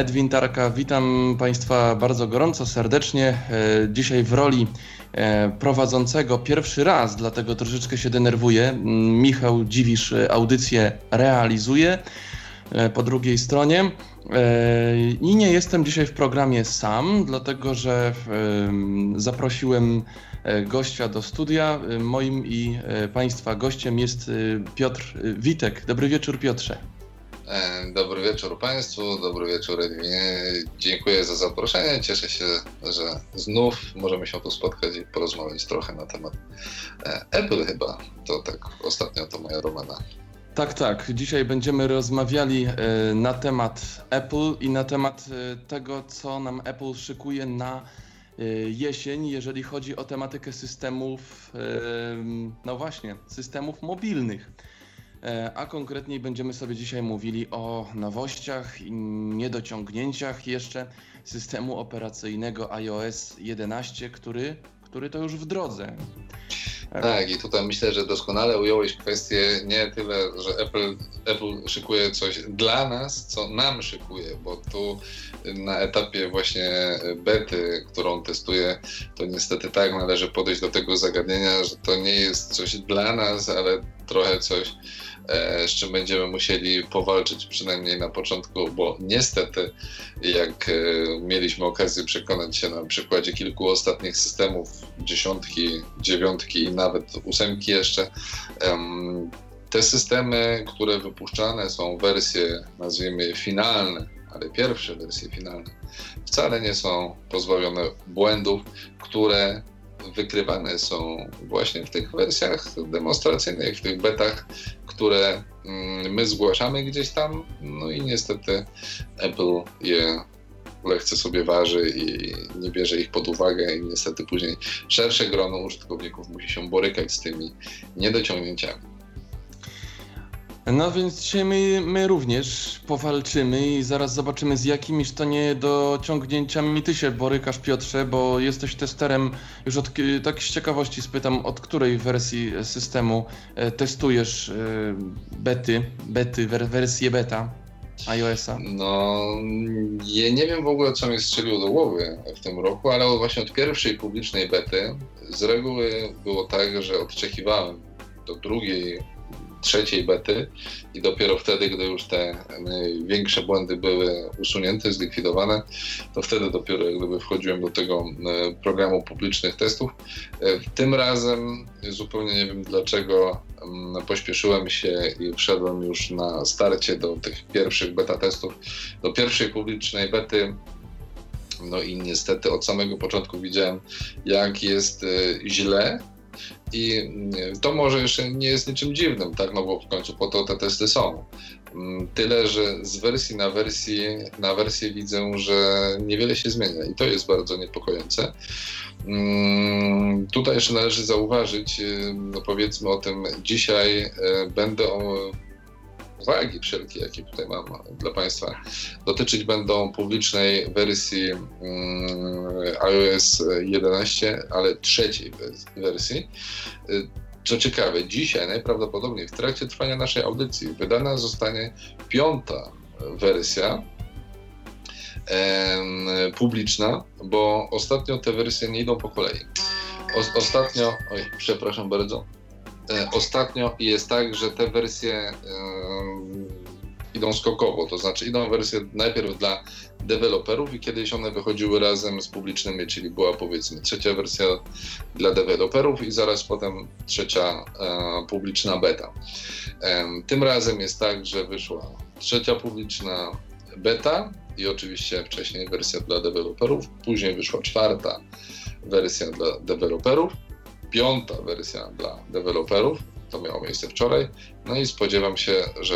Edwin Tarka, witam Państwa bardzo gorąco, serdecznie. E, dzisiaj w roli e, prowadzącego pierwszy raz, dlatego troszeczkę się denerwuję. Michał Dziwisz audycję realizuje po drugiej stronie. E, I nie jestem dzisiaj w programie sam, dlatego że zaprosiłem gościa do studia. Moim i Państwa gościem jest Piotr Witek. Dobry wieczór, Piotrze. E, dobry wieczór Państwu, dobry wieczór Edwinie. Dziękuję za zaproszenie. Cieszę się, że znów możemy się tu spotkać i porozmawiać trochę na temat e, Apple chyba. To tak ostatnio to moja romana. Tak, tak. Dzisiaj będziemy rozmawiali e, na temat Apple i na temat tego, co nam Apple szykuje na jesień, jeżeli chodzi o tematykę systemów, no właśnie, systemów mobilnych. E, a konkretniej będziemy sobie dzisiaj mówili o nowościach i niedociągnięciach jeszcze systemu operacyjnego iOS 11, który, który to już w drodze. Tak, i tutaj myślę, że doskonale ująłeś kwestię nie tyle, że Apple, Apple szykuje coś dla nas, co nam szykuje, bo tu na etapie właśnie bety, którą testuję, to niestety tak należy podejść do tego zagadnienia, że to nie jest coś dla nas, ale trochę coś z czym będziemy musieli powalczyć przynajmniej na początku, bo niestety, jak e, mieliśmy okazję przekonać się na przykładzie kilku ostatnich systemów, dziesiątki, dziewiątki i nawet ósemki jeszcze, te systemy, które wypuszczane są wersje, nazwijmy finalne, ale pierwsze wersje finalne, wcale nie są pozbawione błędów, które wykrywane są właśnie w tych wersjach demonstracyjnych, w tych betach, które mm, my zgłaszamy gdzieś tam, no i niestety Apple je lekce sobie waży i nie bierze ich pod uwagę i niestety później szersze grono użytkowników musi się borykać z tymi niedociągnięciami. No więc dzisiaj my, my również powalczymy i zaraz zobaczymy z jakimiś to niedociągnięciami ty się borykasz Piotrze, bo jesteś testerem, już od, tak z ciekawości spytam, od której wersji systemu e, testujesz e, bety, bety, wersję beta iOS-a? No, ja nie wiem w ogóle co mi strzeliło do głowy w tym roku, ale właśnie od pierwszej publicznej bety z reguły było tak, że odczekiwałem do drugiej trzeciej bety i dopiero wtedy, gdy już te większe błędy były usunięte, zlikwidowane, to wtedy dopiero gdyby wchodziłem do tego e, programu publicznych testów. E, tym razem zupełnie nie wiem dlaczego mm, pośpieszyłem się i wszedłem już na starcie do tych pierwszych beta testów, do pierwszej publicznej bety no i niestety od samego początku widziałem, jak jest e, źle i mm, to może jeszcze nie jest niczym dziwnym, tak? No bo w końcu po to te testy są. Mm, tyle, że z wersji na wersję, na wersję widzę, że niewiele się zmienia i to jest bardzo niepokojące. Mm, tutaj jeszcze należy zauważyć, y, no powiedzmy o tym, dzisiaj y, będę uwagi wszelkie, jakie tutaj mam dla Państwa, dotyczyć będą publicznej wersji mm, iOS 11, ale trzeciej wersji. Co ciekawe, dzisiaj najprawdopodobniej w trakcie trwania naszej audycji wydana zostanie piąta wersja publiczna, bo ostatnio te wersje nie idą po kolei. O, ostatnio, oj, przepraszam bardzo, ostatnio jest tak, że te wersje idą skokowo, to znaczy idą wersje najpierw dla deweloperów i kiedyś one wychodziły razem z publicznymi, czyli była powiedzmy trzecia wersja dla deweloperów i zaraz potem trzecia e, publiczna beta. E, tym razem jest tak, że wyszła trzecia publiczna beta i oczywiście wcześniej wersja dla deweloperów, później wyszła czwarta wersja dla deweloperów piąta wersja dla deweloperów. To miało miejsce wczoraj. No i spodziewam się, że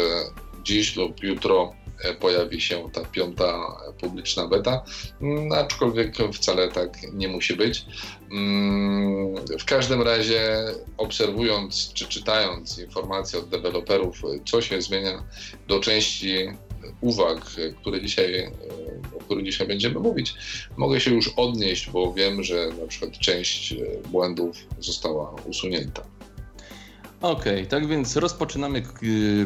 dziś lub jutro pojawi się ta piąta publiczna beta, mm, aczkolwiek wcale tak nie musi być. Mm, w każdym razie, obserwując czy czytając informacje od deweloperów, co się zmienia do części uwag, które dzisiaj, o których dzisiaj będziemy mówić, mogę się już odnieść, bo wiem, że na przykład część błędów została usunięta. Okej, okay, tak więc rozpoczynamy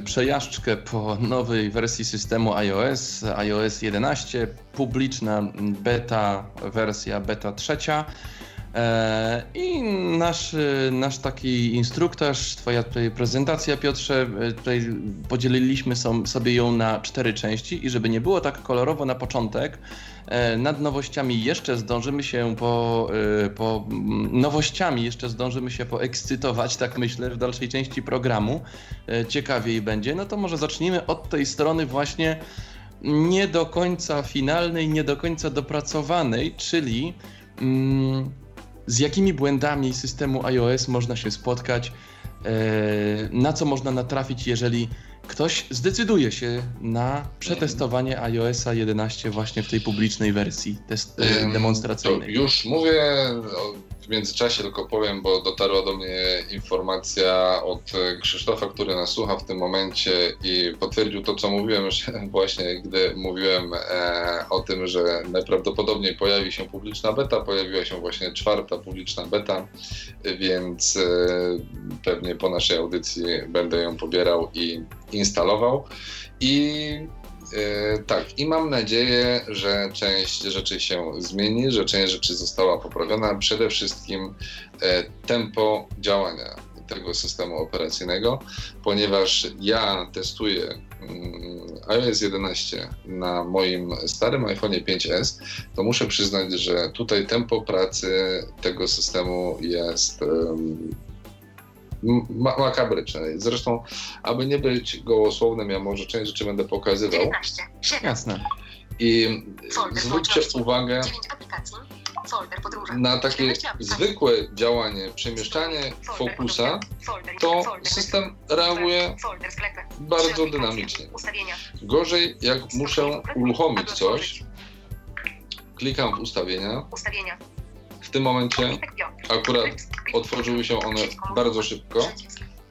przejażdżkę po nowej wersji systemu iOS, iOS 11, publiczna beta, wersja beta trzecia. E, I nasz, nasz taki instruktaż, twoja tutaj prezentacja Piotrze, e, tutaj podzieliliśmy sobie ją na cztery części i żeby nie było tak kolorowo na początek, e, nad nowościami jeszcze zdążymy się po, po nowościami jeszcze zdążymy się poekscytować, tak myślę, w dalszej części programu. Ciekawiej będzie. No to może zacznijmy od tej strony właśnie nie do końca finalnej, nie do końca dopracowanej, czyli mm, z jakimi błędami systemu iOS można się spotkać, e, na co można natrafić, jeżeli ktoś zdecyduje się na przetestowanie iOSa 11 właśnie w tej publicznej wersji test, demonstracyjnej. To już mówię w międzyczasie tylko powiem, bo dotarła do mnie informacja od Krzysztofa, który nas słucha w tym momencie i potwierdził to, co mówiłem, że właśnie gdy mówiłem e, o tym, że najprawdopodobniej pojawi się publiczna beta, pojawiła się właśnie czwarta publiczna beta, więc e, pewnie po naszej audycji będę ją pobierał i instalował. I E, tak, i mam nadzieję, że część rzeczy się zmieni, że część rzeczy została poprawiona. Przede wszystkim e, tempo działania tego systemu operacyjnego, ponieważ ja testuję mm, iOS 11 na moim starym iPhone 5S, to muszę przyznać, że tutaj tempo pracy tego systemu jest makabryczne. Zresztą, aby nie być gołosłownym, ja może część rzeczy będę pokazywał. 19, Jasne. I zwróćcie uwagę na takie zwykłe działanie, przemieszczanie fokusa, to system reaguje bardzo dynamicznie. Gorzej, jak muszę uruchomić coś, klikam w ustawienia, w tym momencie akurat otworzyły się one bardzo szybko,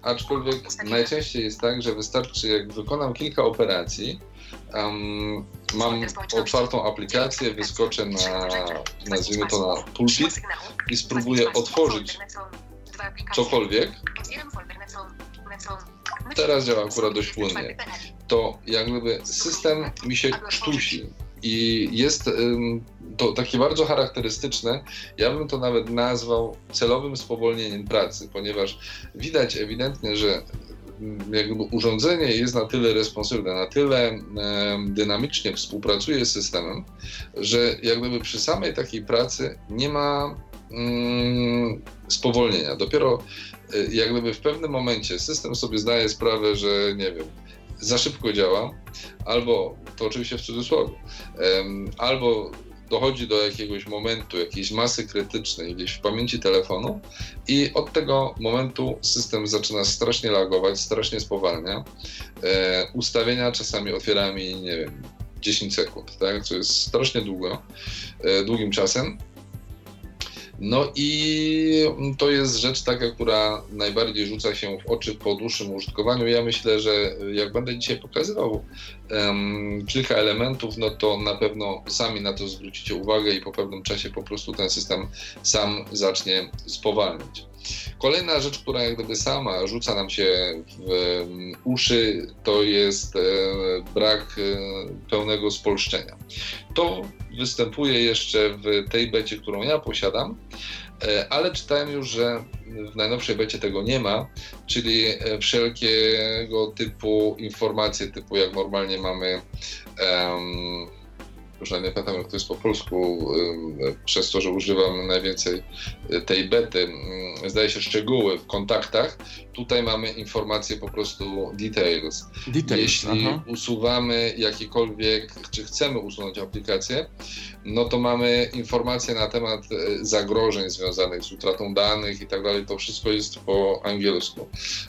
aczkolwiek najczęściej jest tak, że wystarczy, jak wykonam kilka operacji, um, mam otwartą aplikację, wyskoczę na, nazwijmy to na pulpit i spróbuję otworzyć cokolwiek. Teraz działa akurat dość płynnie. To jak gdyby system mi się sztusi i jest to takie bardzo charakterystyczne. Ja bym to nawet nazwał celowym spowolnieniem pracy, ponieważ widać ewidentnie, że jakby urządzenie jest na tyle responsywne, na tyle dynamicznie współpracuje z systemem, że jak gdyby przy samej takiej pracy nie ma mm, spowolnienia. Dopiero e, jak gdyby w pewnym momencie system sobie zdaje sprawę, że nie wiem, za szybko działa, albo, to oczywiście w cudzysłowie, albo dochodzi do jakiegoś momentu, jakiejś masy krytycznej gdzieś w pamięci telefonu i od tego momentu system zaczyna strasznie lagować, strasznie spowalnia. E, ustawienia czasami otwiera mi, nie wiem, 10 sekund, tak? co jest strasznie długo, e, długim czasem. No i to jest rzecz taka, która najbardziej rzuca się w oczy po dłuższym użytkowaniu. Ja myślę, że jak będę dzisiaj pokazywał um, kilka elementów, no to na pewno sami na to zwrócicie uwagę i po pewnym czasie po prostu ten system sam zacznie spowalniać. Kolejna rzecz, która jak gdyby sama rzuca nam się w uszy, to jest e, brak e, pełnego spolszczenia. To występuje jeszcze w tej becie, którą ja posiadam, e, ale czytałem już, że w najnowszej becie tego nie ma, czyli wszelkiego typu informacje, typu jak normalnie mamy um, już nie pamiętam jak to jest po polsku, przez to, że używam najwięcej tej bety, zdaje się szczegóły w kontaktach, tutaj mamy informacje po prostu details. details Jeśli aha. usuwamy jakiekolwiek, czy chcemy usunąć aplikację, no to mamy informacje na temat y, zagrożeń związanych z utratą danych i tak dalej. To wszystko jest po angielsku.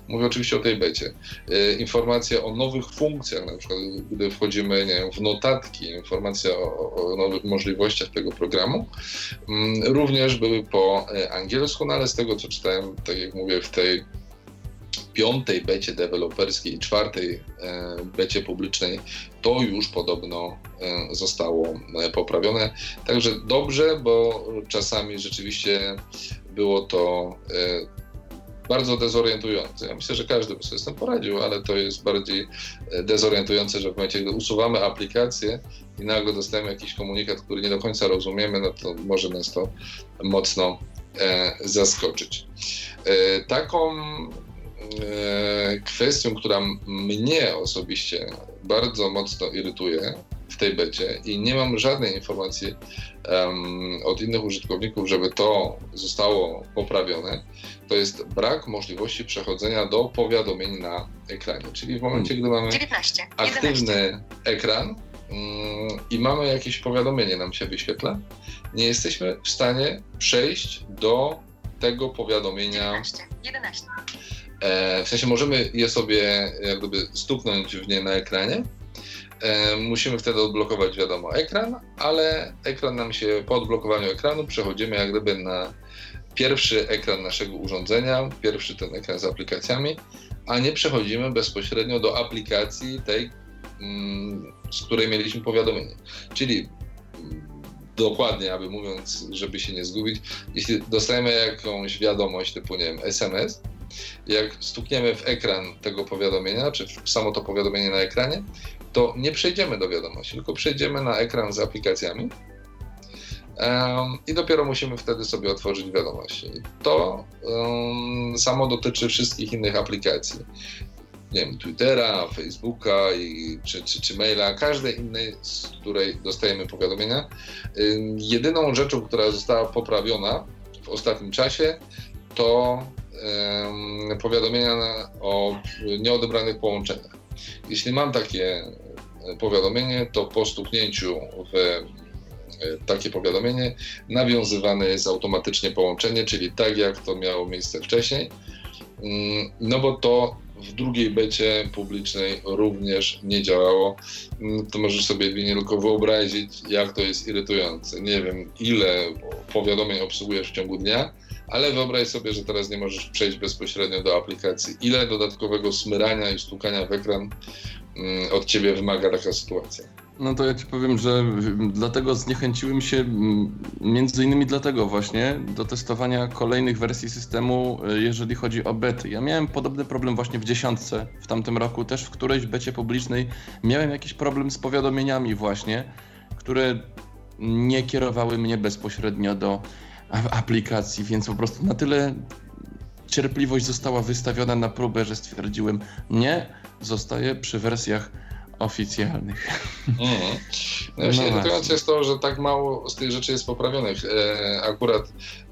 Mówię oczywiście o tej becie. Y, informacje o nowych funkcjach, na przykład gdy wchodzimy nie wiem, w notatki, informacja o, o nowych możliwościach tego programu, mm, również były po e, angielsku, no ale z tego co czytałem, tak jak mówię, w tej piątej becie deweloperskiej i czwartej e, becie publicznej to już podobno e, zostało poprawione. Także dobrze, bo czasami rzeczywiście było to bardzo dezorientujące. Ja myślę, że każdy by sobie z tym poradził, ale to jest bardziej e, dezorientujące, że w momencie, gdy usuwamy aplikację i nagle dostajemy jakiś komunikat, który nie do końca rozumiemy, no to może nas to mocno e, zaskoczyć. E, taką e, kwestią, która mnie osobiście bardzo mocno irytuje w tej becie i nie mam żadnej informacji um, od innych użytkowników, żeby to zostało poprawione, to jest brak możliwości przechodzenia do powiadomień na ekranie. Czyli w momencie, gdy mamy 19, aktywny 11. ekran um, i mamy jakieś powiadomienie nam się wyświetla, nie jesteśmy w stanie przejść do tego powiadomienia. 11, 11. E, w sensie możemy je sobie jak gdyby stuknąć w nie na ekranie, E, musimy wtedy odblokować, wiadomo, ekran, ale ekran nam się, po odblokowaniu ekranu przechodzimy jak gdyby na pierwszy ekran naszego urządzenia, pierwszy ten ekran z aplikacjami, a nie przechodzimy bezpośrednio do aplikacji tej, mm, z której mieliśmy powiadomienie. Czyli dokładnie, aby mówiąc, żeby się nie zgubić, jeśli dostajemy jakąś wiadomość typu, nie wiem, SMS, jak stukniemy w ekran tego powiadomienia, czy w samo to powiadomienie na ekranie, to nie przejdziemy do wiadomości, tylko przejdziemy na ekran z aplikacjami um, i dopiero musimy wtedy sobie otworzyć wiadomości. To um, samo dotyczy wszystkich innych aplikacji. Nie wiem, Twittera, Facebooka i, czy, czy, czy maila, każdej innej, z której dostajemy powiadomienia. Jedyną rzeczą, która została poprawiona w ostatnim czasie, to powiadomienia o nieodebranych połączeniach. Jeśli mam takie powiadomienie, to po stuknięciu w e, takie powiadomienie nawiązywane jest automatycznie połączenie, czyli tak jak to miało miejsce wcześniej. Mm, no bo to w drugiej becie publicznej również nie działało. Mm, to możesz sobie tylko wyobrazić, jak to jest irytujące. Nie wiem, ile powiadomień obsługujesz w ciągu dnia, ale wyobraź sobie, że teraz nie możesz przejść bezpośrednio do aplikacji. Ile dodatkowego smyrania i stukania w ekran mm, od ciebie wymaga taka sytuacja? No to ja ci powiem, że dlatego zniechęciłem się między innymi dlatego właśnie do testowania kolejnych wersji systemu, e, jeżeli chodzi o bety. Ja miałem podobny problem właśnie w dziesiątce w tamtym roku, też w którejś becie publicznej miałem jakiś problem z powiadomieniami właśnie, które nie kierowały mnie bezpośrednio do aplikacji, więc po prostu na tyle cierpliwość została wystawiona na próbę, że stwierdziłem nie, zostaję przy wersjach oficjalnych. Mm. No właśnie no jest to, że tak mało z tych rzeczy jest poprawionych. E, akurat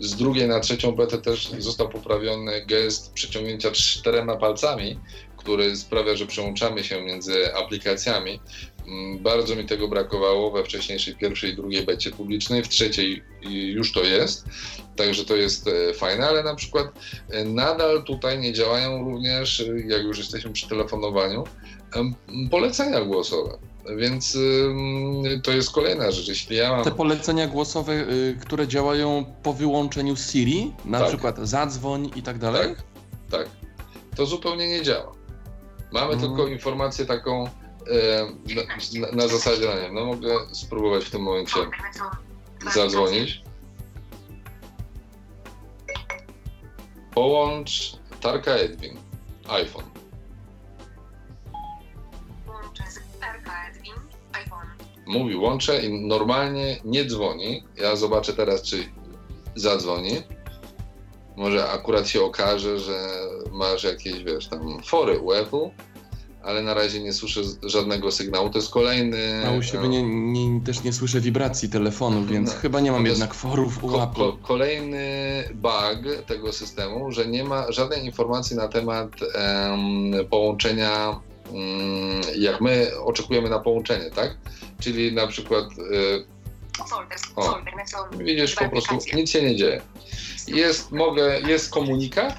z drugiej na trzecią betę też został poprawiony gest przeciągnięcia czterema palcami, który sprawia, że przełączamy się między aplikacjami. Mm, bardzo mi tego brakowało we wcześniejszej pierwszej i drugiej becie publicznej, w trzeciej już to jest, także to jest e, fajne, ale na przykład e, nadal tutaj nie działają również, e, jak już jesteśmy przy telefonowaniu, polecenia głosowe. Więc to jest kolejna rzecz. Jeśli ja mam... Te polecenia głosowe, y, które działają po wyłączeniu Siri, na tak. przykład zadzwoń i tak dalej? Tak, tak. To zupełnie nie działa. Mamy mhm. tylko informację taką, na, na, zasadzie, nie wiem, no mogę spróbować w tym momencie zadzwonić. Połącz Tarka Edwin, iPhone. Łączę z Tarka Edwin, iPhone. Mówi łączę i normalnie nie dzwoni. Ja zobaczę teraz, czy zadzwoni. Może akurat się okaże, że masz jakieś, wiesz, tam fory u Apple ale na razie nie słyszę żadnego sygnału. To jest kolejny. A u siebie nie, nie, też nie słyszę wibracji telefonu, więc no, chyba nie mam jednak forów u ko, ko, Kolejny bug tego systemu, że nie ma żadnej informacji na temat um, połączenia, um, jak my oczekujemy na połączenie, tak? Czyli na przykład. Y, o, widzisz, po prostu nic się nie dzieje. Jest, mogę, jest komunikat,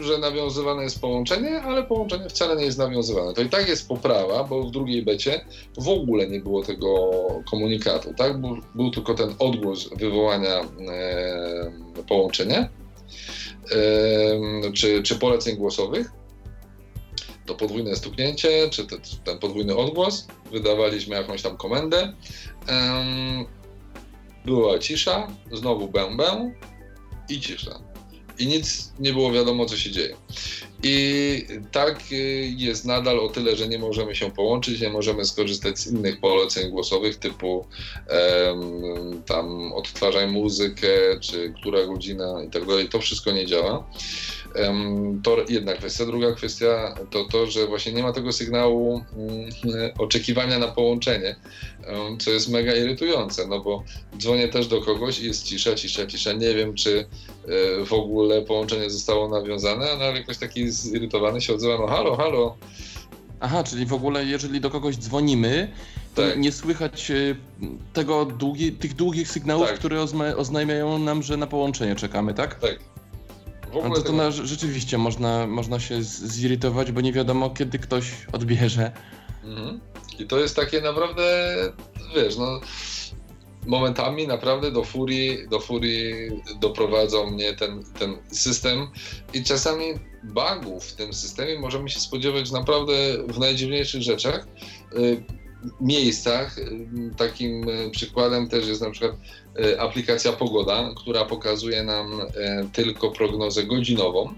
że nawiązywane jest połączenie, ale połączenie wcale nie jest nawiązywane. To i tak jest poprawa, bo w drugiej becie w ogóle nie było tego komunikatu, tak? Był, był tylko ten odgłos wywołania e, połączenia e, czy, czy poleceń głosowych. To podwójne stuknięcie, czy te, ten podwójny odgłos. Wydawaliśmy jakąś tam komendę. E, była cisza, znowu bębę i cisza i nic nie było wiadomo, co się dzieje. I tak y, jest nadal o tyle, że nie możemy się połączyć, nie możemy skorzystać z innych poleceń głosowych typu tam odtwarzaj muzykę, czy która godzina i tak dalej. To wszystko nie działa. To jedna kwestia. Druga kwestia to to, że właśnie nie ma tego sygnału mm, oczekiwania na połączenie, co jest mega irytujące, no bo dzwonię też do kogoś i jest cisza, cisza, cisza. Nie wiem, czy w ogóle połączenie zostało nawiązane, no ale jakoś taki zirytowany się odzywa, no halo, halo. Aha, czyli w ogóle jeżeli do kogoś dzwonimy, to tak. nie słychać e, tego długi, tych długich sygnałów, tak. które oznajmiają nam, że na połączenie czekamy, tak? Tak. W ogóle no to, to na, rzeczywiście można, można się zirytować, bo nie wiadomo kiedy ktoś odbierze. Mhm. I to jest takie naprawdę, wiesz, no momentami naprawdę do furii, do furii doprowadzał mnie ten, ten system i czasami bugów w tym systemie możemy się spodziewać naprawdę w najdziwniejszych rzeczach. Y, miejscach. Takim e, przykładem też jest na przykład aplikacja Pogoda, która pokazuje nam tylko prognozę godzinową,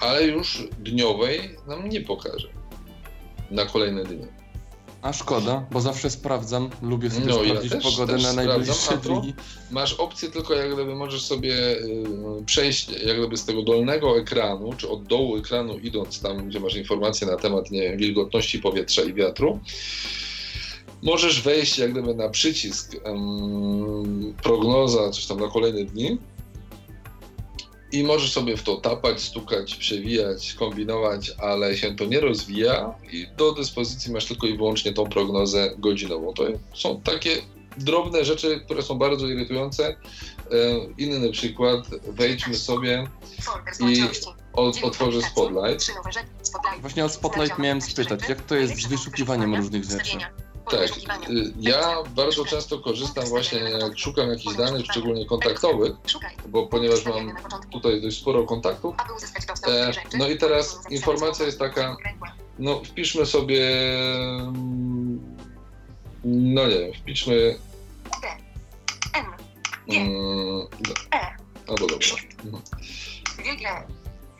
ale już dniowej nam nie pokaże na kolejne dni. A szkoda, bo zawsze sprawdzam, lubię sobie no, sprawdzić ja też, pogodę też na najbliższe dni. Masz opcję tylko jak gdyby możesz sobie przejść jak gdyby z tego dolnego ekranu, czy od dołu ekranu idąc tam, gdzie masz informacje na temat nie wiem, wilgotności powietrza i wiatru, możesz wejść jak gdyby na przycisk um, prognoza, coś tam na kolejne dni i możesz sobie w to tapać, stukać, przewijać, kombinować, ale się to nie rozwija i do dyspozycji masz tylko i wyłącznie tą prognozę godzinową. To są takie drobne rzeczy, które są bardzo irytujące. E, inny przykład, wejdźmy sobie i od, otworzę Spotlight. Właśnie o Spotlight miałem spytać, jak to jest z wyszukiwaniem różnych rzeczy? Tak, y, ja bardzo często korzystam właśnie, jak szukam jakichś danych, szczególnie kontaktowych, bo ponieważ mam tutaj dość sporo kontaktów. E, no i teraz informacja jest taka, no wpiszmy sobie, no nie wiem, wpiszmy... Mm, albo dobra. Mhm.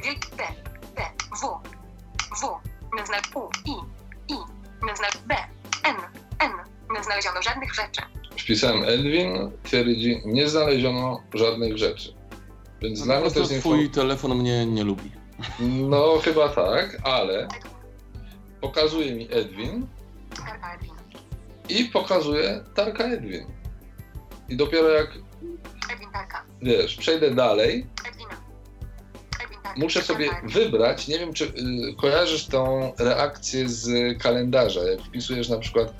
D, D, W, W, znak U, I, I, znak B, N, N. Nie znaleziono żadnych rzeczy. Wpisałem Edwin, twierdzi, nie znaleziono żadnych rzeczy. Więc no dla mnie to jest twój telefon mnie nie lubi. No chyba tak, ale pokazuje mi Edwin i pokazuje Tarka Edwin. I dopiero jak wiesz, przejdę dalej, muszę sobie wybrać, nie wiem czy y, kojarzysz tą reakcję z kalendarza, jak wpisujesz na przykład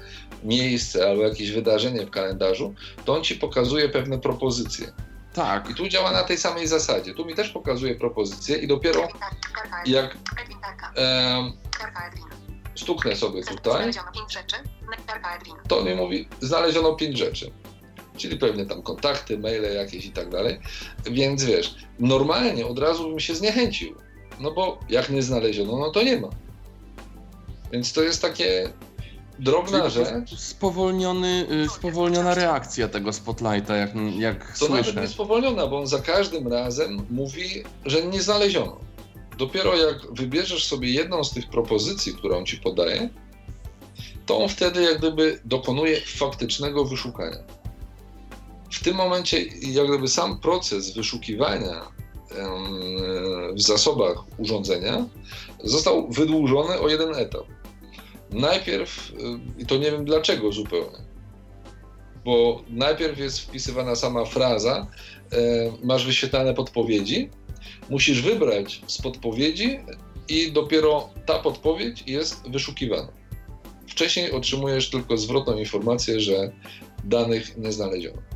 miejsce albo jakieś wydarzenie w kalendarzu, to on ci pokazuje pewne propozycje. Tak. I tu działa na tej samej zasadzie. Tu mi też pokazuje propozycje i dopiero jak e, stuknę sobie tutaj, to mi mówi, znaleziono pięć rzeczy czyli pewnie tam kontakty, maile jakieś i tak dalej. Więc wiesz, normalnie od razu bym się zniechęcił, no bo jak nie znaleziono, no to nie ma. Więc to jest takie drobna rzecz. Spowolniony, y, spowolniona reakcja tego spotlighta, jak, jak to słyszę. nawet nie spowolniona, bo on za każdym razem mówi, że nie znaleziono. Dopiero jak wybierzesz sobie jedną z tych propozycji, którą ci podaje, to on wtedy jak gdyby dokonuje faktycznego wyszukania w tym momencie jak gdyby sam proces wyszukiwania w zasobach urządzenia został wydłużony o jeden etap. Najpierw, y, i to nie wiem dlaczego zupełnie, bo najpierw jest wpisywana sama fraza, e, masz wyświetlane podpowiedzi, musisz wybrać z podpowiedzi i dopiero ta podpowiedź jest wyszukiwana. Wcześniej otrzymujesz tylko zwrotną informację, że danych nie znaleziono.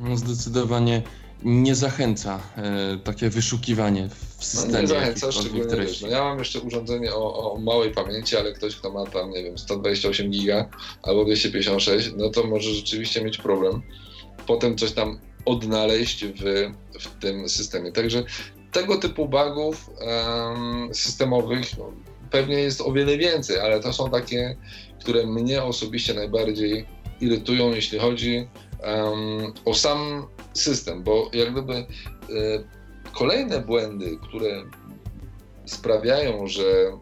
No, zdecydowanie nie zachęca e, takie wyszukiwanie w systemie. No nie zachęca, szczególnie wiesz, no ja mam jeszcze urządzenie o, o, małej pamięci, ale ktoś, kto ma tam, nie wiem, 128 giga albo 256, no to może rzeczywiście mieć problem. Potem coś tam odnaleźć w, w tym systemie. Także tego typu bugów um, systemowych no, pewnie jest o wiele więcej, ale to są takie, które mnie osobiście najbardziej irytują, jeśli chodzi um, o sam system, bo jak gdyby e, kolejne błędy, które sprawiają, że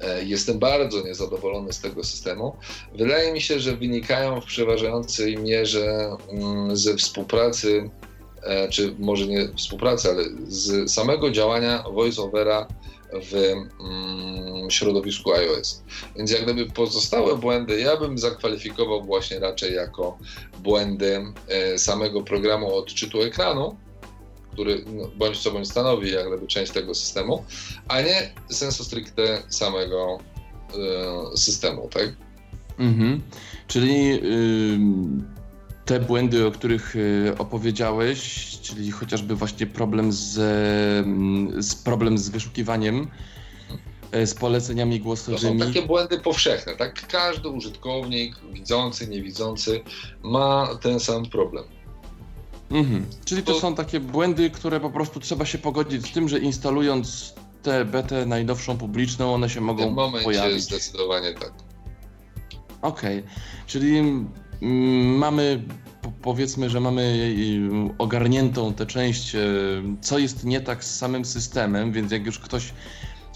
e, jestem bardzo niezadowolony z tego systemu. Wydaje mi się, że wynikają w przeważającej mierze mm, ze współpracy, e, czy może nie współpracy, ale z samego działania voiceovera w mm, środowisku iOS. Więc jak gdyby pozostałe błędy, ja bym zakwalifikował właśnie raczej jako błędy e, samego programu odczytu ekranu, który no, bądź co bądź stanowi jak gdyby część tego systemu, a nie sensu stricte samego e, systemu, tak? Mhm. Czyli te błędy, o których y, opowiedziałeś, czyli chociażby właśnie problem z, mm, z problem z wyszukiwaniem, y, z poleceniami głosowymi. To są takie błędy powszechne, tak? Każdy użytkownik, widzący, niewidzący ma ten sam problem. Mhm. Czyli to, to są takie błędy, które po prostu trzeba się pogodzić z tym, że instalując tę betę najnowszą publiczną, one się mogą w tym momencie pojawić. zdecydowanie tak. Okej, okay. czyli mamy powiedzmy, że mamy y, ogarniętą tę część, y, co jest nie tak z samym systemem, więc jak już ktoś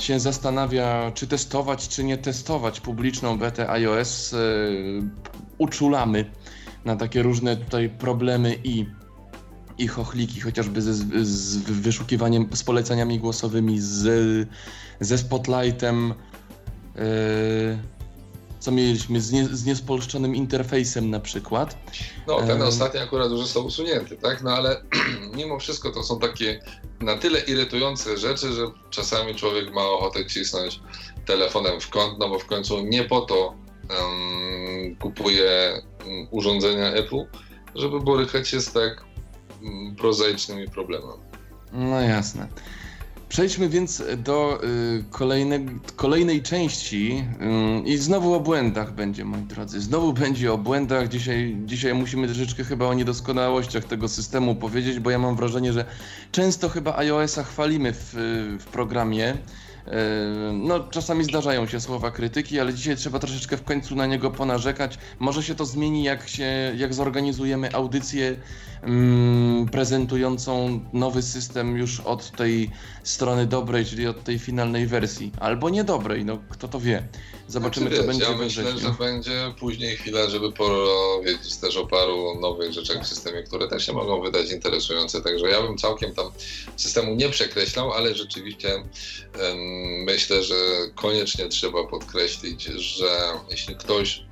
się zastanawia, czy testować, czy nie testować publiczną betę iOS, y, uczulamy na takie różne tutaj problemy i, i chochliki, chociażby ze, z wyszukiwaniem, z poleceniami głosowymi, z, ze Spotlightem. Yy, co mieliśmy z, nie, z niespolszczonym interfejsem na przykład. No, ten e... ostatni akurat już został usunięty, tak? No ale mimo wszystko to są takie na tyle irytujące rzeczy, że czasami człowiek ma ochotę cisnąć telefonem w kąt, no bo w końcu nie po to um, kupuje um, urządzenia Apple, żeby borykać się z tak um, prozaicznymi problemami. No jasne. Przejdźmy więc do y, kolejne, kolejnej części y, i znowu o błędach będzie, moi drodzy. Znowu będzie o błędach. Dzisiaj, dzisiaj musimy troszeczkę chyba o niedoskonałościach tego systemu powiedzieć, bo ja mam wrażenie, że często chyba iOS-a chwalimy w, w programie. E, no, czasami zdarzają się słowa krytyki, ale dzisiaj trzeba troszeczkę w końcu na niego ponarzekać. Może się to zmieni, jak, się, jak zorganizujemy audycję mm, prezentującą nowy system już od tej strony dobrej, czyli od tej finalnej wersji. Albo niedobrej, no kto to wie. Zobaczymy, znaczy, co będzie Ja myślę, że będzie później chwila, żeby powiedzieć też o paru nowych rzeczach w systemie, które też się mogą wydać interesujące. Także ja bym całkiem tam systemu nie przekreślał, ale rzeczywiście um, myślę, że koniecznie trzeba podkreślić, że jeśli ktoś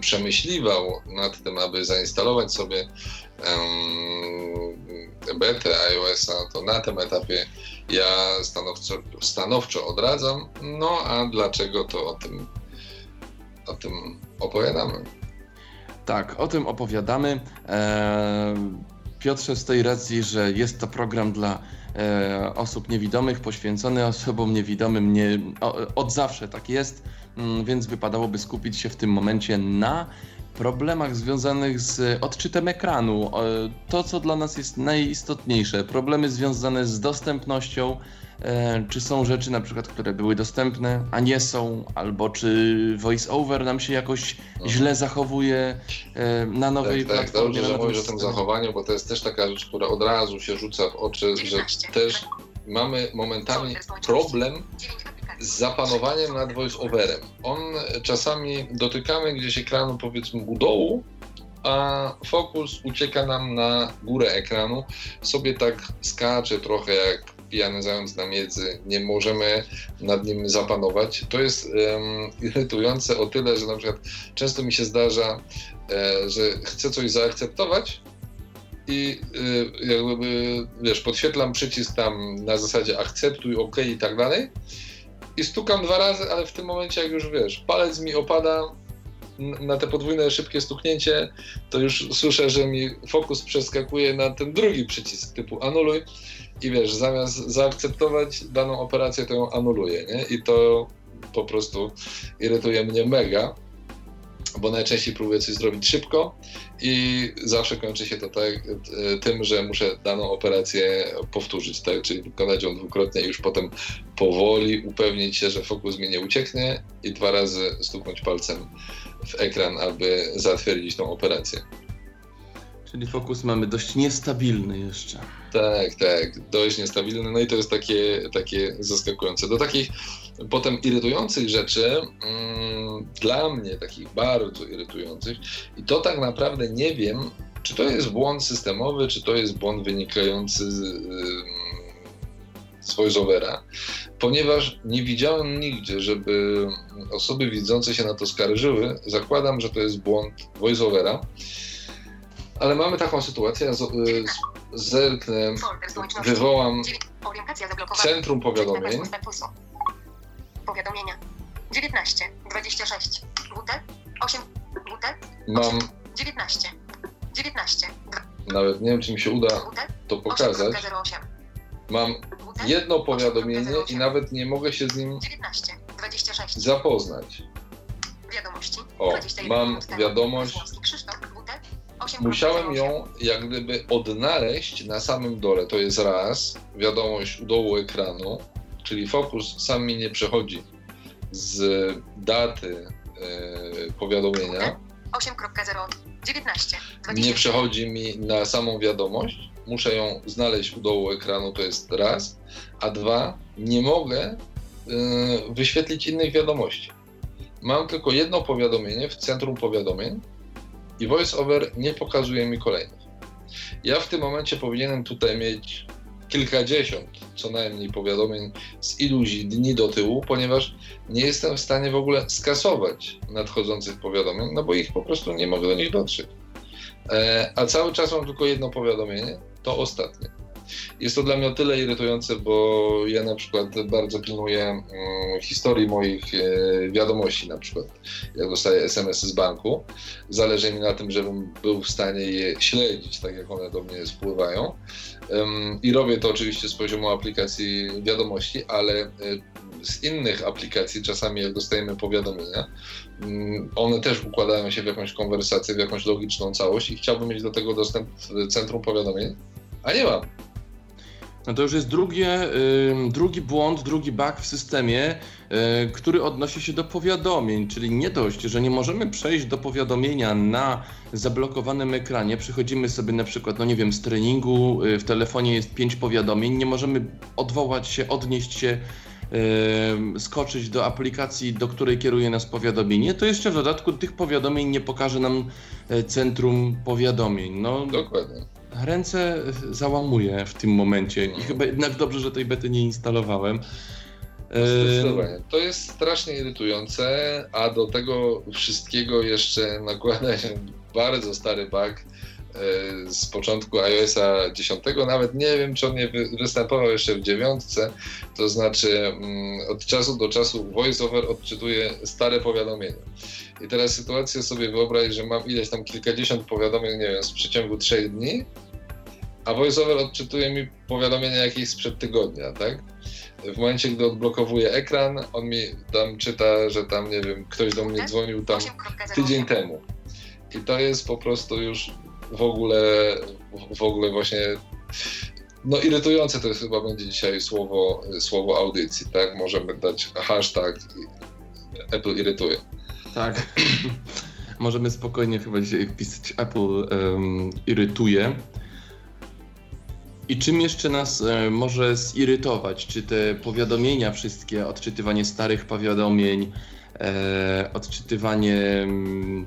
przemyśliwał nad tym, aby zainstalować sobie um, betę iOS-a, to na tym etapie ja stanowczo, stanowczo odradzam. No a dlaczego to o tym, o tym opowiadamy? Tak, o tym opowiadamy. Eee, Piotrze, z tej racji, że jest to program dla e, osób niewidomych, poświęcony osobom niewidomym, nie, od zawsze tak jest, mm, więc wypadałoby skupić się w tym momencie na problemach związanych z odczytem ekranu. To, co dla nas jest najistotniejsze, problemy związane z dostępnością, e, czy są rzeczy na przykład, które były dostępne, a nie są, albo czy voice-over nam się jakoś mhm. źle zachowuje e, na nowej tak, tak platformie. Tak, dobrze, że mówisz o tym zachowaniu, bo to jest też taka rzecz, która od razu się rzuca w oczy, że też mamy momentami problem z zapanowaniem nad voice-overem. On czasami dotykamy gdzieś ekranu powiedzmy u dołu, a fokus ucieka nam na górę ekranu, sobie tak skacze trochę jak pijany zając na miedzy, nie możemy nad nim zapanować. To jest um, irytujące o tyle, że na przykład często mi się zdarza, e, że chcę coś zaakceptować, i y, jakby, wiesz, podświetlam przycisk tam na zasadzie akceptuj, ok i tak dalej i stukam dwa razy, ale w tym momencie jak już, wiesz, palec mi opada na te podwójne szybkie stuknięcie, to już słyszę, że mi fokus przeskakuje na ten drugi przycisk typu anuluj i wiesz, zamiast zaakceptować daną operację, to ją anuluję, nie? I to po prostu irytuje mnie mega bo najczęściej próbuję coś zrobić szybko i zawsze kończy się to tak, e, tym, że muszę daną operację powtórzyć, tak? czyli wykonać ją dwukrotnie i już potem powoli upewnić się, że fokus mi nie ucieknie i dwa razy stuknąć palcem w ekran, aby zatwierdzić tą operację. Czyli fokus mamy dość niestabilny jeszcze. Tak, tak, dość niestabilny, no i to jest takie, takie zaskakujące. Do takich potem irytujących rzeczy, mm, dla mnie takich bardzo irytujących, i to tak naprawdę nie wiem, czy to jest błąd systemowy, czy to jest błąd wynikający z, z voiceovera, ponieważ nie widziałem nigdzie, żeby osoby widzące się na to skarżyły. Zakładam, że to jest błąd voiceovera. Ale mamy taką sytuację, z, zerknę, wywołam centrum powiadomień. Powiadomienia. 19, 26, WT, 8, WT, Mam 19, 19, nawet nie wiem, czy mi się uda to pokazać. Mam jedno powiadomienie i nawet nie mogę się z nim 19, 26. zapoznać. Wiadomości. O, mam wiadomość. Musiałem ją jak gdyby odnaleźć na samym dole. To jest raz, wiadomość u dołu ekranu, czyli fokus sam mi nie przechodzi z daty e, powiadomienia. 8.0 19. Nie przechodzi mi na samą wiadomość. Muszę ją znaleźć u dołu ekranu, to jest raz. A dwa, nie mogę e, wyświetlić innych wiadomości. Mam tylko jedno powiadomienie w centrum powiadomień i VoiceOver nie pokazuje mi kolejnych. Ja w tym momencie powinienem tutaj mieć kilkadziesiąt co najmniej powiadomień z iluś dni do tyłu, ponieważ nie jestem w stanie w ogóle skasować nadchodzących powiadomień, no bo ich po prostu nie mogę do nich dotrzeć. E, a cały czas mam tylko jedno powiadomienie, to ostatnie. Jest to dla mnie o tyle irytujące, bo ja na przykład bardzo pilnuję mm, historii moich e, wiadomości, na przykład jak dostaję SMS z banku. Zależy mi na tym, żebym był w stanie je śledzić, tak jak one do mnie spływają. I robię to oczywiście z poziomu aplikacji wiadomości, ale e, z innych aplikacji, czasami jak dostajemy powiadomienia, mm, one też układają się w jakąś konwersację, w jakąś logiczną całość i chciałbym mieć do tego dostęp w centrum powiadomień, a nie mam. No to już jest drugie, y, drugi błąd, drugi bug w systemie, y, który odnosi się do powiadomień, czyli nie dość, że nie możemy przejść do powiadomienia na zablokowanym ekranie, przychodzimy sobie na przykład, no nie wiem, z treningu, y, w telefonie jest pięć powiadomień, nie możemy odwołać się, odnieść się skoczyć do aplikacji, do której kieruje nas powiadomienie, to jeszcze w dodatku tych powiadomień nie pokaże nam centrum powiadomień. No, Dokładnie ręce załamuje w tym momencie i chyba jednak dobrze, że tej bety nie instalowałem. Zdecydowanie. To jest strasznie irytujące, a do tego wszystkiego jeszcze nakłada się bardzo stary bug e, z początku iOSa 10. Nawet nie wiem, czy on nie występował jeszcze w dziewiątce. To znaczy, mm, od czasu do czasu VoiceOver odczytuje stare powiadomienia. I teraz sytuację sobie wyobraź, że mam ileś tam kilkadziesiąt powiadomień, nie wiem, w przeciągu trzech dni a VoiceOver odczytuje mi powiadomienia jakieś sprzed tygodnia, tak? W momencie, gdy odblokowuję ekran, on mi tam czyta, że tam, nie wiem, ktoś do mnie dzwonił tam tydzień temu. I to jest po prostu już w ogóle, w ogóle właśnie, no irytujące to jest chyba będzie dzisiaj słowo, słowo audycji, tak? Możemy dać hashtag Apple irytuje. Tak. Możemy spokojnie chyba dzisiaj wpisać Apple um, irytuje. I czym jeszcze nas e, może zirytować? Czy te powiadomienia wszystkie, odczytywanie starych powiadomień, e, odczytywanie mm,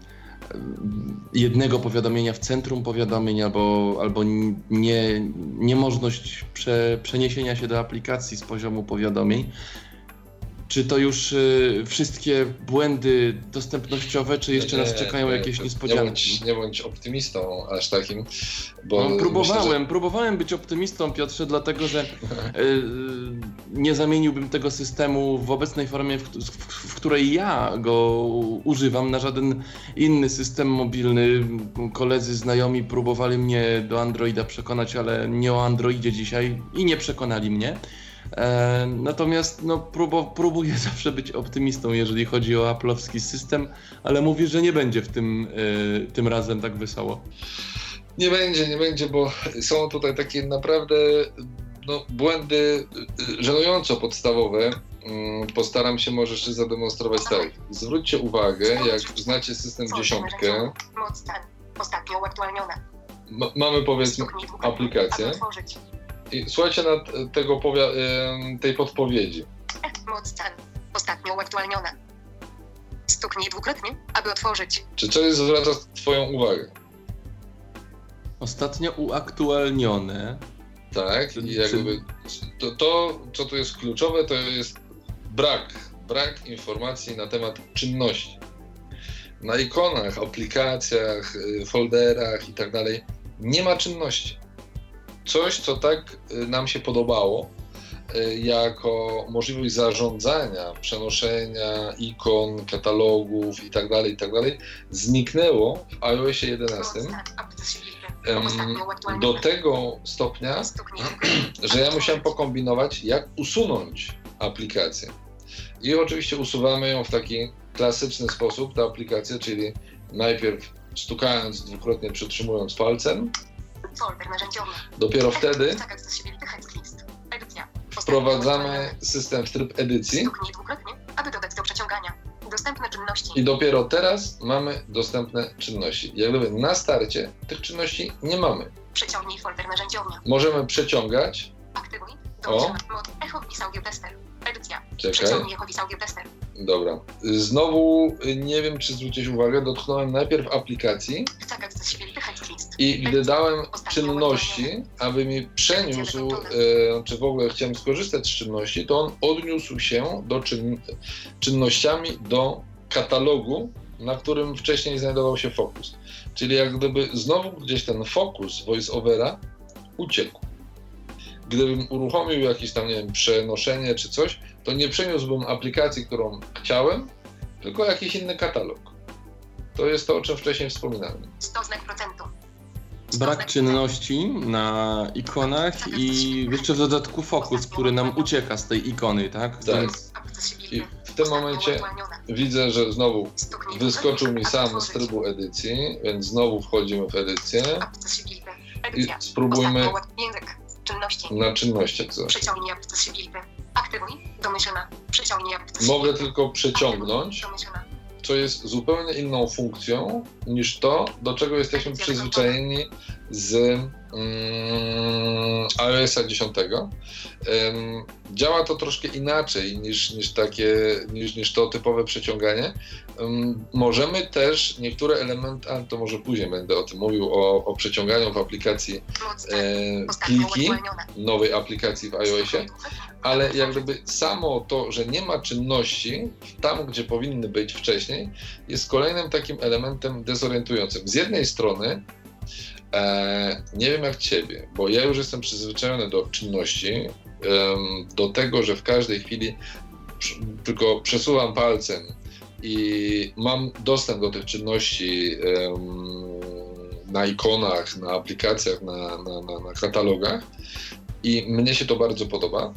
jednego powiadomienia w centrum powiadomień albo, albo nie, niemożność prze, przeniesienia się do aplikacji z poziomu powiadomień. Czy to już y, wszystkie błędy dostępnościowe, czy jeszcze Nie, nas czekają nie, jakieś nie niespodzianki? bądź, nie bądź optymistą aż takim, bo No, próbowałem, myślę, próbowałem być optymistą, Piotrze, dlatego że y, nie zamieniłbym tego systemu w obecnej formie, w, w, w której ja go używam, na żaden inny system mobilny. Koledzy, znajomi próbowali mnie do Androida przekonać, ale nie o Androidzie dzisiaj i nie przekonali mnie. E, natomiast no, próbo, próbuję zawsze być optymistą, jeżeli chodzi o aplowski system, ale mówisz, że nie będzie w tym, e, tym razem tak wesoło. Nie będzie, nie będzie, bo są tutaj takie naprawdę no, błędy y, żenująco podstawowe. Mm, Postaram się może jeszcze zademonstrować tak. Zwróćcie uwagę, jak znacie system dziesiątkę. Ostatnio mamy powiedzmy aplikację aby otworzyć. I słuchajcie na tego powia- em, tej podpowiedzi. Moc stan. Ostatnio uaktualniona. Stuknij dwukrotnie, aby otworzyć. Czy coś zwraca twoją uwagę? Ostatnio uaktualnione. Tak, i jakby to, to, co tu jest kluczowe, to jest brak, brak informacji na temat czynności. Na ikonach, aplikacjach, y, folderach i tak dalej nie ma czynności. Coś, co tak y, nam się podobało, y, jako możliwość zarządzania, przenoszenia ikon, katalogów i tak dalej, i tak dalej, zniknęło w iOSie 11 Moc stan. Update silnika. em, Ostatnio uaktualniona. do tego stopnia, że ja musiałem pokombinować, jak usunąć aplikację. I oczywiście usuwamy ją w taki klasyczny sposób, tę aplikację, czyli najpierw stukając dwukrotnie, przytrzymując palcem, Folder narzędziowy. dopiero wtedy Tak. Edycja. wprowadzamy system w tryb edycji aby dodać do przeciągania. Dostępne czynności. i dopiero teraz mamy dostępne czynności. Jak gdyby na starcie tych czynności nie mamy. Przeciągnij folder narzędziownia. Możemy przeciągać, Aktywuj. O. Domyślna. Mod. Echo audio tester. Edycja. czekaj, dobra. Znowu nie wiem, czy zwróciłeś uwagę, dotknąłem najpierw aplikacji, Tak. I gdy dałem czynności, aby mi przeniósł, e, czy w ogóle chciałem skorzystać z czynności, to on odniósł się do czyn, czynnościami do katalogu, na którym wcześniej znajdował się fokus. Czyli jak gdyby znowu gdzieś ten fokus voiceovera uciekł. Gdybym uruchomił jakieś tam, nie wiem, przenoszenie czy coś, to nie przeniósłbym aplikacji, którą chciałem, tylko jakiś inny katalog. To jest to, o czym wcześniej wspominałem. 100 znak procentu. Brak czynności na ikonach i jeszcze w dodatku fokus, który nam ucieka z tej ikony, tak? Tak. I w tym momencie widzę, że znowu wyskoczył mi sam z trybu edycji, więc znowu wchodzimy w edycję i spróbujmy. Czynności. na czynnościach zacząć. Przeciągnij accessibility. Aktywuj. Domyślna. Przeciągnij accessibility. Mogę tylko przeciągnąć, Domyślna. co jest zupełnie inną funkcją niż to, do czego jesteśmy przyzwyczajeni z mm, iOS 10. Ym, działa to troszkę inaczej niż, niż, takie, niż, niż to typowe przeciąganie. Możemy też niektóre elementy, a to może później będę o tym mówił, o, o przeciąganiu w aplikacji e, pliki nowej aplikacji w iOSie, ale jak gdyby samo to, że nie ma czynności tam, gdzie powinny być wcześniej, jest kolejnym takim elementem dezorientującym. Z jednej strony, e, nie wiem jak ciebie, bo ja już jestem przyzwyczajony do czynności, do tego, że w każdej chwili tylko przesuwam palcem i mam dostęp do tych czynności na ikonach, na aplikacjach, na, na, na, na katalogach. I mnie się to bardzo podoba.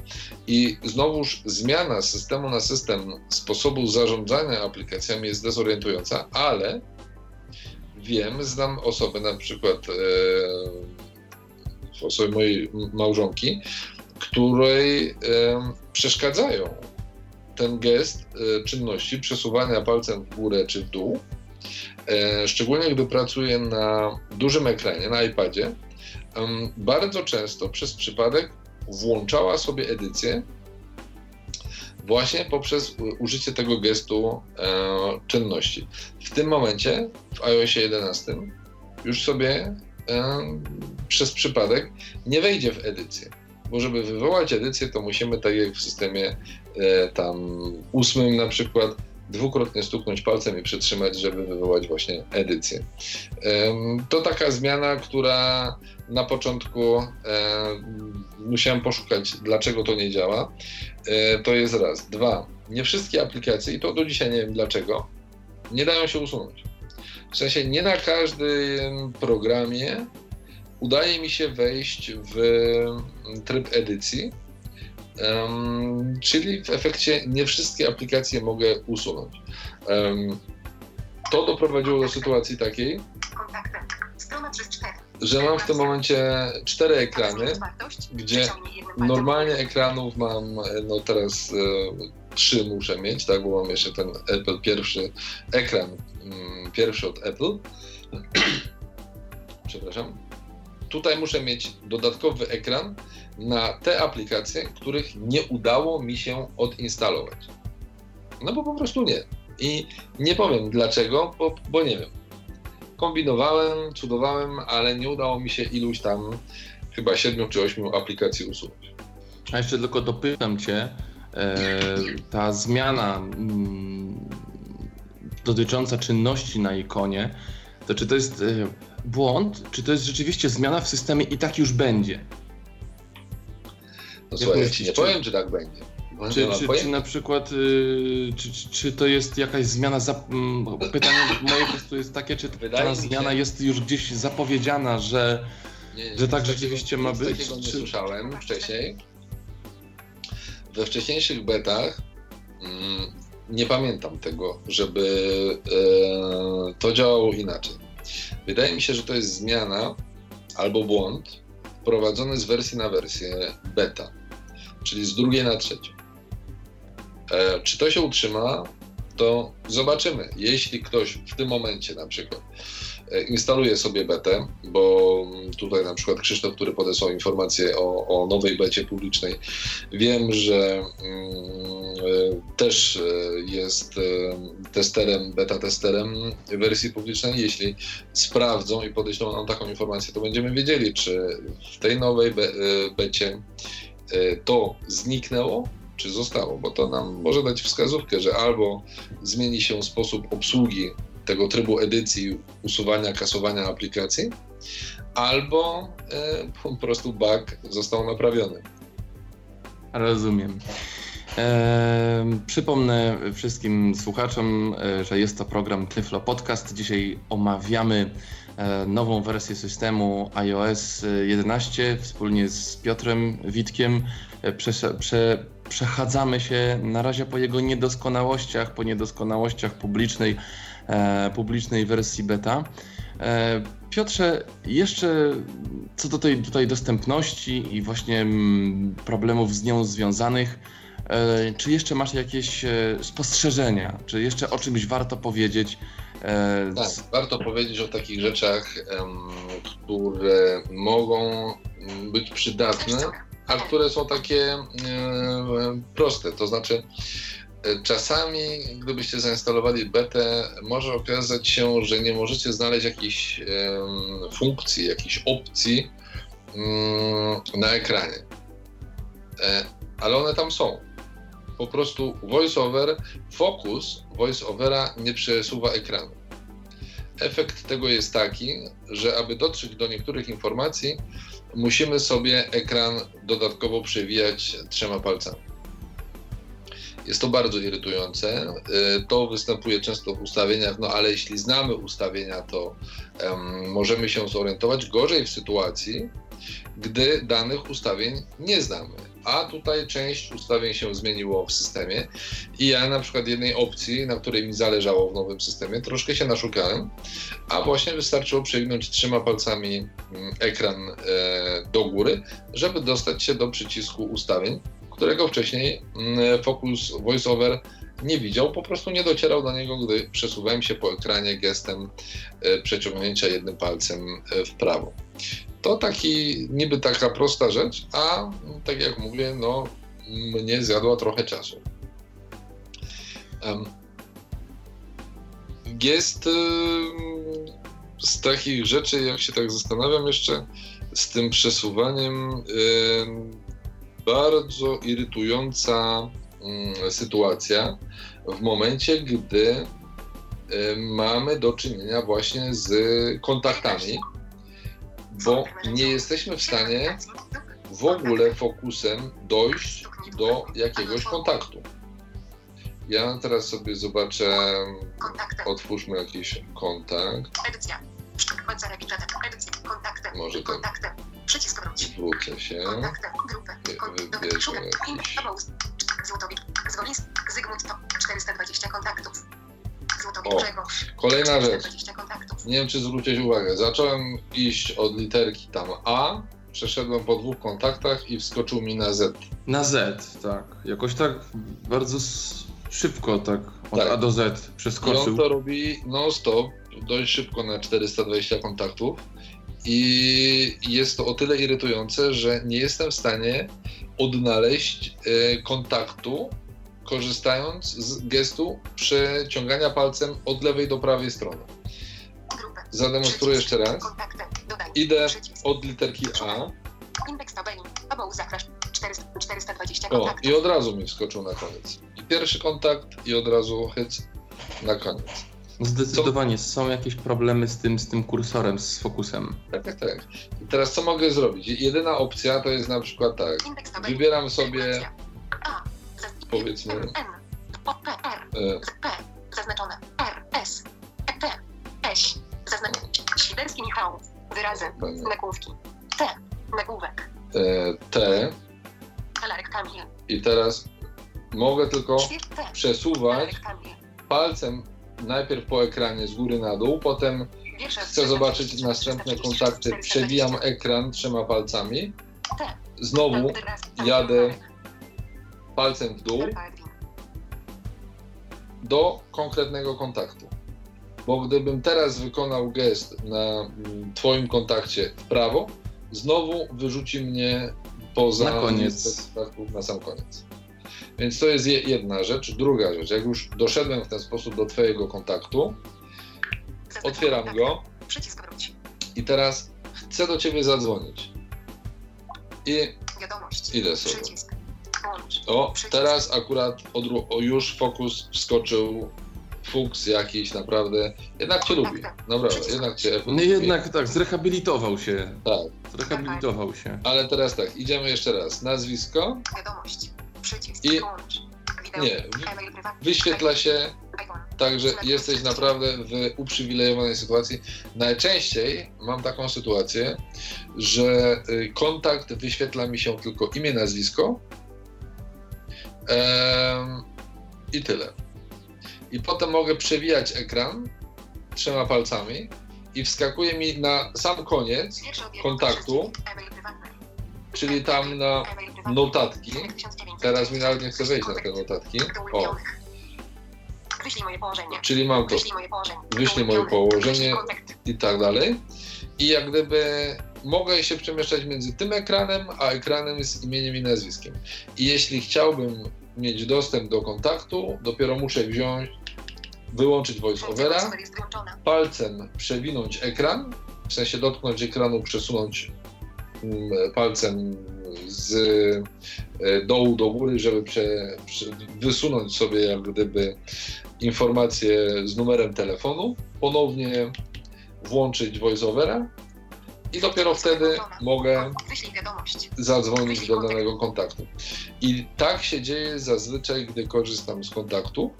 I znowuż zmiana systemu na system sposobu zarządzania aplikacjami jest dezorientująca, ale wiem, znam osobę, na przykład e, osobę mojej małżonki, której e, przeszkadzają ten gest e, czynności przesuwania palcem w górę czy w dół. E, szczególnie gdy pracuje na dużym ekranie, na iPadzie, bardzo często przez przypadek włączała sobie edycję właśnie poprzez użycie tego gestu e, czynności. W tym momencie w iOSie 11 już sobie e, przez przypadek nie wejdzie w edycję. Bo żeby wywołać edycję, to musimy, tak jak w systemie e, tam ósmym na przykład, dwukrotnie stuknąć palcem i przytrzymać, żeby wywołać właśnie edycję. To taka zmiana, która na początku e, musiałem poszukać, dlaczego to nie działa. E, to jest raz. Dwa, nie wszystkie aplikacje, i to do dzisiaj nie wiem dlaczego, nie dają się usunąć. W sensie nie na każdym programie udaje mi się wejść w tryb edycji, um, czyli w efekcie nie wszystkie aplikacje mogę usunąć. Um, to doprowadziło do sytuacji takiej, że mam w tym momencie cztery ekrany, gdzie normalnie ekranów mam, no teraz e, trzy muszę mieć, tak, bo mam jeszcze ten Apple pierwszy ekran, mm, pierwszy od Apple. Przepraszam. Tutaj muszę mieć dodatkowy ekran na te aplikacje, których nie udało mi się odinstalować. No bo po prostu nie. I nie powiem dlaczego, bo, bo nie wiem kombinowałem, cudowałem, ale nie udało mi się iluś tam chyba siedmiu czy ośmiu aplikacji usunąć. A jeszcze tylko dopytam Cię, e, ta zmiana mm, dotycząca czynności na ikonie, to czy to jest e, błąd, czy to jest rzeczywiście zmiana w systemie i tak już będzie? No słuchaj, ja ci nie powiem, czy tak będzie. Czy, czy, czy, na przykład, y, czy, czy, to jest jakaś zmiana, za, mm, pytanie moje po prostu jest takie, czy Wydaje ta zmiana się... jest już gdzieś zapowiedziana, że, nie, że tak rzeczywiście ma być? Takiego nie czy... słyszałem wcześniej. We wcześniejszych betach mm, nie pamiętam tego, żeby e, to działało inaczej. Wydaje mi się, że to jest zmiana albo błąd wprowadzony z wersji na wersję beta, czyli z drugiej na trzecią. E, czy to się utrzyma, to zobaczymy. Jeśli ktoś w tym momencie na przykład e, instaluje sobie betę, bo tutaj na przykład Krzysztof, który podesłał informację o, o nowej becie publicznej, wiem, że mm, e, też jest testerem, beta testerem wersji publicznej. Jeśli sprawdzą i podeślą nam taką informację, to będziemy wiedzieli, czy w tej nowej be, becie to zniknęło, czy zostało, bo to nam może dać wskazówkę, że albo zmieni się sposób obsługi tego trybu edycji, usuwania, kasowania aplikacji, albo e, po prostu bug został naprawiony. Rozumiem. E, przypomnę wszystkim słuchaczom, e, że jest to program Tyflo Podcast. Dzisiaj omawiamy e, nową wersję systemu iOS 11 wspólnie z Piotrem Witkiem. E, prze, prze, przechadzamy się na razie po jego niedoskonałościach, po niedoskonałościach publicznej, e, publicznej wersji beta. E, Piotrze, jeszcze co do tej tutaj dostępności i właśnie mm, problemów z nią związanych, e, czy jeszcze masz jakieś e, spostrzeżenia? Czy jeszcze o czymś warto powiedzieć? E, tak, warto powiedzieć o takich rzeczach, które mogą być przydatne a które są takie e, proste. To znaczy, e, czasami, gdybyście zainstalowali betę, może okazać się, że nie możecie znaleźć jakiejś funkcji, jakiejś opcji mm, na ekranie. E, ale one tam są. Po prostu voiceover, fokus voiceovera nie przesuwa ekranu. Efekt tego jest taki, że aby dotrzeć do niektórych informacji, musimy sobie ekran dodatkowo przewijać trzema palcami. Jest to bardzo irytujące. Y, to występuje często w ustawieniach, no ale jeśli znamy ustawienia, to um, możemy się zorientować. Gorzej w sytuacji, gdy danych ustawień nie znamy. A tutaj część ustawień się zmieniło w systemie i ja na przykład jednej opcji, na której mi zależało w nowym systemie, troszkę się naszukałem, a właśnie wystarczyło przewinąć trzema palcami mm, ekran e, do góry, żeby dostać się do przycisku ustawień, którego wcześniej mm, Focus VoiceOver nie widział, po prostu nie docierał do niego, gdy przesuwałem się po ekranie gestem e, przeciągnięcia jednym palcem e, w prawo. To taki niby taka prosta rzecz, a tak jak mówię, no mnie zjadła trochę czasu. Jest z takich rzeczy, jak się tak zastanawiam jeszcze, z tym przesuwaniem bardzo irytująca mm, sytuacja w momencie, gdy mamy do czynienia właśnie z kontaktami, bo nie jesteśmy w stanie w ogóle fokusem dojść do jakiegoś kontaktu. Ja teraz sobie zobaczę, otwórzmy jakiś kontakt. Edycja. Może. Kontakty. Przycisk wróć. Zwrócę się. Wybierzę jakiś. Zygmunt to 420 kontaktów. O. Kolejna rzecz. 420 kontaktów. Nie wiem, czy zwróciłeś uwagę. Zacząłem iść od literki tam A, przeszedłem po dwóch kontaktach i wskoczył mi na Z. Na Z, tak. Jakoś tak bardzo szybko tak od Tak. A do Z I on przeskoczył. to robi non-stop, dość szybko na 420 kontaktów. I jest to o tyle irytujące, że nie jestem w stanie odnaleźć e, kontaktu, korzystając z gestu przeciągania palcem od lewej do prawej strony. Zademonstruję jeszcze raz. Idę od literki A. Indeks tabeli. Obał zakrasz. 400, 420 O, i od razu mi wskoczył na koniec. I pierwszy kontakt, i od razu hyc na koniec. Zdecydowanie są jakieś problemy z tym, z tym kursorem, z fokusem. Tak, tak, tak. I teraz co mogę zrobić? Jedyna opcja to jest na przykład tak. Wybieram sobie, powiedzmy, N. O, P. R. e, P. Zaznaczone. R. S. E, T. S. Zaznaczone. Świderski Michał. Wyrazy. Nagłówki. T. Nagłówek. e, T Talarek Kamil. i teraz mogę tylko przesuwać palcem najpierw po ekranie z góry na dół, potem chcę zobaczyć następne kontakty, przewijam ekran trzema palcami, znowu jadę palcem w dół do konkretnego kontaktu. Bo gdybym teraz wykonał gest na mm, Twoim kontakcie w prawo, znowu wyrzuci mnie poza Na koniec. na sam koniec. Więc to jest je- jedna rzecz. Druga rzecz, jak już doszedłem w ten sposób do Twojego kontaktu, otwieram kontakty. go Przycisk wróć. i teraz chcę do Ciebie zadzwonić. I Wiadomość. idę sobie. Przycisk. O, Przycisk. teraz akurat o, już fokus wskoczył. Fuks jakiś naprawdę. Jednak cię lubi. Naprawdę, jednak cię. No jednak tak, zrehabilitował się. Tak, Zrehabilitował się. ale teraz tak, idziemy jeszcze raz. Nazwisko Wiadomość. Przycisk. I- Łącz. Wideo. nie, wyświetla się, także jesteś naprawdę w uprzywilejowanej sytuacji. Najczęściej mam taką sytuację, że y, kontakt wyświetla mi się tylko imię, nazwisko i tyle. I potem mogę przewijać ekran trzema palcami i wskakuje mi na sam koniec, kontaktu, czyli tam na notatki. Numer 1900. Teraz mi nawet nie chce wejść na te notatki. O. Wyślij moje położenie. czyli mam to Wyślij moje położenie. I tak dalej. I jak gdyby mogę się przemieszczać między tym ekranem, a ekranem z imieniem i nazwiskiem. I jeśli chciałbym mieć dostęp do kontaktu, dopiero muszę wziąć, wyłączyć voiceovera, palcem przewinąć ekran, w sensie dotknąć ekranu, przesunąć mm, palcem z e, dołu do góry, żeby prze, prze, wysunąć sobie jak gdyby informację z numerem telefonu, ponownie włączyć voiceovera i dopiero wtedy mogę zadzwonić do danego kontaktu. I tak się dzieje zazwyczaj, gdy korzystam z kontaktu,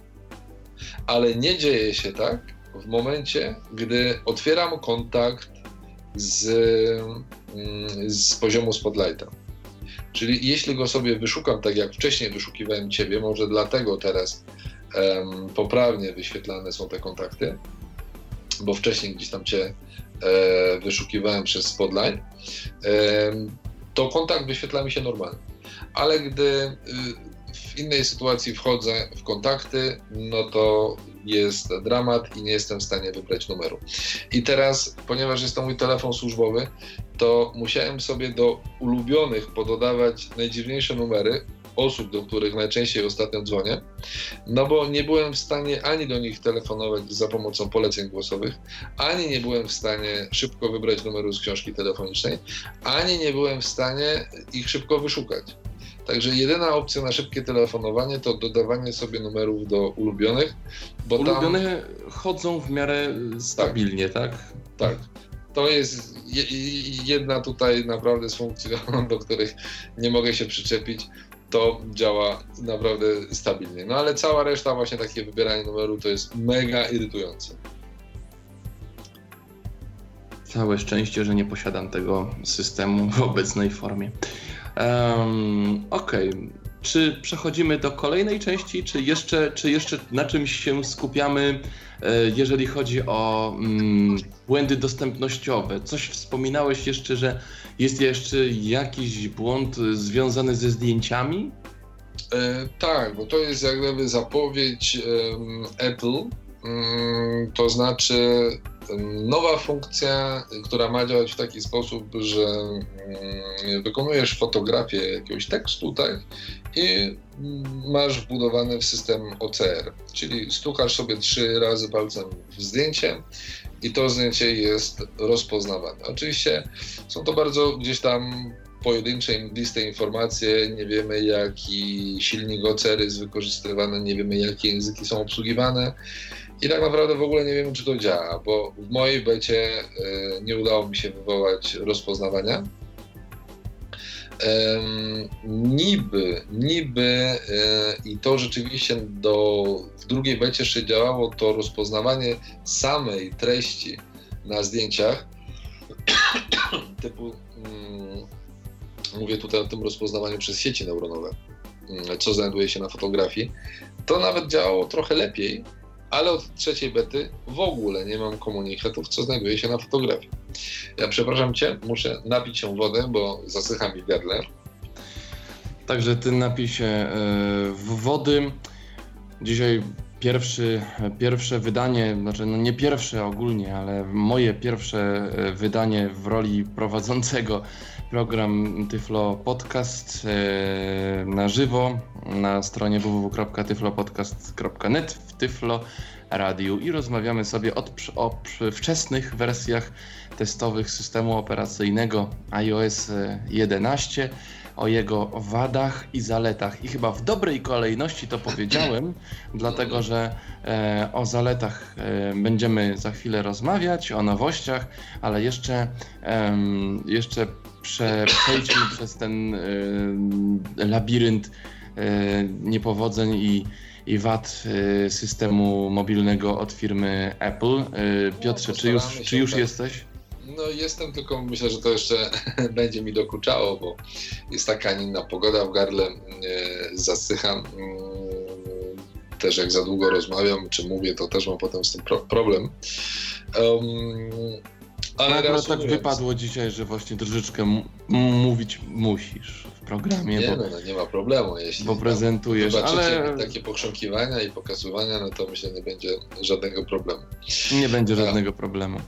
ale nie dzieje się tak w momencie, gdy otwieram kontakt z, mm, z poziomu Spotlighta. Czyli jeśli go sobie wyszukam, tak jak wcześniej wyszukiwałem Ciebie, może dlatego teraz em, poprawnie wyświetlane są te kontakty, bo wcześniej gdzieś tam Cię wyszukiwałem przez Spotlight, em, to kontakt wyświetla mi się normalnie. Ale gdy y, w innej sytuacji wchodzę w kontakty, no to jest dramat i nie jestem w stanie wybrać numeru. I teraz, ponieważ jest to mój telefon służbowy, to musiałem sobie do ulubionych pododawać najdziwniejsze numery, osób, do których najczęściej ostatnio dzwonię, no bo nie byłem w stanie ani do nich telefonować za pomocą poleceń głosowych, ani nie byłem w stanie szybko wybrać numeru z książki telefonicznej, ani nie byłem w stanie ich szybko wyszukać. Także jedyna opcja na szybkie telefonowanie to dodawanie sobie numerów do ulubionych. Bo Ulubione tam... chodzą w miarę stabilnie, tak? Tak. To jest jedna tutaj naprawdę z funkcji, do których nie mogę się przyczepić. To działa naprawdę stabilnie. No ale cała reszta, właśnie takie wybieranie numeru, to jest mega irytujące. Całe szczęście, że nie posiadam tego systemu w obecnej formie. Um, Okej. Okay. Czy przechodzimy do kolejnej części, czy jeszcze, czy jeszcze na czymś się skupiamy, e, jeżeli chodzi o mm, błędy dostępnościowe? Coś wspominałeś jeszcze, że jest jeszcze jakiś błąd związany ze zdjęciami? E, tak, bo to jest jak gdyby zapowiedź e, Apple, mm, to znaczy nowa funkcja, która ma działać w taki sposób, że mm, wykonujesz fotografię jakiegoś tekstu, tak? I masz wbudowane w system OCR, czyli stukasz sobie trzy razy palcem w zdjęcie i to zdjęcie jest rozpoznawane. Oczywiście są to bardzo gdzieś tam pojedyncze mgliste informacje, nie wiemy jaki silnik OCR jest wykorzystywany, nie wiemy jakie języki są obsługiwane i tak naprawdę w ogóle nie wiemy, czy to działa, bo w mojej becie e, nie udało mi się wywołać rozpoznawania. Niby, niby e, i to rzeczywiście do, w drugiej becie jeszcze działało to rozpoznawanie samej treści na zdjęciach, typu mm, mówię tutaj o tym rozpoznawaniu przez sieci neuronowe, mm, co znajduje się na fotografii, to nawet działało trochę lepiej, ale od trzeciej bety w ogóle nie mam komunikatów, co znajduje się na fotografii. Ja przepraszam Cię, muszę napić się wodę, bo zasycha mi gardle. Także Ty napij się w wody. Dzisiaj pierwszy, pierwsze wydanie, znaczy no nie pierwsze ogólnie, ale moje pierwsze e, wydanie w roli prowadzącego program Tyflo Podcast e, na żywo na stronie www.tyflopodcast.net w Tyflo Radiu i rozmawiamy sobie od, o wczesnych wersjach testowych systemu operacyjnego iOS 11 o jego wadach i zaletach. I chyba w dobrej kolejności to powiedziałem, dlatego że e, o zaletach e, będziemy za chwilę rozmawiać, o nowościach, ale jeszcze, e, jeszcze prze, przejdźmy przez ten e, labirynt e, niepowodzeń i i wad e, systemu mobilnego od firmy Apple. Piotrze, czy już, czy już tak. jesteś? No jestem, tylko myślę, że to jeszcze będzie mi dokuczało, bo jest taka, inna pogoda w gardle, e, zasycham. Mm, też jak za długo rozmawiam, czy mówię, to też mam potem z tym pro problem. Um, ale no, tak wypadło dzisiaj, że właśnie troszeczkę mówić musisz w programie. Nie, bo, no, no, nie ma problemu. Jeśli bo prezentujesz, ale... takie pochrząkiwania i pokazywania, no to myślę, nie będzie żadnego problemu. Nie będzie żadnego problemu.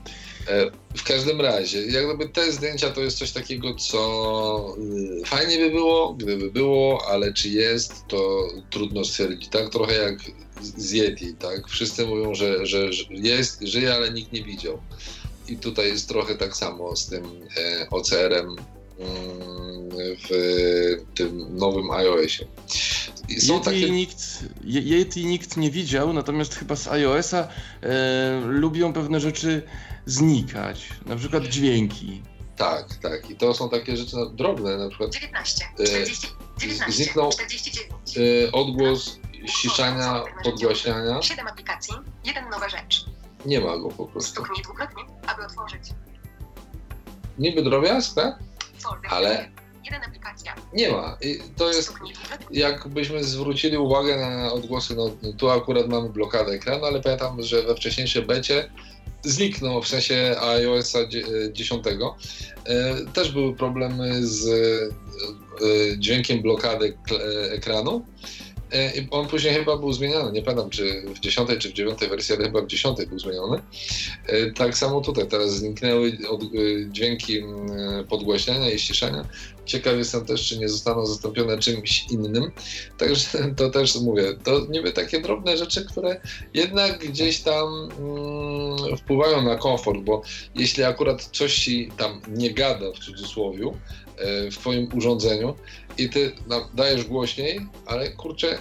E, w każdym razie, jak gdyby te zdjęcia to jest coś takiego, co y, fajnie by było, gdyby było, ale czy jest, to trudno stwierdzić. Tak trochę jak z Yeti, tak? Wszyscy mówią, że, że jest, żyje, ale nikt nie widział. I tutaj jest trochę tak samo z tym e, OCR-em mm, w tym nowym iOSie. Są Yeti, takie... nikt, Yeti nikt nie widział, natomiast chyba z iOS-a e, lubią pewne rzeczy znikać, na przykład dźwięki. Tak, tak. I to są takie rzeczy no, drobne, na przykład. 19, 40, 19 zniknął 49. E, odgłos ściszania, podgłaśniania. 7 aplikacji, jeden nowa rzecz. Nie ma go po prostu. Stuknij dwukrotnie, aby otworzyć. Niby drobiazg, tak? Ale jeden aplikacja. Nie ma. I to jest, jakbyśmy zwrócili uwagę na odgłosy, no tu akurat mamy blokadę ekranu, ale pamiętam, że we wcześniejszej becie zniknął, w sensie iOS 10. E, też były problemy z e, dźwiękiem blokady ekranu E, I on później chyba był zmieniany, nie pamiętam czy w dziesiątej czy w dziewiątej wersji, ale chyba w dziesiątej był zmieniony. E, tak samo tutaj teraz zniknęły e, dźwięki podgłaśniania i ściszania. Ciekaw jestem też, czy nie zostaną zastąpione czymś innym. Także to też mówię, to niby takie drobne rzeczy, które jednak gdzieś tam mm, wpływają na komfort, bo jeśli akurat coś ci tam nie gada w cudzysłowie, w Twoim urządzeniu i Ty dajesz głośniej, ale kurczę,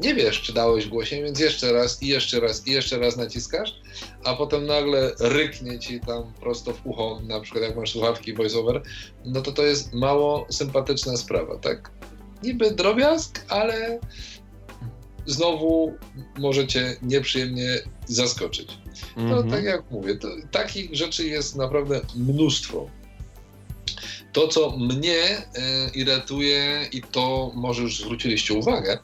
nie wiesz, czy dałeś głośniej, więc jeszcze raz i jeszcze raz i jeszcze raz naciskasz, a potem nagle ryknie ci tam prosto w ucho, na przykład jak masz słuchawki voiceover, no to to jest mało sympatyczna sprawa, tak? Niby drobiazg, ale znowu możecie nieprzyjemnie zaskoczyć. To mhm. tak jak mówię, takich rzeczy jest naprawdę mnóstwo. To, co mnie e, irytuje i to może już zwróciliście uwagę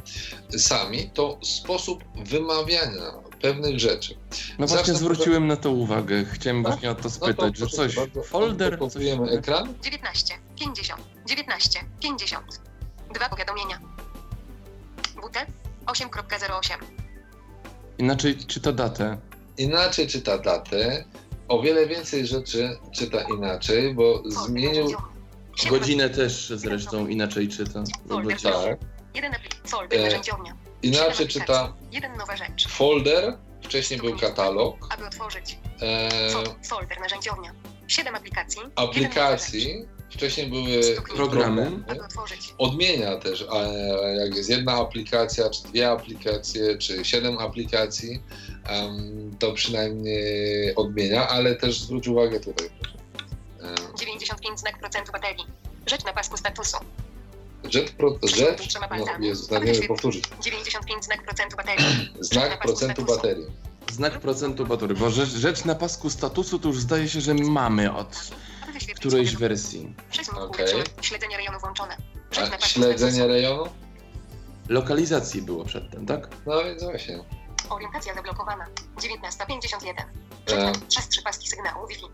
sami, to sposób wymawiania pewnych rzeczy. No właśnie zwróciłem na to uwagę. Chciałem właśnie o to spytać, no to, że coś, bardzo, folder... Pokazujemy ekran. 19, 50, 19, 50. Dwa powiadomienia. WT 8.08. Inaczej czyta datę. Inaczej czyta datę. O wiele więcej rzeczy czyta inaczej, bo zmienił Godzinę też zresztą inaczej czyta. Folder, tak. Jeden folder, e, narzędziownia. Inaczej czyta jeden nowa rzecz. folder, wcześniej był katalog. Aby otworzyć. E, folder, narzędziownia. Siedem aplikacji. Aplikacji. Wcześniej były programy. Aby otworzyć. Odmienia też, jak jest jedna aplikacja, czy dwie aplikacje, czy siedem aplikacji, to przynajmniej odmienia, ale też zwróć uwagę tutaj, 95 znak procentu baterii. Rzecz na pasku statusu. Rzecz, pro, rzecz no, Jezus, należy powtórzyć. 95 znak procentu baterii. Znak procentu baterii. Znak procentu baterii, bo rzecz, rzecz na pasku statusu to już zdaje się, że mamy od którejś wersji. Okay. Śledzenie rejonu włączone. A śledzenie rejonu? Lokalizacji było przedtem, tak? No więc właśnie. Orientacja zablokowana. 19.51. E... Przez trzy paski sygnału Wi-Fi.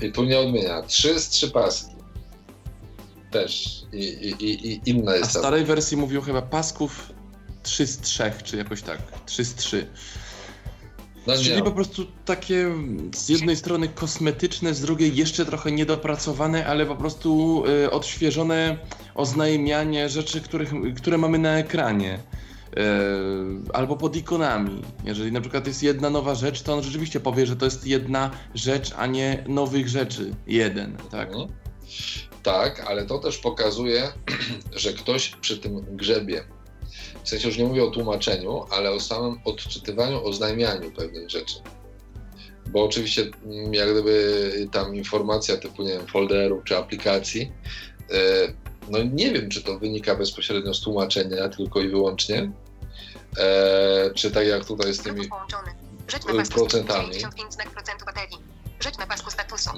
I tu nie odmienia. Trzy z trzy paski. Też. I, i, i, i inna jest. A w starej wersji mówił chyba pasków 3 z 3, czy jakoś tak. 3 z 3. No Czyli po prostu takie z jednej strony kosmetyczne, z drugiej jeszcze trochę niedopracowane, ale po prostu y, odświeżone oznajmianie rzeczy, których, które mamy na ekranie. E, albo pod ikonami. Jeżeli na przykład jest jedna nowa rzecz, to on rzeczywiście powie, że to jest jedna rzecz, a nie nowych rzeczy. Jeden, tak? Mhm. Tak, ale to też pokazuje, że ktoś przy tym grzebie. W sensie już nie mówię o tłumaczeniu, ale o samym odczytywaniu, oznajmianiu pewnych rzeczy. Bo oczywiście, mm, jak gdyby tam informacja typu, nie wiem, folderu czy aplikacji, e, no nie wiem, czy to wynika bezpośrednio z tłumaczenia tylko i wyłącznie, E, czy tak jak tutaj z tymi procentami.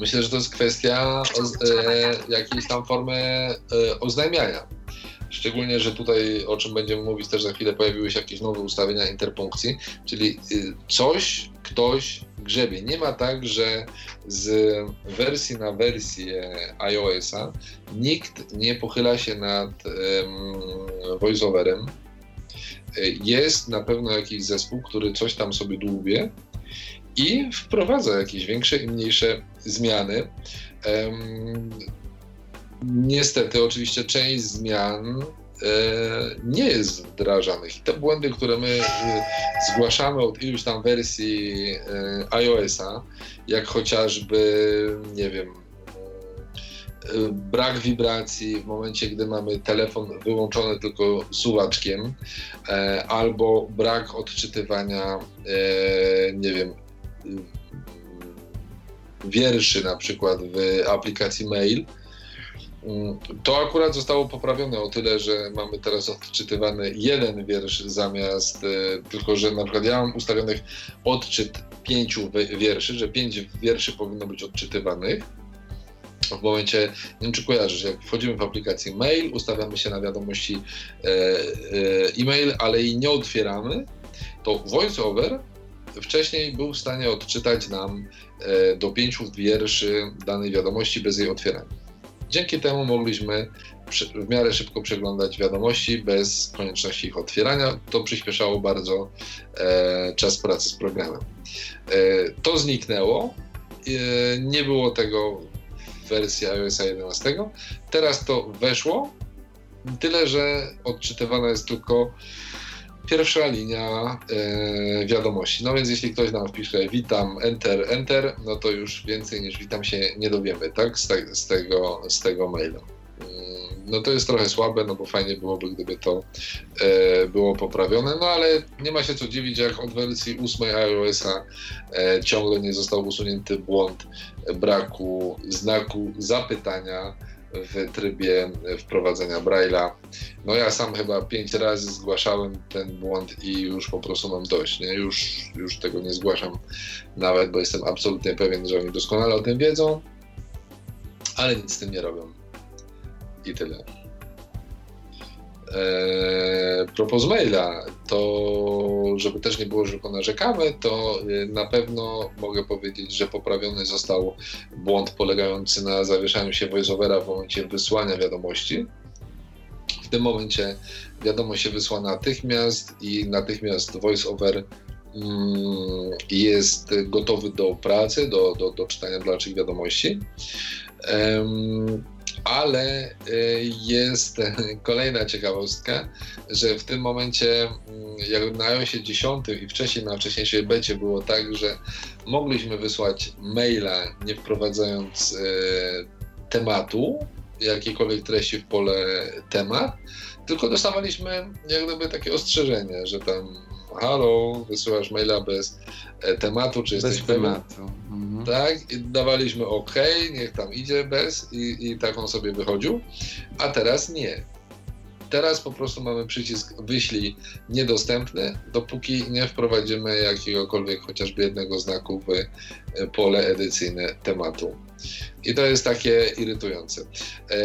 Myślę, że to jest kwestia e, jakiejś tam formy e, oznajmiania. Szczególnie, że tutaj, o czym będziemy mówić też za chwilę, pojawiły się jakieś nowe ustawienia interpunkcji, czyli y, coś, ktoś grzebie. Nie ma tak, że z wersji na wersję iOS-a nikt nie pochyla się nad um, voiceoverem, jest na pewno jakiś zespół, który coś tam sobie dłubie i wprowadza jakieś większe i mniejsze zmiany. niestety, oczywiście, część zmian e, nie jest wdrażanych. I te błędy, które my e, zgłaszamy od iluś tam wersji e, iOS-a, jak chociażby, nie wiem, brak wibracji w momencie, gdy mamy telefon wyłączony tylko suwaczkiem, e, albo brak odczytywania, e, nie wiem, wierszy na przykład w aplikacji mail. Mm, to akurat zostało poprawione o tyle, że mamy teraz odczytywany jeden wiersz zamiast, e, tylko że na przykład ja mam ustawionych odczyt pięciu wierszy, że pięć wierszy powinno być odczytywanych w momencie, nie wiem czy kojarzysz, jak wchodzimy w aplikację mail, ustawiamy się na wiadomości e, e, e-mail, ale jej nie otwieramy, to VoiceOver wcześniej był w stanie odczytać nam e, do pięciu wierszy danej wiadomości bez jej otwierania. Dzięki temu mogliśmy w miarę szybko przeglądać wiadomości bez konieczności ich otwierania. To przyspieszało bardzo czas pracy z programem. To zniknęło. Nie było tego wersji iOS 11. Teraz to weszło. Tyle, że odczytywana jest tylko pierwsza linia e, wiadomości. No więc jeśli ktoś nam wpisze witam, enter, enter, no to już więcej niż witam się nie dowiemy, tak, z, te, z, tego, z tego maila. No to jest trochę słabe, no bo fajnie byłoby, gdyby to e, było poprawione, no ale nie ma się co dziwić, jak od wersji 8 iOS-a e, ciągle nie został usunięty błąd braku znaku zapytania w trybie wprowadzenia Braille'a. No ja sam chyba pięć razy zgłaszałem ten błąd i już po prostu mam dość, nie? Już, już tego nie zgłaszam nawet, bo jestem absolutnie pewien, że oni doskonale o tym wiedzą, ale nic z tym nie robią i tyle. Eee, propos maila, to żeby też nie było, że tylko narzekamy, to e, na pewno mogę powiedzieć, że poprawiony został błąd polegający na zawieszaniu się voiceovera w momencie wysłania wiadomości. W tym momencie wiadomość się wysła natychmiast i natychmiast voiceover mm, jest gotowy do pracy, do, do, do czytania dalszych wiadomości ale y, jest kolejna ciekawostka, że w tym momencie, mm, jak na iOSie 10 i wcześniej na wcześniejszej becie było tak, że mogliśmy wysłać maila nie wprowadzając y, tematu, jakiejkolwiek treści w pole temat, tylko dostawaliśmy jak gdyby takie ostrzeżenie, że tam halo, wysyłasz maila bez e, tematu, czy jesteś bez tematu. Mhm. Tak, I dawaliśmy OK, niech tam idzie bez i, i tak on sobie wychodził, a teraz nie. Teraz po prostu mamy przycisk wyślij niedostępny, dopóki nie wprowadzimy jakiegokolwiek chociażby jednego znaku w e, pole edycyjne tematu. I to jest takie irytujące. E,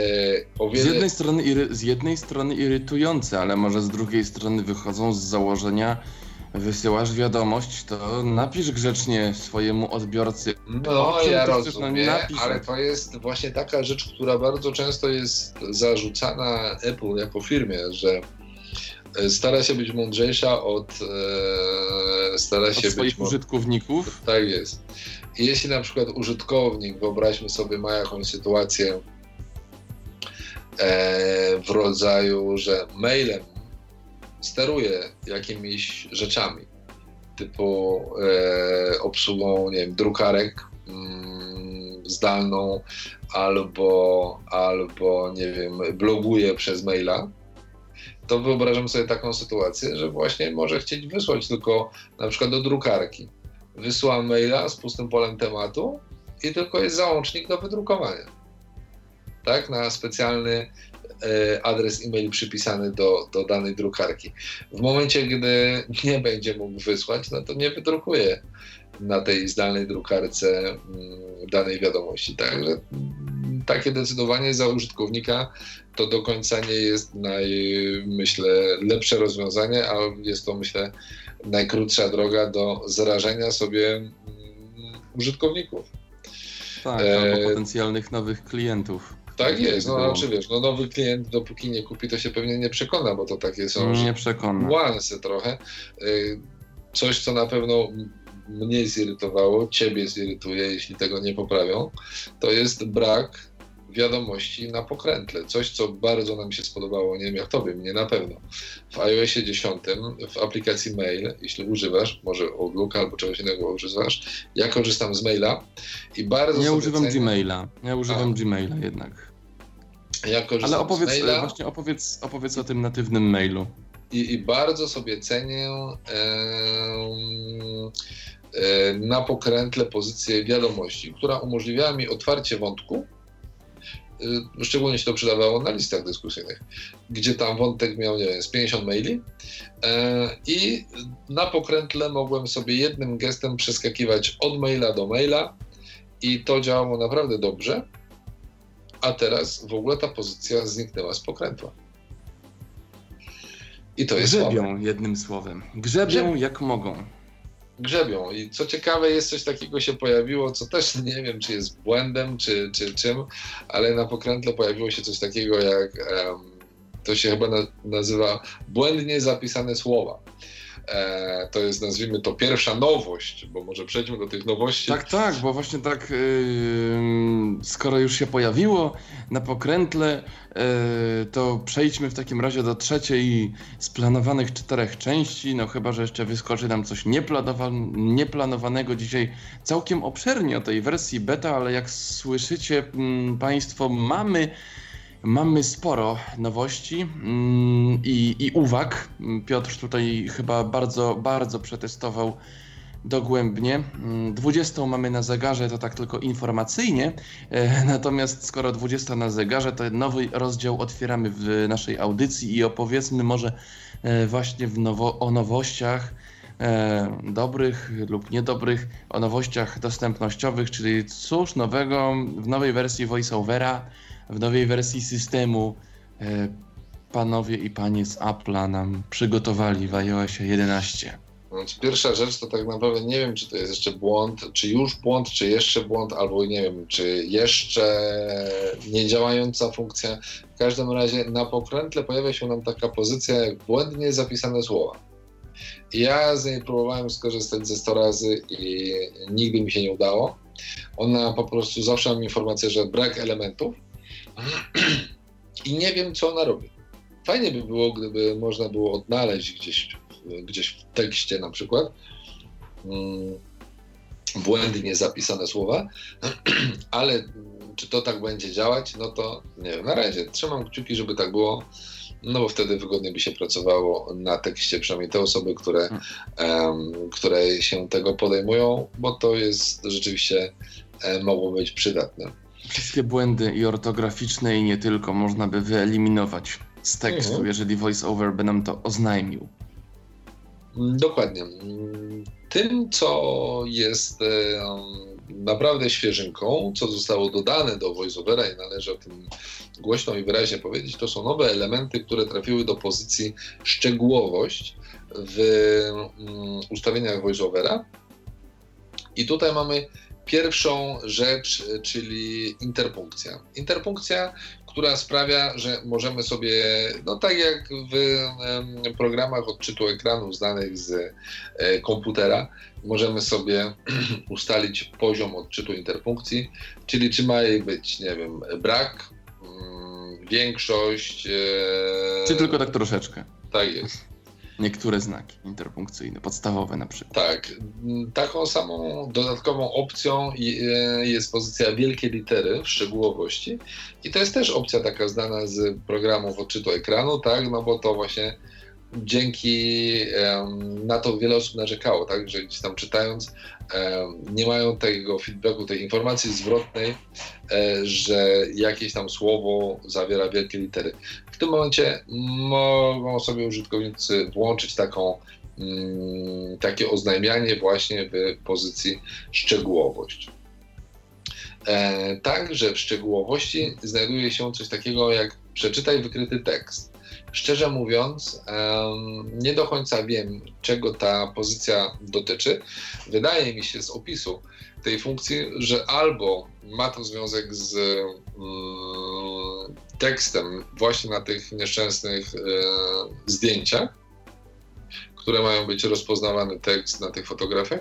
wiele... z, jednej strony iry... z jednej strony irytujące, ale może z drugiej strony wychodzą z założenia, wysyłasz wiadomość, to napisz grzecznie swojemu odbiorcy. No, ja rozumiem, ale to jest właśnie taka rzecz, która bardzo często jest zarzucana Apple jako firmie, że e, stara się być mądrzejsza od e, stara się od swoich być użytkowników. Tak jest. Jeśli na przykład użytkownik, wyobraźmy sobie, ma jakąś sytuację e, w rodzaju, że mailem steruje jakimiś rzeczami, typu e, obsługą, nie wiem, drukarek mm, zdalną, albo, albo, nie wiem, bloguje przez maila, to wyobrażam sobie taką sytuację, że właśnie może chcieć wysłać tylko na przykład do drukarki. Wysyłam maila z pustym polem tematu i tylko jest załącznik do wydrukowania. Tak, na specjalny E, adres e-mail przypisany do, do danej drukarki. W momencie, gdy nie będzie mógł wysłać, no to nie wydrukuje na tej zdalnej drukarce mm, danej wiadomości. Także takie decydowanie za użytkownika to do końca nie jest naj, myślę, lepsze rozwiązanie, a jest to, myślę, najkrótsza droga do zarażenia sobie mm, użytkowników. Tak, albo e... potencjalnych nowych klientów. Tak jest, no znaczy wiesz, no nowy klient dopóki nie kupi, to się pewnie nie przekona, bo to takie są nie przekona. trochę. Y, coś, co na pewno mnie zirytowało, ciebie zirytuje, jeśli tego nie poprawią, to jest brak wiadomości na pokrętle. Coś, co bardzo nam się spodobało, nie wiem jak tobie, mnie na pewno. W iOSie 10, w aplikacji Mail, jeśli używasz, może Outlook albo czegoś innego używasz, ja korzystam z maila i bardzo Nie używam cenię... Gmaila, ja używam A. Gmaila jednak. Ja korzystam Ale opowiedz, z maila. właśnie opowiedz, opowiedz o tym natywnym mailu. I, i bardzo sobie cenię e, e, na pokrętle pozycję wiadomości, która umożliwiała mi otwarcie wątku, szczególnie się to przydawało na listach dyskusyjnych, gdzie tam wątek miał, nie wiem, z 50 maili e, i na pokrętle mogłem sobie jednym gestem przeskakiwać od maila do maila i to działało naprawdę dobrze, a teraz w ogóle ta pozycja zniknęła z pokrętła. I to jest Grzebią słabe. jednym słowem. Grzebią jak mogą. Grzebią. I co ciekawe, jest coś takiego się pojawiło, co też nie wiem, czy jest błędem, czy, czy czym, ale na pokrętle pojawiło się coś takiego jak, um, to się chyba na, nazywa błędnie zapisane słowa. E, to jest, nazwijmy to, pierwsza nowość, bo może przejdźmy do tych nowości. Tak, tak, bo właśnie tak, yy, skoro już się pojawiło na pokrętle, yy, to przejdźmy w takim razie do trzeciej z planowanych czterech części, no chyba, że jeszcze wyskoczy nam coś nieplanowan nieplanowanego dzisiaj całkiem obszernie o tej wersji beta, ale jak słyszycie yy, Państwo, mamy Mamy sporo nowości mm, i, i uwag. Piotr tutaj chyba bardzo, bardzo przetestował dogłębnie. 20 mm, mamy na zegarze, to tak tylko informacyjnie. E, natomiast skoro 20 na zegarze, to nowy rozdział otwieramy w naszej audycji i opowiedzmy może e, właśnie nowo, o nowościach e, dobrych lub niedobrych, o nowościach dostępnościowych, czyli cóż nowego w nowej wersji VoiceOvera w nowej wersji systemu e, panowie i panie z Apple'a nam przygotowali w iOSie 11. Więc pierwsza rzecz to tak naprawdę nie wiem, czy to jest jeszcze błąd, czy już błąd, czy jeszcze błąd, albo nie wiem, czy jeszcze niedziałająca funkcja. W każdym razie na pokrętle pojawia się nam taka pozycja jak błędnie zapisane słowa. Ja z niej próbowałem skorzystać ze 100 razy i nigdy mi się nie udało. Ona po prostu zawsze mam informację, że brak elementów, i nie wiem, co ona robi. Fajnie by było, gdyby można było odnaleźć gdzieś, gdzieś w tekście na przykład mm, błędnie zapisane słowa, ale czy to tak będzie działać, no to nie wiem, na razie trzymam kciuki, żeby tak było, no bo wtedy wygodnie by się pracowało na tekście, przynajmniej te osoby, które, um, które się tego podejmują, bo to jest rzeczywiście e, mogło być przydatne. Wszystkie błędy i ortograficzne i nie tylko można by wyeliminować z tekstu, mhm. jeżeli voiceover by nam to oznajmił. Dokładnie. Tym, co jest e, naprawdę świeżynką, co zostało dodane do voiceovera i należy o tym głośno i wyraźnie powiedzieć, to są nowe elementy, które trafiły do pozycji szczegółowość w mm, ustawieniach voiceovera. I tutaj mamy Pierwszą rzecz, czyli interpunkcja. Interpunkcja, która sprawia, że możemy sobie, no tak jak w programach odczytu ekranu znanych z e, komputera, możemy sobie ustalić poziom odczytu interpunkcji, czyli czy ma jej być, nie wiem, brak, mm, większość. E, czy tylko tak troszeczkę. Tak jest niektóre znaki interpunkcyjne, podstawowe na przykład. Tak. Taką samą dodatkową opcją e, jest pozycja wielkie litery w szczegółowości i to jest też opcja taka znana z programów odczytu ekranu, tak, no bo to właśnie dzięki na to wiele osób narzekało, tak, że gdzieś tam czytając nie mają tego feedbacku, tej informacji zwrotnej, e, że jakieś tam słowo zawiera wielkie litery. W tym momencie mogą sobie użytkownicy włączyć taką, mm, takie oznajmianie właśnie w pozycji szczegółowość. E, także w szczegółowości znajduje się coś takiego jak przeczytaj wykryty tekst. Szczerze mówiąc, nie do końca wiem, czego ta pozycja dotyczy. Wydaje mi się z opisu tej funkcji, że albo ma to związek z mm, tekstem właśnie na tych nieszczęsnych e, zdjęciach, które mają być rozpoznawany tekst na tych fotografiach,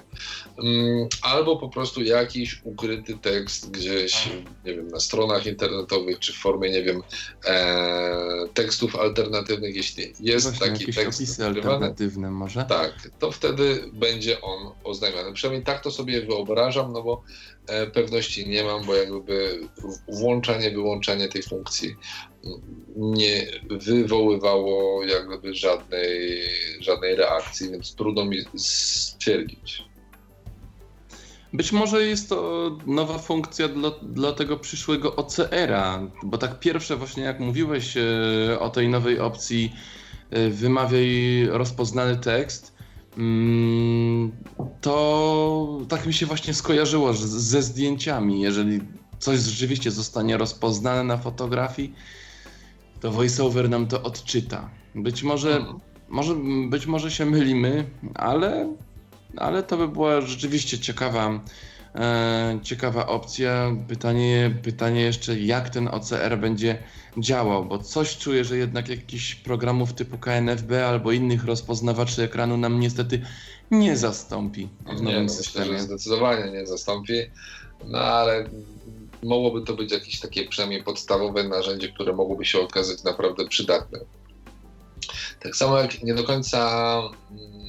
mm, albo po prostu jakiś ukryty tekst gdzieś, nie wiem, na stronach internetowych, czy w formie, nie wiem, e, tekstów alternatywnych, jeśli jest Właśnie, taki jakieś tekst opisy alternatywne może? Tak, to wtedy będzie on oznajmiany. Przynajmniej tak to sobie wyobrażam, no bo e, pewności nie mam, bo jakby włączanie, wyłączanie tej funkcji nie wywoływało jakby żadnej, żadnej reakcji, więc trudno mi stwierdzić. Być może jest to nowa funkcja dla, dla tego przyszłego OCR-a, bo tak pierwsze właśnie jak mówiłeś e, o tej nowej opcji e, wymawiaj rozpoznany tekst, mm, to tak mi się właśnie skojarzyło ze zdjęciami. Jeżeli coś rzeczywiście zostanie rozpoznane na fotografii, to voiceover nam to odczyta. Być może, hmm. może, być może się mylimy, ale ale to by była rzeczywiście ciekawa, e, ciekawa opcja. Pytanie, pytanie jeszcze, jak ten OCR będzie działał, bo coś czuję, że jednak jakichś programów typu KNFB albo innych rozpoznawaczy ekranu nam niestety nie zastąpi w nowym nie, no, systemie. Myślę, zdecydowanie nie zastąpi, no ale mogłoby to być jakieś takie przynajmniej podstawowe narzędzie, które mogłoby się okazać naprawdę przydatne. Tak samo jak nie do końca mm,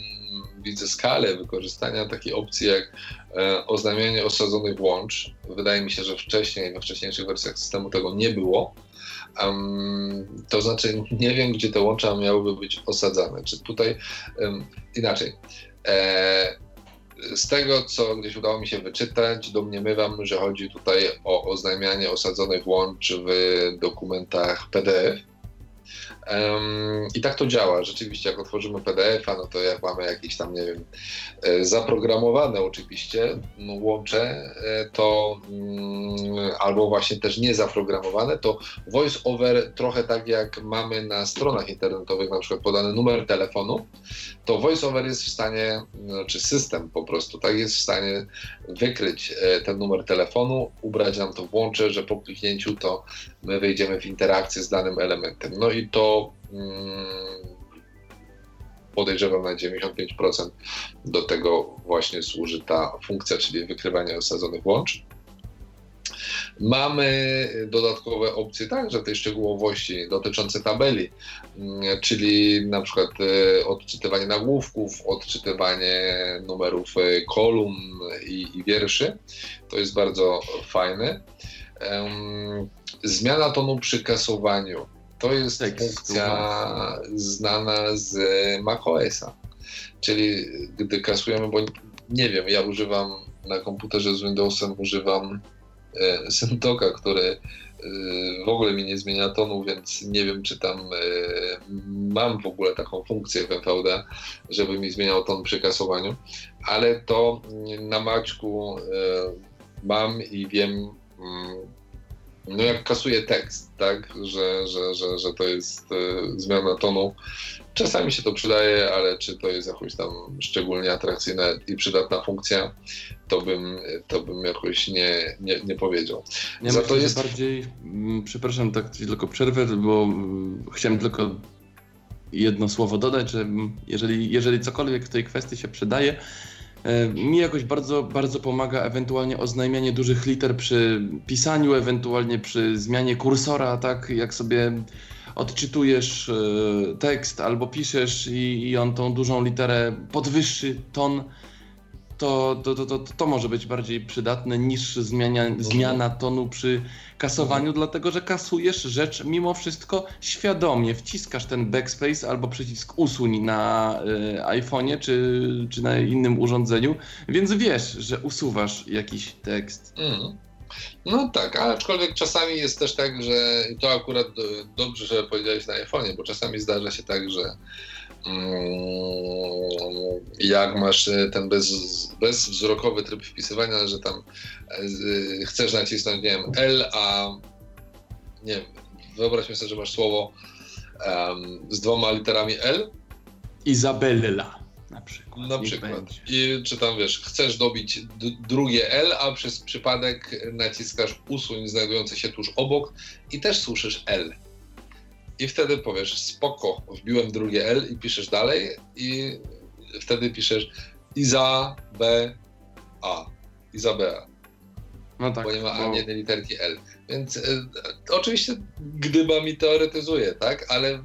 widzę skalę wykorzystania takiej opcji jak e, oznajmianie osadzonych włącz. Wydaje mi się, że wcześniej, we wcześniejszych wersjach systemu tego nie było. Um, to znaczy, nie wiem, gdzie te łącza miałyby być osadzane. Czy tutaj um, inaczej. E, z tego, co gdzieś udało mi się wyczytać, domniemywam, że chodzi tutaj o oznajmianie osadzonych łącz w dokumentach PDF. Um, I tak to działa. Rzeczywiście, jak otworzymy PDF-a, no to jak mamy jakieś tam, nie wiem, e, zaprogramowane oczywiście no, łącze, e, to um, albo właśnie też niezaprogramowane, to voice over trochę tak jak mamy na stronach internetowych, na przykład podany numer telefonu, to voice over jest w stanie, czy system po prostu, tak jest w stanie wykryć e, ten numer telefonu, ubrać nam to w łącze, że po kliknięciu to my wejdziemy w interakcję z danym elementem. No i to podejrzewam na 95% do tego właśnie służy ta funkcja, czyli wykrywanie osadzonych łącz. Mamy dodatkowe opcje także tej szczegółowości dotyczące tabeli, mm, czyli na przykład e, odczytywanie nagłówków, odczytywanie numerów e, kolumn i, i wierszy. To jest bardzo fajne. Zmiana tonu przy kasowaniu. To jest funkcja znana z macOSa. Czyli gdy kasujemy, bo nie wiem, ja używam na komputerze z Windowsem, używam e, Sentoka, który e, w ogóle mi nie zmienia tonu, więc nie wiem, czy tam e, mam w ogóle taką funkcję w NVD, żeby mi zmieniał ton przy kasowaniu, ale to na Maćku mam i wiem, mm, no jak kasuje tekst, tak, że, że, że, że to jest e, zmiana tonu. Czasami się to przydaje, ale czy to jest jakoś tam szczególnie atrakcyjna i przydatna funkcja, to bym, to bym jakoś nie, nie, nie powiedział. Ja Za to jest bardziej, mm, przepraszam, tak tylko przerwę, bo mm, chciałem tylko jedno słowo dodać, że mm, jeżeli, jeżeli cokolwiek w tej kwestii się przydaje, mi jakoś bardzo, bardzo pomaga ewentualnie oznajmianie dużych liter przy pisaniu, ewentualnie przy zmianie kursora, tak? Jak sobie odczytujesz e, tekst albo piszesz i, i on tą dużą literę podwyższy ton to, to, to, to, to może być bardziej przydatne niż zmiana, zmiana tonu przy kasowaniu, mhm. dlatego że kasujesz rzecz mimo wszystko świadomie. Wciskasz ten backspace albo przycisk usuń na y, iPhone'ie czy, czy na innym urządzeniu, więc wiesz, że usuwasz jakiś tekst. Mm. No tak, aczkolwiek czasami jest też tak, że to akurat dobrze, że powiedziałeś na iPhone'ie, bo czasami zdarza się tak, że jak masz e, ten bez, bezwzrokowy tryb wpisywania, że tam e, chcesz nacisnąć, nie wiem, L, a nie wiem, wyobraźmy sobie, że masz słowo um, z dwoma literami L. Izabella na przykład. Na przykład. I czy tam wiesz, chcesz dobić drugie L, a przez przypadek naciskasz usuń znajdujący się tuż obok i też słyszysz L. I wtedy powiesz, spoko, wbiłem drugie L i piszesz dalej i wtedy piszesz Iza B A. Izabea. No tak. Bo nie ma ani jednej literki L. Więc e, oczywiście gdyba mi teoretyzuje, tak? Ale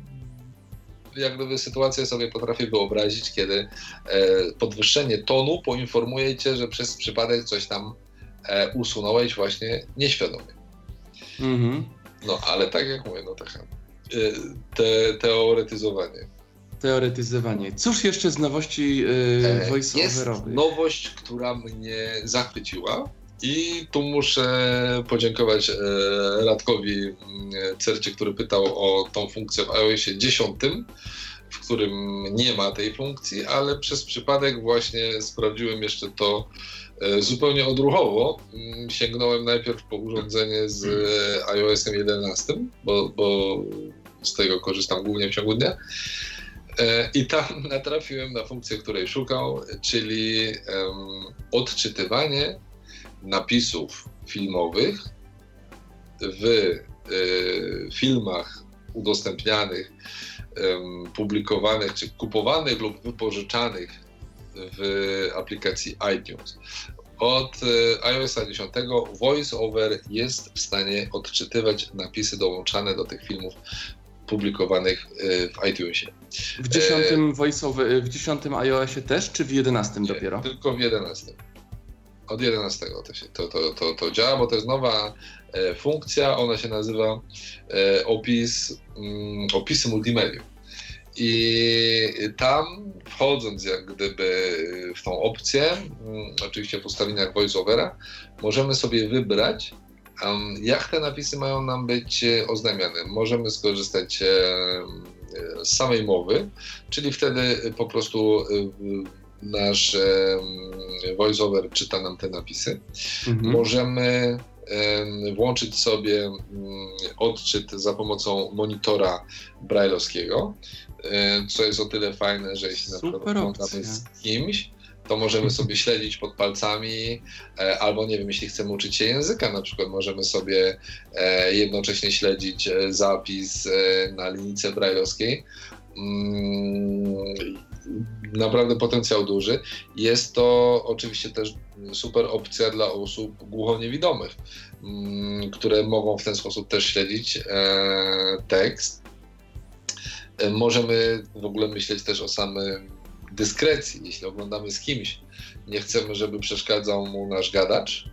jak gdyby sytuację sobie potrafię wyobrazić, kiedy e, podwyższenie tonu poinformuje cię, że przez przypadek coś tam e, usunąłeś właśnie nieświadomie. Mhm. No, ale tak jak mówię, no tak Y, te, teoretyzowanie. Teoretyzowanie. Cóż jeszcze z nowości yy, voice-overowych? Jest nowość, która mnie zachwyciła. I tu muszę podziękować e, Radkowi Cercie, który pytał o tą funkcję w iOSie 10, w którym nie ma tej funkcji, ale przez przypadek właśnie sprawdziłem jeszcze to e, zupełnie odruchowo. Mm, sięgnąłem najpierw po urządzenie z e, iOSem 11, bo, bo z tego korzystam głównie w ciągu dnia. E, I tam natrafiłem na funkcję, której szukał, czyli odczytywanie napisów filmowych w y, filmach udostępnianych, publikowanych czy kupowanych lub wypożyczanych w aplikacji iTunes. Od y, iOS 10 VoiceOver jest w stanie odczytywać napisy dołączane do tych filmów publikowanych y, w iTunesie. W dziesiątym voiceover, w dziesiątym iOSie też, czy w jedenastym Nie, dopiero? Tylko w 11. Od 11 to, się, to, to, to, to działa, bo to jest nowa e, funkcja, ona się nazywa e, opis, mm, opisy multimedium. I tam wchodząc jak gdyby w tą opcję, mm, oczywiście w ustawieniach voiceovera, możemy sobie wybrać, jak te napisy mają nam być e, oznajmiane. Możemy skorzystać e, z samej mowy, czyli wtedy po prostu e, nasz voiceover czyta nam te napisy. Mhm. Możemy em, włączyć sobie odczyt za pomocą monitora brailleowskiego, e, co jest o tyle fajne, że jeśli na przykład Super oglądamy opcja. z kimś, to możemy sobie śledzić pod palcami, e, albo nie wiem, jeśli chcemy uczyć się języka, na przykład możemy sobie e, jednocześnie śledzić e, zapis na linijce brailleowskiej. Mm, Naprawdę potencjał duży. Jest to oczywiście też super opcja dla osób głuchoniewidomych, mm, które mogą w ten sposób też śledzić tekst. Możemy w ogóle myśleć też o samej dyskrecji. Jeśli oglądamy z kimś, nie chcemy, żeby przeszkadzał mu nasz gadacz,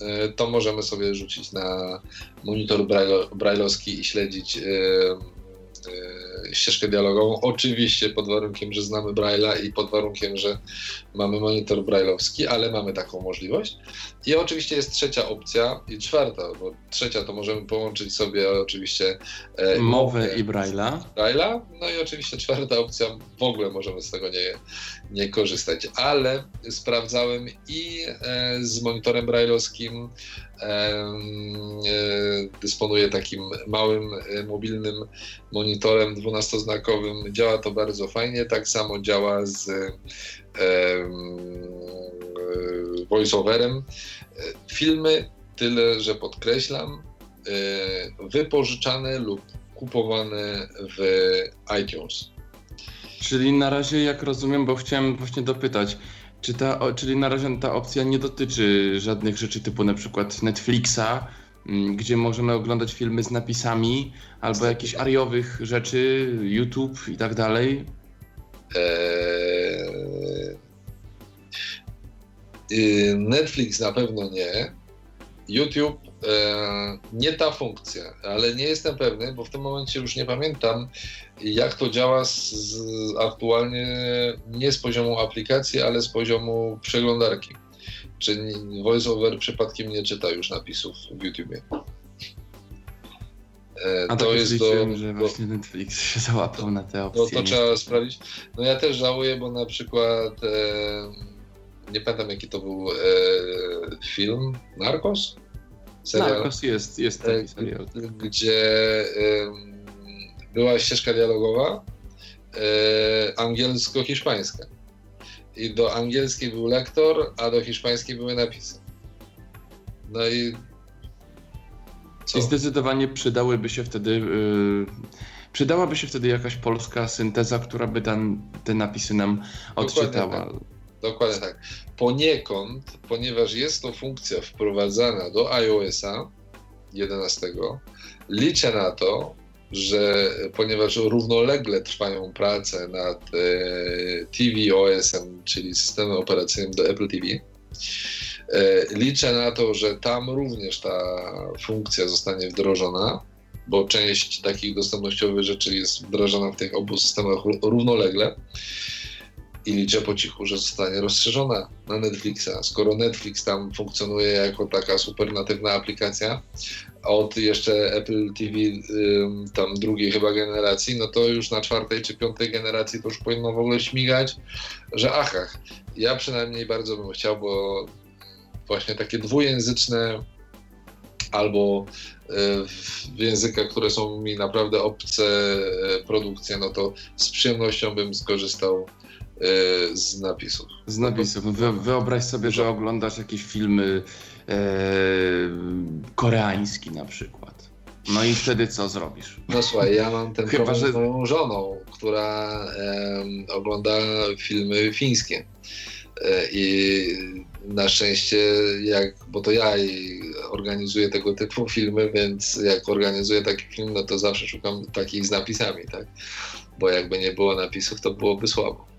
e, to możemy sobie rzucić na monitor braille- brailleowski i śledzić e, ścieżkę dialogową. Oczywiście pod warunkiem, że znamy Braille'a i pod warunkiem, że mamy monitor brailleowski, ale mamy taką możliwość. I oczywiście jest trzecia opcja i czwarta, bo trzecia to możemy połączyć sobie oczywiście e, Mowę i Braille'a. Braille'a. No i oczywiście czwarta opcja, w ogóle możemy z tego nie, nie korzystać, ale sprawdzałem i e, z monitorem brailleowskim e, dysponuję takim małym e, mobilnym monitorem 12-znakowym. Działa to bardzo fajnie. Tak samo działa z voiceoverem. Filmy, tyle że podkreślam, wypożyczane lub kupowane w iTunes. Czyli na razie, jak rozumiem, bo chciałem właśnie dopytać, czy ta, czyli na razie ta opcja nie dotyczy żadnych rzeczy typu na przykład Netflixa, mm, gdzie możemy oglądać filmy z napisami, albo jakichś ariowych rzeczy, YouTube i tak dalej. Eee, y, Netflix na pewno nie. YouTube e, nie ta funkcja, ale nie jestem pewny, bo w tym momencie już nie pamiętam, jak to działa z, z, aktualnie nie z poziomu aplikacji, ale z poziomu przeglądarki. Czy VoiceOver przypadkiem nie czyta już napisów w YouTubie. E, A to tak jest do, że do, właśnie Netflix się załapał na te no opcje. to trzeba sprawdzić. No ja też żałuję, bo na przykład e, nie pamiętam jaki to był e, film, Narcos? Serial, Narcos jest, jest e, taki serial. gdzie była ścieżka dialogowa e, angielsko-hiszpańska. I do angielskiej był lektor, a do hiszpańskiej były napisy. No i co? I zdecydowanie przydałyby się wtedy. Yy, przydałaby się wtedy jakaś polska synteza, która by tam te napisy nam odczytała. tak. Dokładnie tak. Poniekąd, ponieważ jest to funkcja wprowadzana do iOS-a 11, liczę na to, że ponieważ równolegle trwają prace nad e, tvOS-em, czyli systemem operacyjnym do Apple TV, e, liczę na to, że tam również ta funkcja zostanie wdrożona, bo część takich dostępnościowych rzeczy jest wdrażana w tych obu systemach ró- równolegle i liczę po cichu, że zostanie rozszerzona na Netflixa. Skoro Netflix tam funkcjonuje jako taka super natywna aplikacja, od jeszcze Apple TV tam drugiej chyba generacji, no to już na czwartej czy piątej generacji to już powinno w ogóle śmigać, że achach. Ja przynajmniej bardzo bym chciał, bo właśnie takie dwujęzyczne albo w językach, które są mi naprawdę obce produkcje, no to z przyjemnością bym skorzystał z napisów. Z napisów. Wy, wyobraź sobie, że oglądasz jakieś filmy e, koreański na przykład. No i wtedy co zrobisz? No słuchaj, ja mam ten Chyba, problem że... z moją żoną, która e, ogląda filmy fińskie. E, I na szczęście, jak, bo to ja organizuję tego typu filmy, więc jak organizuję taki film, no to zawsze szukam takich z napisami, tak? Bo jakby nie było napisów, to byłoby słabo.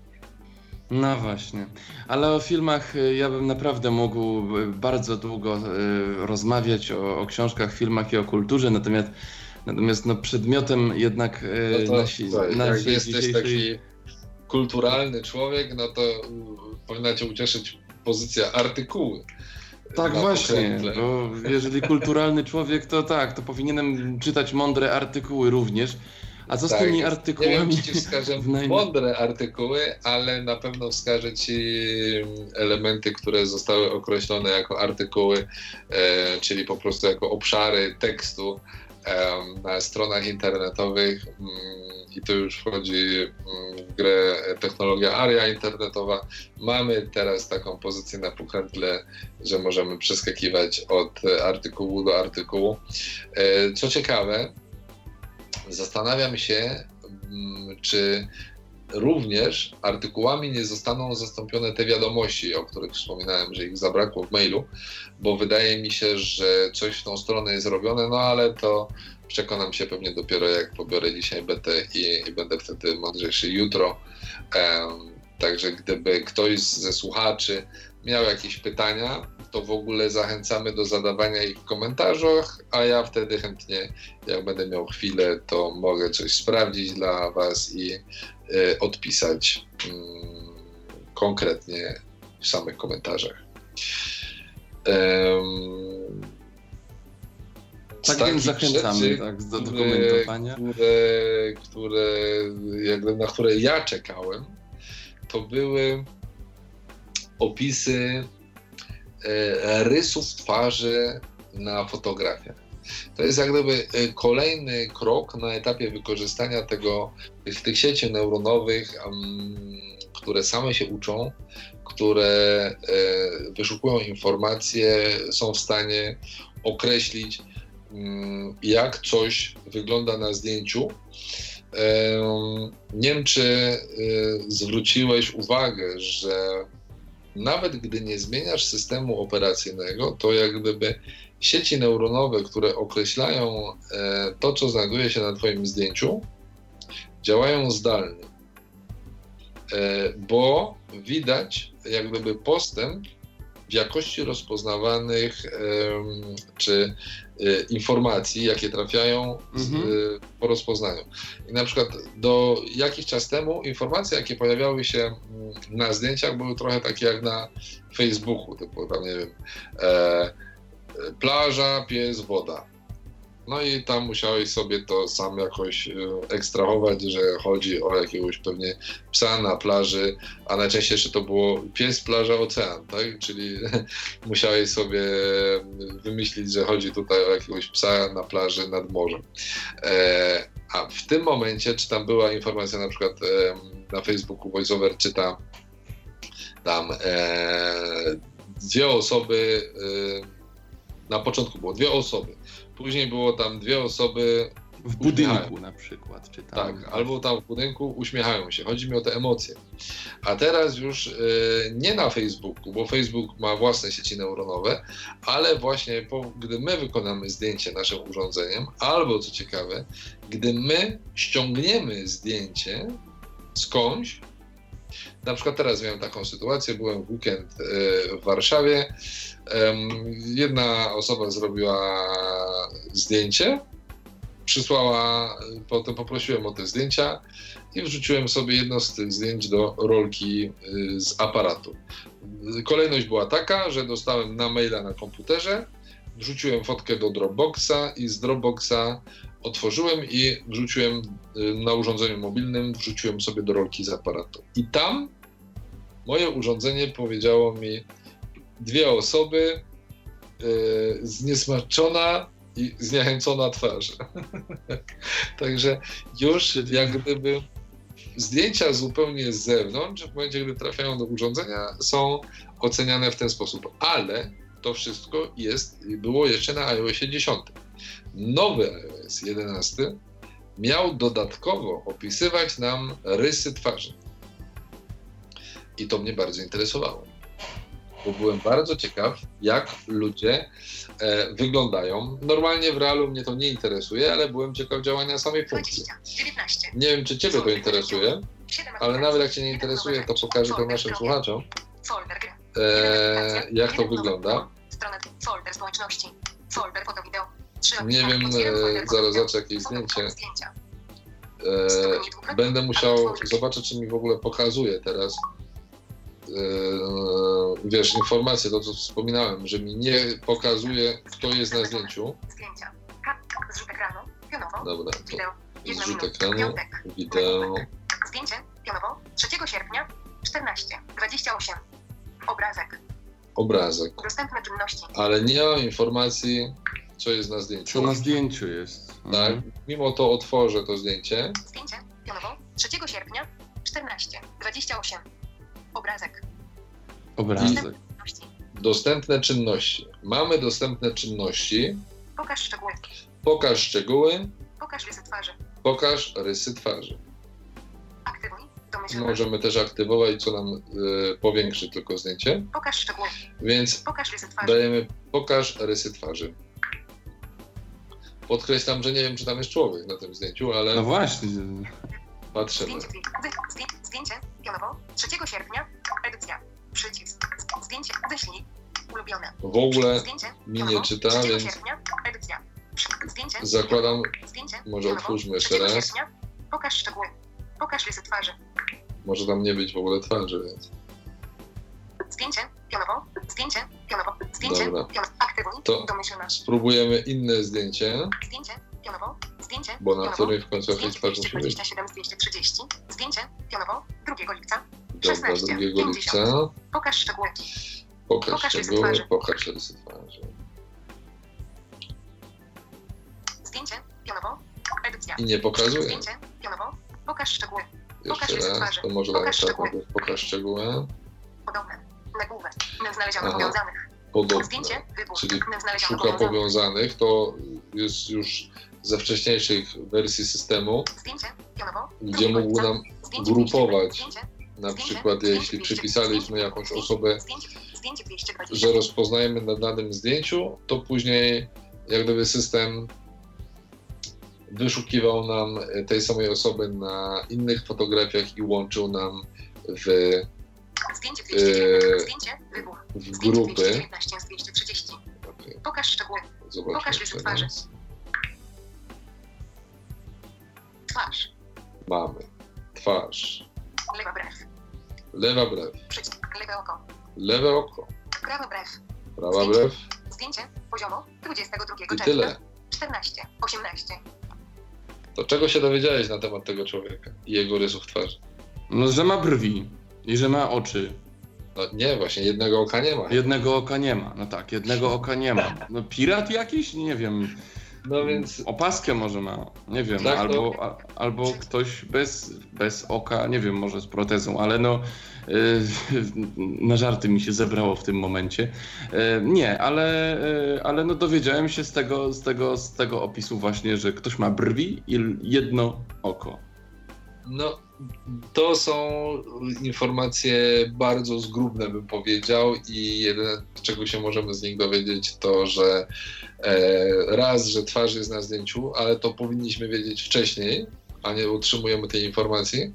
No właśnie. Ale o filmach y, ja bym naprawdę mógł y, bardzo długo y, rozmawiać o, o książkach, filmach i o kulturze, natomiast, natomiast no przedmiotem jednak no to, nasi, to, jak jesteś taki kulturalny człowiek, no to powinna cię ucieszyć pozycja artykuły. Tak właśnie, bo jeżeli kulturalny człowiek, to tak, to powinienem czytać mądre artykuły również. A co tak, z tymi artykułami? Nie wiem, czy ci wskażę mądre artykuły, ale na pewno wskażę ci elementy, które zostały określone jako artykuły, e, czyli po prostu jako obszary tekstu e, na stronach internetowych. Mm, I tu już wchodzi mm, w grę technologia ARIA internetowa. Mamy teraz taką pozycję na pokrętle, że możemy przeskakiwać od artykułu do artykułu. E, co ciekawe, Zastanawiam się, mm, czy również artykułami nie zostaną zastąpione te wiadomości, o których wspominałem, że ich zabrakło w mailu, bo wydaje mi się, że coś w tą stronę jest robione, no ale to przekonam się pewnie dopiero jak pobiorę dzisiaj BT i, i będę wtedy mądrzejszy jutro. Um, także gdyby ktoś ze słuchaczy miał jakieś pytania, to w ogóle zachęcamy do zadawania ich w komentarzach, a ja wtedy chętnie, jak będę miał chwilę, to mogę coś sprawdzić dla Was i y, odpisać y, konkretnie w samych komentarzach. Um, tak więc zachęcamy rzeczy, tak, do, do komentowania. Które, które, jakby, na które ja czekałem, to były opisy rysów twarzy na fotografiach. To jest jak gdyby e, kolejny krok na etapie wykorzystania tego, tych sieci neuronowych, które same się uczą, które e, wyszukują informacje, są w stanie określić, mm, jak coś wygląda na zdjęciu. Nie wiem, czy zwróciłeś uwagę, że nawet gdy nie zmieniasz systemu operacyjnego, to jak gdyby sieci neuronowe, które określają e, to, co znajduje się na Twoim zdjęciu, działają zdalnie. E, bo widać jak gdyby postęp w jakości rozpoznawanych czy informacji, jakie trafiają mhm. E, po rozpoznaniu. I na przykład do jakiś czas temu informacje, jakie pojawiały się mm, na zdjęciach, były trochę takie jak na Facebooku, typu tam nie wiem, e, plaża, pies, woda. No i tam musiałeś sobie to sam jakoś e, ekstrahować, że chodzi o jakiegoś pewnie psa na plaży, a najczęściej jeszcze to było pies, plaża, ocean, tak? Czyli musiałeś sobie wymyślić, że chodzi tutaj o jakiegoś psa na plaży nad morzem. E, a w tym momencie, czy tam była informacja na przykład e, na Facebooku VoiceOver czyta tam dwie osoby, na początku było dwie osoby, Później było tam dwie osoby. W budynku na przykład, czy tam. Tak, albo tam w budynku uśmiechają się. Chodzi mi o te emocje. A teraz już y, nie na Facebooku, bo Facebook ma własne sieci neuronowe, ale właśnie po, gdy my wykonamy zdjęcie naszym urządzeniem, albo co ciekawe, gdy my ściągniemy zdjęcie skądś, na przykład teraz miałem taką sytuację, byłem w weekend y, w Warszawie, Jedna osoba zrobiła zdjęcie, przysłała, potem poprosiłem o te zdjęcia i wrzuciłem sobie jedno z tych zdjęć do rolki y, z aparatu. Kolejność była taka, że dostałem na maila na komputerze, wrzuciłem fotkę do Dropboxa i z Dropboxa otworzyłem i wrzuciłem y, na urządzeniu mobilnym, wrzuciłem sobie do rolki z aparatu. I tam moje urządzenie powiedziało mi, dwie osoby, zniesmaczona i zniechęcona twarz. Także już jak gdyby zdjęcia zupełnie z zewnątrz, w momencie, gdy trafiają do urządzenia, są oceniane w ten sposób. Ale to wszystko jest, było jeszcze na iOSie 10. Nowy iOS 11 miał dodatkowo opisywać nam rysy twarzy. I to mnie bardzo interesowało bo byłem bardzo ciekaw, jak ludzie e, wyglądają. Normalnie w realu mnie to nie interesuje, ale byłem ciekaw działania samej funkcji. 20, 19. Nie wiem, czy Ciebie to interesuje, 7 ale nawet jak Cię nie interesuje, to pokażę to naszym słuchaczom, e, jak to wygląda. Folder społeczności. Folder foto wideo. Nie wiem, e, zaraz zobaczę jakieś zdjęcie. E, będę musiał zobaczyć, czy mi w ogóle pokazuje teraz. E, wiesz, informacje, to co wspominałem, że mi nie pokazuje, kto jest na zdjęciu. Zdjęcia. Ka- Zrzut ekranu. Pionowo. Dobra, to zrzut ekranu, wideo. Zdjęcie. Pionowo. 3 sierpnia. 14. 28. Obrazek. obrazek. Dostępne czynności. Ale nie mam informacji, co jest na zdjęciu. Co na zdjęciu jest. Tak, Mhm. mimo to otworzę to zdjęcie. Zdjęcie. Pionowo. 3 sierpnia. 14. 28. Obrazek. Obrazek. Dostępne czynności. Mamy dostępne czynności. Pokaż szczegóły. Pokaż szczegóły, Pokaż rysy twarzy. pokaż rysy twarzy. Możemy też aktywować, co nam y, powiększy tylko zdjęcie. Pokaż szczegóły. Więc Pokaż rysy twarzy. dajemy pokaż rysy twarzy. Podkreślam, że nie wiem, czy tam jest człowiek na tym zdjęciu, ale No właśnie. patrzymy. Zdjęcie. Zdjęcie. Pionowo. 3 sierpnia. Edycja. Przycisk. Zdjęcie. Wyślij. Ulubione. W ogóle Zdjęcie. mi nie czyta, 3 więc sierpnia. Edycja. Przy- Zdjęcie. zakładam, Zdjęcie. może Pionowo. otwórzmy jeszcze 3 raz. sierpnia. Pokaż szczegóły. Pokaż rysy twarzy. może tam nie być w ogóle twarzy, więc Zdjęcie. Pionowo. Zdjęcie. Pionowo. Zdjęcie. Dobra. Pionowo. Aktywuj. To- Domyślność. spróbujemy inne zdjęcie, Zdjęcie. Pionowo. Zdjęcie. bo na pionowo. której w końcu Zdjęcie twarz musi być. 227 z 230. Zdjęcie. Pionowo. 2 lipca. Dobra, 16, 2 50. lipca. Pokaż szczegóły. Pokaż Pokaż szczegóły, pokaż rysy twarzy. Zdjęcie. Pionowo. Edycja. I nie pokazuje. Zdjęcie. Pionowo. Pokaż szczegóły. Pokaż Jeszcze rysy raz, to może Pokaż szczegóły. pokaż szczegóły. Podobne. Nagłówek. Znaleziono Aha. powiązanych. Podobne. Zdjęcie. Wybór. Czyli Szuka powiązanych. powiązanych, to jest już ze wcześniejszych wersji systemu, Zdjęcie. Pionowo. gdzie 2 mógł nam Zdjęcie grupować. 200. na Zdjęcie. przykład Zdjęcie jeśli 200. przypisaliśmy Zdjęcie. jakąś Zdjęcie. osobę, Zdjęcie. Zdjęcie 220. że rozpoznajemy na danym zdjęciu, to później jak gdyby system wyszukiwał nam tej samej osoby na innych fotografiach i łączył nam w, Zdjęcie 219. Eee, Zdjęcie. Wybór. w Zdjęcie grupy. 219 z 230. Okej, Pokaż szczegóły. zobaczmy Pokaż rysy twarzy. Twarz. Mamy twarz, Lewa brew. lewa brew, Przycisk. Lewe oko. lewe oko, Prawa brew. prawa brew Zdjęcie. Poziomo. 22 i czerwca. tyle. 14. 18. To czego się dowiedziałeś na temat tego człowieka i jego rysów twarzy? No, że ma brwi i że ma oczy. No nie, właśnie jednego oka nie ma. Jednego oka nie ma. No tak, jednego oka nie ma. No pirat jakiś? Nie wiem. No więc Opaskę może ma, nie wiem, Tak, albo, a, albo ktoś bez, bez oka, nie wiem, może z protezą, ale no y, na żarty mi się zebrało w tym momencie. Y, nie, ale, y, ale no dowiedziałem się z tego, z, tego, z tego opisu właśnie, że ktoś ma brwi i jedno oko. No, to są informacje bardzo zgrubne, bym powiedział, i jedyne, czego się możemy z nich dowiedzieć, to, że e, raz, że twarz jest na zdjęciu, ale to powinniśmy wiedzieć wcześniej, a nie otrzymujemy tej informacji.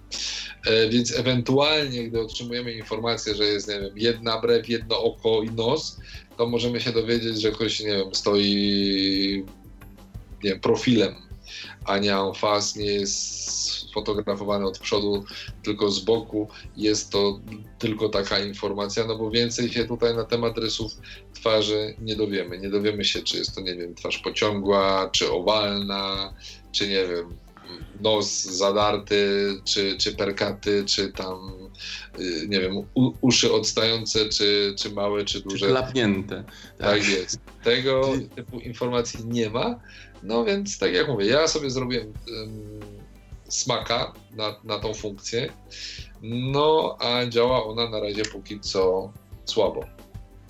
E, więc ewentualnie, gdy otrzymujemy informację, że jest, nie wiem, jedna brew, jedno oko i nos, to możemy się dowiedzieć, że ktoś, nie wiem, stoi nie wiem, profilem, a nie en face, nie jest sfotografowany od przodu, tylko z boku. Jest to tylko taka informacja, no bo więcej się tutaj na temat rysów twarzy nie dowiemy. Nie dowiemy się, czy jest to, nie wiem, twarz pociągła, czy owalna, czy nie wiem, nos zadarty, czy, czy perkaty, czy tam, y, nie wiem, u, uszy odstające, czy, czy małe, czy duże. Czy klapnięte. Tak. tak jest. Tego typu informacji nie ma. No więc, tak jak mówię, ja sobie zrobiłem smaka na, na tą funkcję, no a działa ona na razie póki co słabo.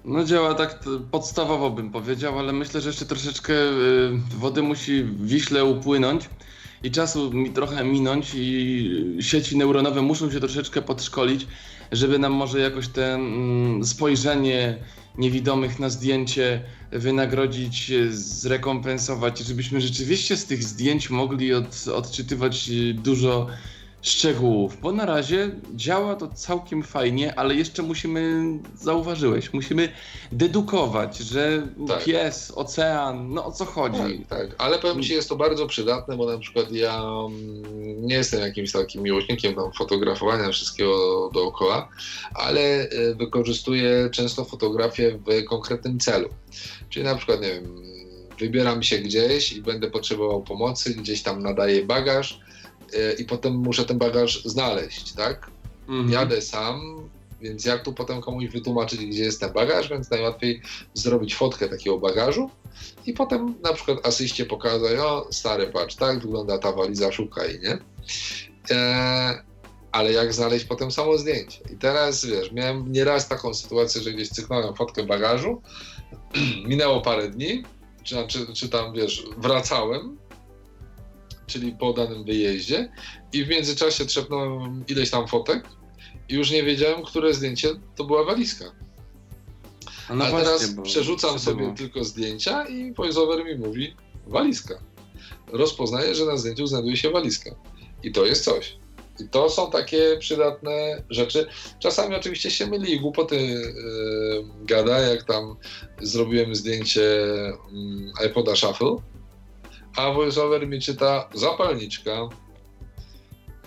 No działa tak podstawowo bym powiedział, ale myślę, że jeszcze troszeczkę y, wody musi Wiśle upłynąć i czasu mi trochę minąć i sieci neuronowe muszą się troszeczkę podszkolić, żeby nam może jakoś te mm, spojrzenie niewidomych na zdjęcie wynagrodzić, zrekompensować, żebyśmy rzeczywiście z tych zdjęć mogli od, odczytywać dużo szczegółów, bo na razie działa to całkiem fajnie, ale jeszcze musimy, zauważyłeś, musimy dedukować, że tak. pies, ocean, no o co chodzi. Tak, tak, ale powiem Ci, jest to bardzo przydatne, bo na przykład ja mm, nie jestem jakimś takim miłośnikiem tam fotografowania wszystkiego dookoła, ale e, wykorzystuję często fotografię w konkretnym celu. Czyli na przykład, nie wiem, wybieram się gdzieś i będę potrzebował pomocy, gdzieś tam nadaję bagaż, i potem muszę ten bagaż znaleźć, tak? Mhm. Jadę sam, więc jak tu potem komuś wytłumaczyć, gdzie jest ten bagaż, więc najłatwiej zrobić fotkę takiego bagażu i potem na przykład asyście pokazać, o stary patrz, tak wygląda ta waliza, szukaj, nie? E, ale jak znaleźć potem samo zdjęcie? I teraz, wiesz, miałem nieraz taką sytuację, że gdzieś cyknąłem fotkę bagażu, minęło parę dni, czy, czy, czy tam, wiesz, wracałem, czyli po danym wyjeździe i w międzyczasie trzepnąłem ileś tam fotek i już nie wiedziałem, które zdjęcie to była walizka. No A właśnie, teraz przerzucam sobie było. tylko zdjęcia i voiceover mi mówi walizka. Rozpoznaje, że na zdjęciu znajduje się walizka. I to jest coś. I to są takie przydatne rzeczy. Czasami oczywiście się myli i głupoty yy, gada, jak tam zrobiłem zdjęcie yy, iPoda Shuffle a voiceover mi czyta zapalniczka. No,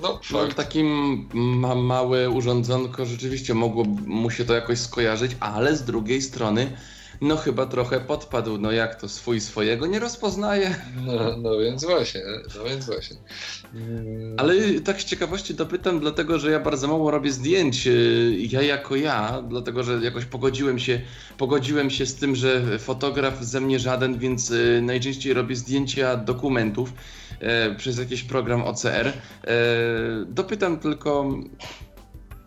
no fakt. No, takim ma małe urządzonko rzeczywiście mogło mu się to jakoś skojarzyć, ale z drugiej strony no chyba trochę podpadł, no jak to swój swojego nie rozpoznaje. No, no więc właśnie, no więc właśnie. Mm. Ale tak z ciekawości dopytam, dlatego że ja bardzo mało robię zdjęć, y, ja jako ja, dlatego że jakoś pogodziłem się, pogodziłem się z tym, że fotograf ze mnie żaden, więc y, najczęściej robię zdjęcia dokumentów e, przez jakiś program OCR. E, dopytam tylko,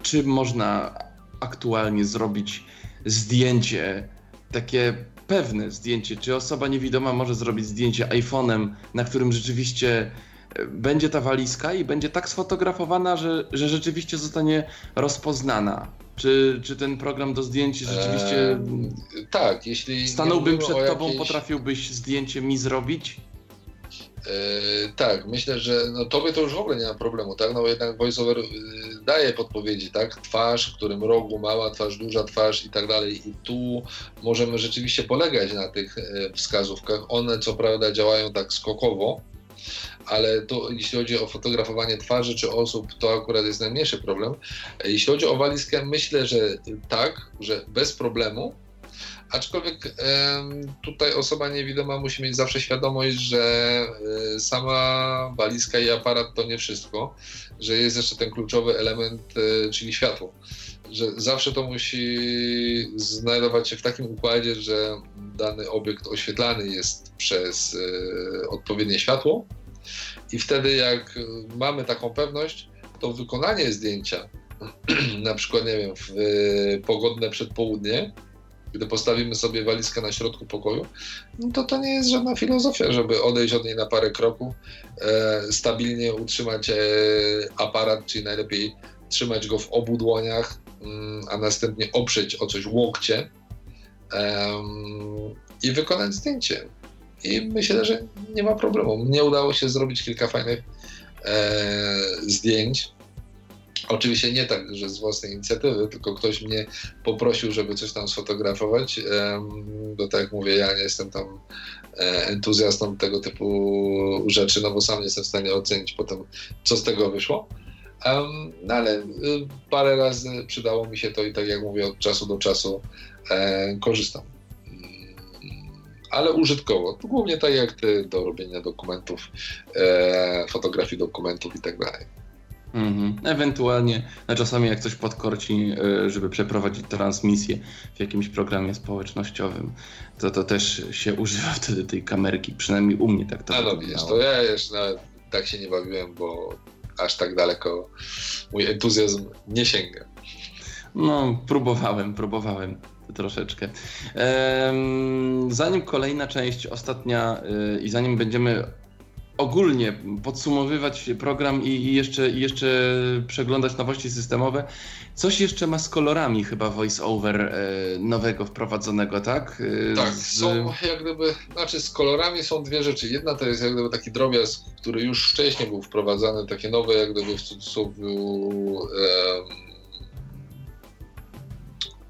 czy można aktualnie zrobić zdjęcie takie pewne zdjęcie, czy osoba niewidoma może zrobić zdjęcie iPhone'em, na którym rzeczywiście e, będzie ta walizka i będzie tak sfotografowana, że, że rzeczywiście zostanie rozpoznana. Czy, czy ten program do zdjęć rzeczywiście. Eee, tak, jeśli. Stanąłbym przed tobą, jakiejś... potrafiłbyś zdjęcie mi zrobić? Yy, tak, myślę, że no, tobie to już w ogóle nie ma problemu, tak? No jednak voiceover yy, daje podpowiedzi, tak? Twarz, w którym rogu mała twarz, duża twarz i tak dalej. I tu możemy rzeczywiście polegać na tych yy, wskazówkach. One co prawda działają tak skokowo, ale to jeśli chodzi o fotografowanie twarzy czy osób, to akurat jest najmniejszy problem. Jeśli chodzi o walizkę, myślę, że tak, że bez problemu Aczkolwiek tutaj osoba niewidoma musi mieć zawsze świadomość, że e, sama walizka i aparat to nie wszystko, że jest jeszcze ten kluczowy element, e, czyli światło. Że zawsze to musi znajdować się w takim układzie, że dany obiekt oświetlany jest przez e, odpowiednie światło i wtedy jak mamy taką pewność, to wykonanie zdjęcia, na przykład, nie wiem, w pogodne przedpołudnie, gdy postawimy sobie walizkę na środku pokoju, no to to nie jest żadna filozofia, żeby odejść od niej na parę kroków, e, stabilnie utrzymać e, aparat, czyli najlepiej trzymać go w obu dłoniach, mm, a następnie oprzeć o coś łokcie i wykonać zdjęcie. I myślę, że nie ma problemu. Mnie udało się zrobić kilka fajnych e, zdjęć Oczywiście nie tak, że z własnej inicjatywy, tylko ktoś mnie poprosił, żeby coś tam sfotografować, bo tak jak mówię, ja nie jestem tam e, entuzjastą tego typu rzeczy, no bo sam nie jestem w stanie ocenić potem, co z tego wyszło. No ale y, parę razy przydało mi się to i tak jak mówię, od czasu do czasu e, korzystam. ale użytkowo. Głównie tak jak ty do robienia dokumentów, e, fotografii dokumentów i tak dalej. Mhm. Ewentualnie, no czasami jak coś podkorci, e, żeby przeprowadzić transmisję w jakimś programie społecznościowym, to to też się używa wtedy tej kamerki, przynajmniej u mnie tak to no widzisz, to ja jeszcze tak się nie bawiłem, bo aż tak daleko mój entuzjazm nie sięga. No, próbowałem, próbowałem troszeczkę. Zanim kolejna część, ostatnia y, i zanim będziemy ogólnie podsumowywać program i, i, jeszcze, i jeszcze przeglądać nowości systemowe, coś jeszcze ma z kolorami chyba voice-over e, nowego wprowadzonego, tak? E, Tak, z... są jak gdyby, znaczy z kolorami są dwie rzeczy. Jedna to jest jak gdyby taki drobiazg, który już wcześniej był wprowadzany, takie nowe jak gdyby w cudzysłowie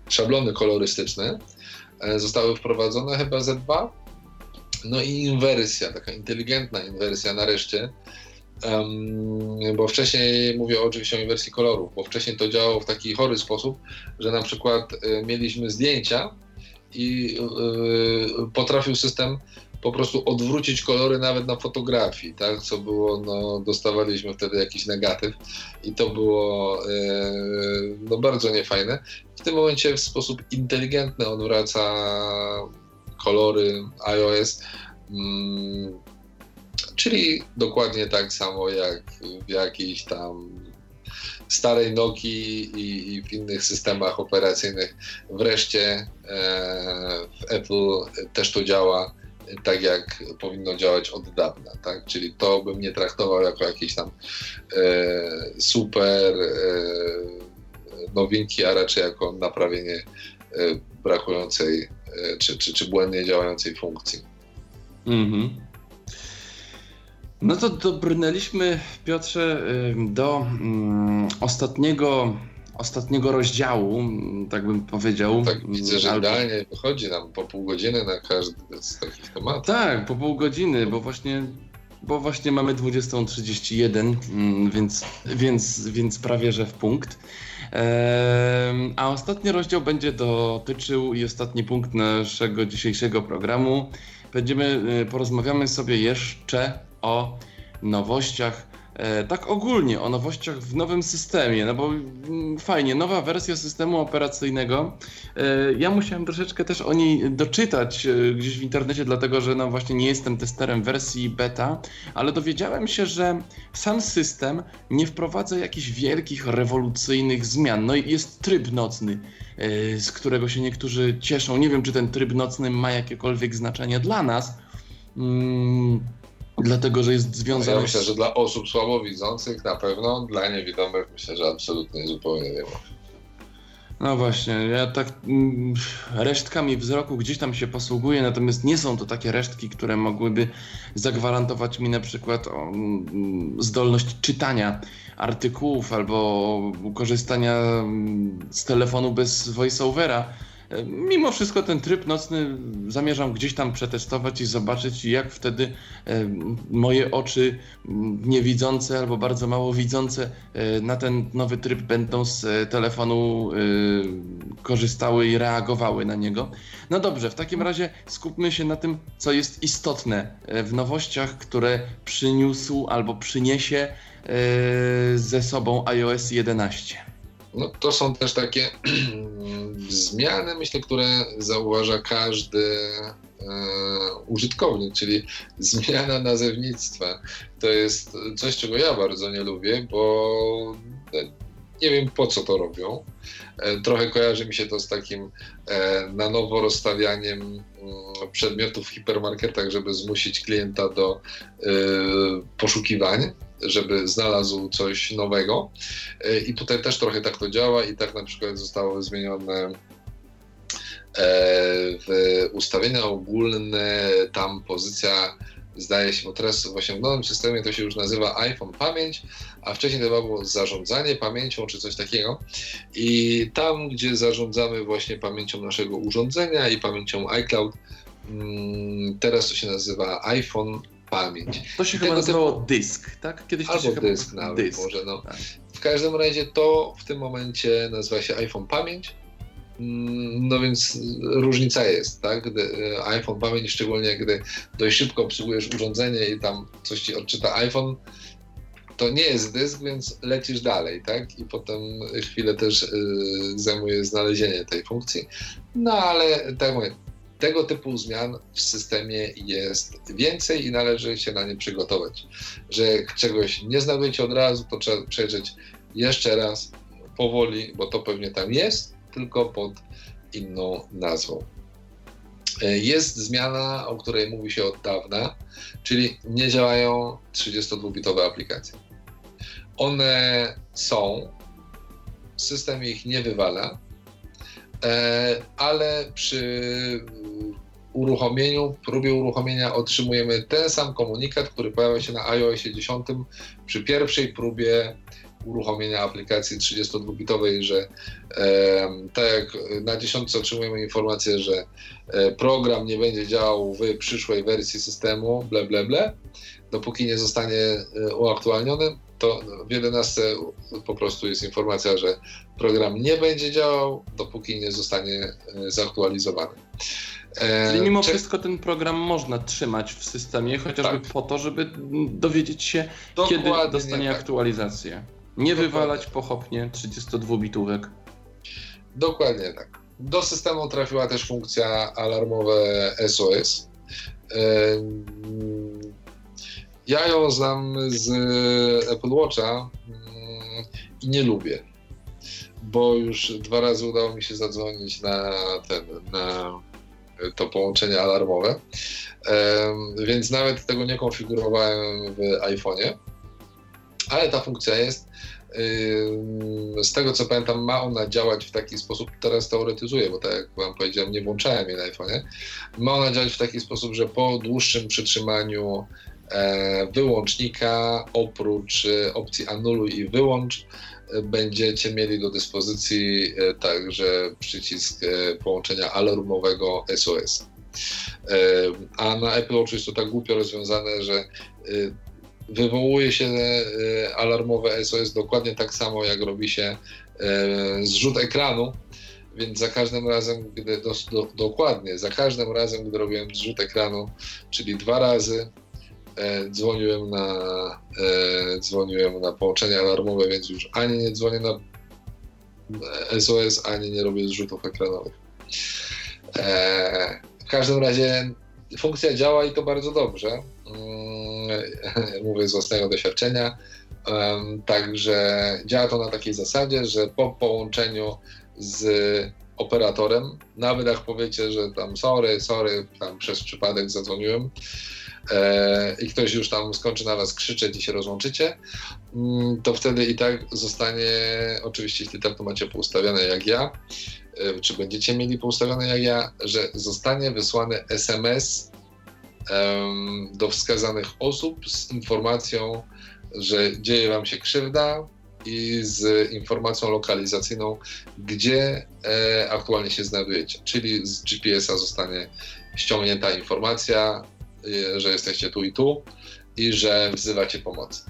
szablony kolorystyczne e, zostały wprowadzone chyba Z2. No i inwersja, taka inteligentna inwersja nareszcie. Um, bo wcześniej mówię oczywiście o inwersji kolorów, bo wcześniej to działało w taki chory sposób, że na przykład e, mieliśmy zdjęcia i e, potrafił system po prostu odwrócić kolory nawet na fotografii, tak? Co było, no, dostawaliśmy wtedy jakiś negatyw i to było e, no, bardzo niefajne. W tym momencie w sposób inteligentny odwraca kolory iOS, mm, czyli dokładnie tak samo jak w jakiejś tam starej Nokii i, i w innych systemach operacyjnych. Wreszcie e, w Apple też to działa tak, jak powinno działać od dawna, tak? Czyli to bym nie traktował jako jakieś tam e, super e, nowinki, a raczej jako naprawienie e, brakującej czy, czy, czy błędnie działającej funkcji. Mhm. No to dobrnęliśmy, Piotrze, do mm, ostatniego, ostatniego rozdziału, tak bym powiedział. Tak, widzę, że Albo- idealnie wychodzi nam po pół godziny na każdy z takich tematów. Tak, po pół godziny, bo właśnie, bo właśnie mamy 20.31, mm, więc, więc, więc prawie że w punkt. A ostatni rozdział będzie dotyczył i ostatni punkt naszego dzisiejszego programu. Będziemy, y, porozmawiamy sobie jeszcze o nowościach, tak ogólnie o nowościach w nowym systemie, no bo mm, fajnie, nowa wersja systemu operacyjnego. E, Ja musiałem troszeczkę też o niej doczytać e, gdzieś w internecie, dlatego że no właśnie nie jestem testerem wersji beta, ale dowiedziałem się, że sam system nie wprowadza jakichś wielkich, rewolucyjnych zmian. No i jest tryb nocny, e, z którego się niektórzy cieszą. Nie wiem, czy ten tryb nocny ma jakiekolwiek znaczenie dla nas. Mm, Dlatego, że jest związany Ja myślę, że dla osób słabowidzących na pewno, dla niewidomych myślę, że absolutnie zupełnie nie ma. No właśnie, ja tak mm, resztkami wzroku gdzieś tam się posługuję, natomiast nie są to takie resztki, które mogłyby zagwarantować mi na przykład o, mm, zdolność czytania artykułów albo korzystania mm, z telefonu bez voiceovera. E, Mimo wszystko ten tryb nocny zamierzam gdzieś tam przetestować i zobaczyć, jak wtedy e, moje oczy m, niewidzące albo bardzo mało widzące e, na ten nowy tryb będą z e, telefonu korzystały i reagowały na niego. No dobrze, w takim razie skupmy się na tym, co jest istotne w nowościach, które przyniósł albo przyniesie ze sobą iOS 11. No, to są też takie zmiany, myślę, które zauważa każdy e, użytkownik, czyli zmiana nazewnictwa. To jest coś, czego ja bardzo nie lubię, bo e, nie wiem po co to robią. E, trochę kojarzy mi się to z takim e, na nowo rozstawianiem mm, przedmiotów w hipermarketach, żeby zmusić klienta do poszukiwań, żeby znalazł coś nowego. E, I tutaj też trochę tak to działa i tak na przykład zostało zmienione e, w ustawienia ogólne, tam pozycja zdaje się, bo teraz w nowym systemie to się już nazywa iPhone Pamięć, a wcześniej to było zarządzanie pamięcią czy coś takiego. I tam, gdzie zarządzamy właśnie pamięcią naszego urządzenia i pamięcią iCloud, mm, teraz to się nazywa iPhone Pamięć. To się I chyba nazywało typu- dysk, tak? Kiedyś to się Albo chyba dysk nawet dysk. może, no. Tak. W każdym razie to w tym momencie nazywa się iPhone Pamięć Mm, no więc różnica jest, tak? Gdy e, iPhone pamięć, szczególnie gdy dość szybko obsługujesz urządzenie i tam coś ci odczyta iPhone, to nie jest dysk, więc lecisz dalej, tak? I potem chwilę też y, zajmuje znalezienie tej funkcji. No ale tak mówię, tego typu zmian w systemie jest więcej i należy się na nie przygotować. Że jak czegoś nie znajdujecie od razu, to trzeba przejrzeć jeszcze raz, powoli, bo to pewnie tam jest, tylko pod inną nazwą. E, jest zmiana, o której mówi się od dawna, czyli nie działają 32-bitowe aplikacje. One są, system ich nie wywala, ale przy uruchomieniu, próbie uruchomienia otrzymujemy ten sam komunikat, który pojawia się na iOS 10 przy pierwszej próbie uruchomienia aplikacji 32-bitowej, że e, tak jak na dziesiątce otrzymujemy informację, że e, program nie będzie działał w przyszłej wersji systemu, ble, ble, ble, dopóki nie zostanie e, uaktualniony, to w 11 po prostu jest informacja, że program nie będzie działał, dopóki nie zostanie e, zaktualizowany. E, Czyli mimo Czy... wszystko ten program można trzymać w systemie, chociażby tak. po to, żeby dowiedzieć się, Dokładnie kiedy dostanie tak. aktualizację. Nie Dokładnie. wywalać pochopnie 32-bitówek. Dokładnie tak. Do systemu trafiła też funkcja alarmowe SOS. Ja ją znam z Apple Watcha mm, i nie lubię, bo już dwa razy udało mi się zadzwonić na ten, na to połączenie alarmowe, więc nawet tego nie konfigurowałem w iPhone'ie, ale ta funkcja jest. Z tego co pamiętam, ma ona działać w taki sposób, teraz teoretyzuję, bo tak jak Wam powiedziałem, nie włączałem jej na iPhone'ie. Ma ona działać w taki sposób, że po dłuższym przytrzymaniu wyłącznika, oprócz e, opcji anuluj i wyłącz, e, będziecie mieli do dyspozycji także przycisk połączenia alarmowego SOS. A na Apple jest to tak głupio rozwiązane, że wywołuje się e, alarmowe SOS dokładnie tak samo, jak robi się e, zrzut ekranu, więc za każdym razem, gdy do, do, dokładnie, za każdym razem, gdy robiłem zrzut ekranu, czyli dwa razy, e, dzwoniłem na, e, dzwoniłem na połączenie alarmowe, więc już ani nie dzwonię na SOS, ani nie robię zrzutów ekranowych. E, w każdym razie funkcja działa i to bardzo dobrze. Mm, mówię z własnego doświadczenia. Także działa to na takiej zasadzie, że po połączeniu z operatorem, nawet jak powiecie, że tam sorry, sorry, tam przez przypadek zadzwoniłem e, i ktoś już tam skończy na was krzyczeć i się rozłączycie, mm, to wtedy i tak zostanie, oczywiście jeśli tak to macie poustawione jak ja, e, czy będziecie mieli poustawione jak ja, że zostanie wysłany SMS do wskazanych osób z informacją, że dzieje Wam się krzywda i z informacją lokalizacyjną, gdzie e, aktualnie się znajdujecie. Czyli z GPS-a zostanie ściągnięta informacja, e, że jesteście tu i tu i że wzywacie pomocy.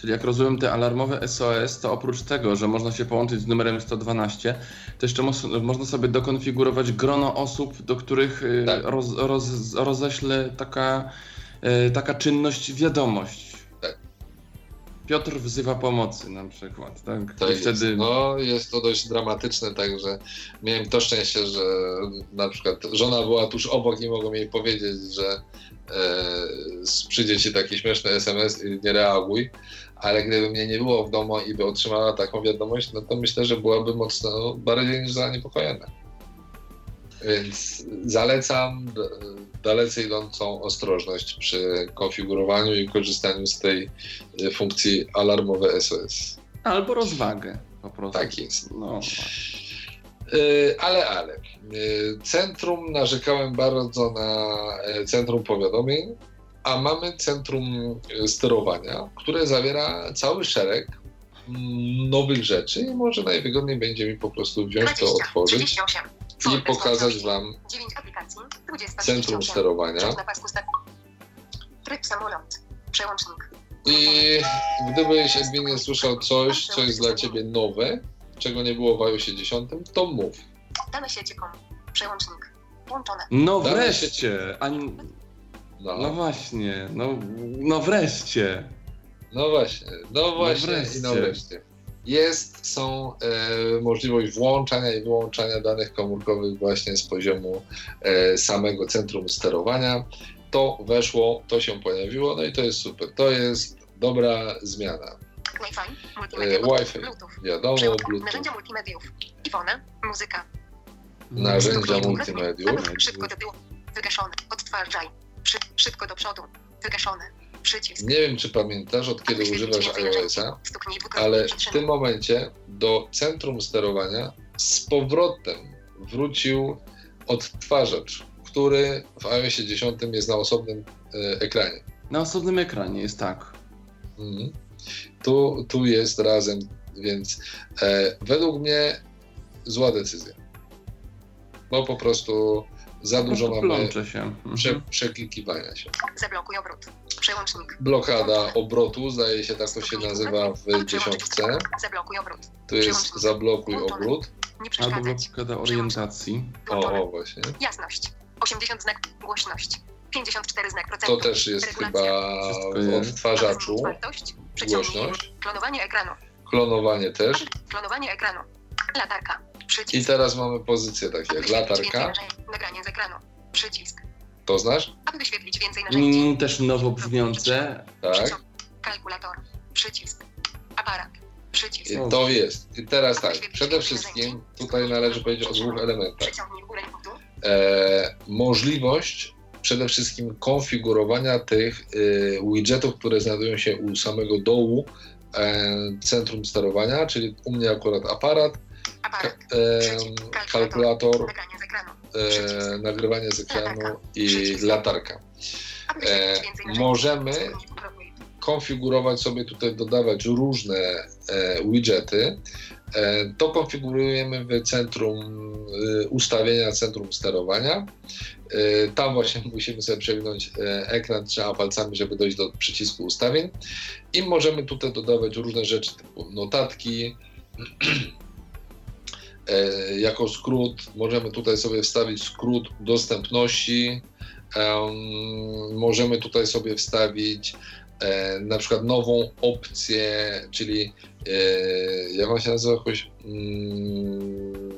Czyli jak rozumiem te alarmowe SOS, to oprócz tego, że można się połączyć z numerem 112, to jeszcze można sobie dokonfigurować grono osób, do których y, tak. roz, roz, roześle taka, y, taka czynność wiadomość. Tak. Piotr wzywa pomocy na przykład, tak? tak wtedy... Jest. No, jest to dość dramatyczne, także miałem to szczęście, że na przykład żona była tuż obok i mogłem jej powiedzieć, że przyjdzie ci taki śmieszny SMS i nie reaguj ale gdyby mnie nie było w domu i by otrzymała taką wiadomość, no to myślę, że byłaby mocno bardziej niż zaniepokojona. Więc zalecam dalece idącą ostrożność przy konfigurowaniu i korzystaniu z tej y, funkcji alarmowe SOS. Albo rozwagę po prostu. Tak jest. No. Y, ale, ale. Y, centrum narzekałem bardzo na centrum powiadomień, a mamy centrum e, sterowania, które zawiera cały szereg mm, nowych rzeczy i może najwygodniej będzie mi po prostu wziąć 20, to, otworzyć 38, i pokazać Wam centrum sterowania. Tryb samolot, przełącznik. I gdybyś Edwinie słyszał coś, co jest dla Ciebie nowe, czego nie było w iOSie 10, to mów. Dane sieci kom. Przełącznik. Włączone. No Dane wreszcie. Ani... No, No właśnie, no, no wreszcie. no właśnie, no właśnie wreszcie. i no wreszcie. Jest, są e, możliwość włączania i wyłączania danych komórkowych właśnie z poziomu e, samego centrum sterowania. To weszło, to się pojawiło, no i to jest super. To jest dobra zmiana. Wi-Fi. E, Multimedia. Wi-Fi, Bluetooth. wiadomo. Bluetooth, Narzędzia multimediów. iPhone. Muzyka. Narzędzia Skrót. multimediów. Szybko do tyłu. Wygaszony. Odtwarzaj. Szy szybko do przodu. Wygaszony. Przycisk. Nie wiem, czy pamiętasz, od kiedy używasz iOS-a, ale w tym momencie do centrum sterowania z powrotem wrócił odtwarzacz, który w iOSie 10 jest na osobnym e, ekranie. Na osobnym ekranie jest tak. Mhm. Tu, tu jest razem, więc e, według mnie zła decyzja. No po prostu za dużo No to mamy się. Mhm. prze, przeklikiwania się. Zablokuj obrót. Przełącznik. Blokada obrotu, zdaje się tak to się nazywa w dziesiątce. Zablokuj obrót. Tu jest zablokuj obrót. Nie Albo blokada orientacji. O, o właśnie. Jasność. 80 znak. Głośność. 54 znak To procentu. też jest Regulacja. chyba w odtwarzaczu. Głośność. Klonowanie ekranu. Klonowanie też. Klonowanie ekranu. Latarka. Przycisk. I teraz mamy pozycje takie jak latarka. Nagranie z ekranu. Przycisk. To znasz? Aby wyświetlić więcej narzędzi. Mm, też nowo brzmiące. Tak. Przyciąg. Kalkulator. Przycisk. Aparat. Przycisk. I to jest. I teraz tak. Przede wszystkim tutaj należy powiedzieć o dwóch elementach. E, możliwość przede wszystkim konfigurowania tych e, widgetów, które znajdują się u samego dołu e, centrum sterowania, czyli u mnie akurat aparat, ka, e, kalkulator, Nagranie z ekranu. e, nagrywanie z ekranu i latarka. E, możemy konfigurować sobie tutaj, dodawać różne e, widgety. E, to konfigurujemy w centrum ustawienia, centrum sterowania. Tam właśnie musimy sobie przewinąć ekran, trzeba palcami, żeby dojść do przycisku ustawień. I możemy tutaj dodawać różne rzeczy typu notatki. E, jako skrót możemy tutaj sobie wstawić skrót dostępności. Em, możemy tutaj sobie wstawić e, na przykład nową opcję, czyli e, jak on się nazywa jakoś mm,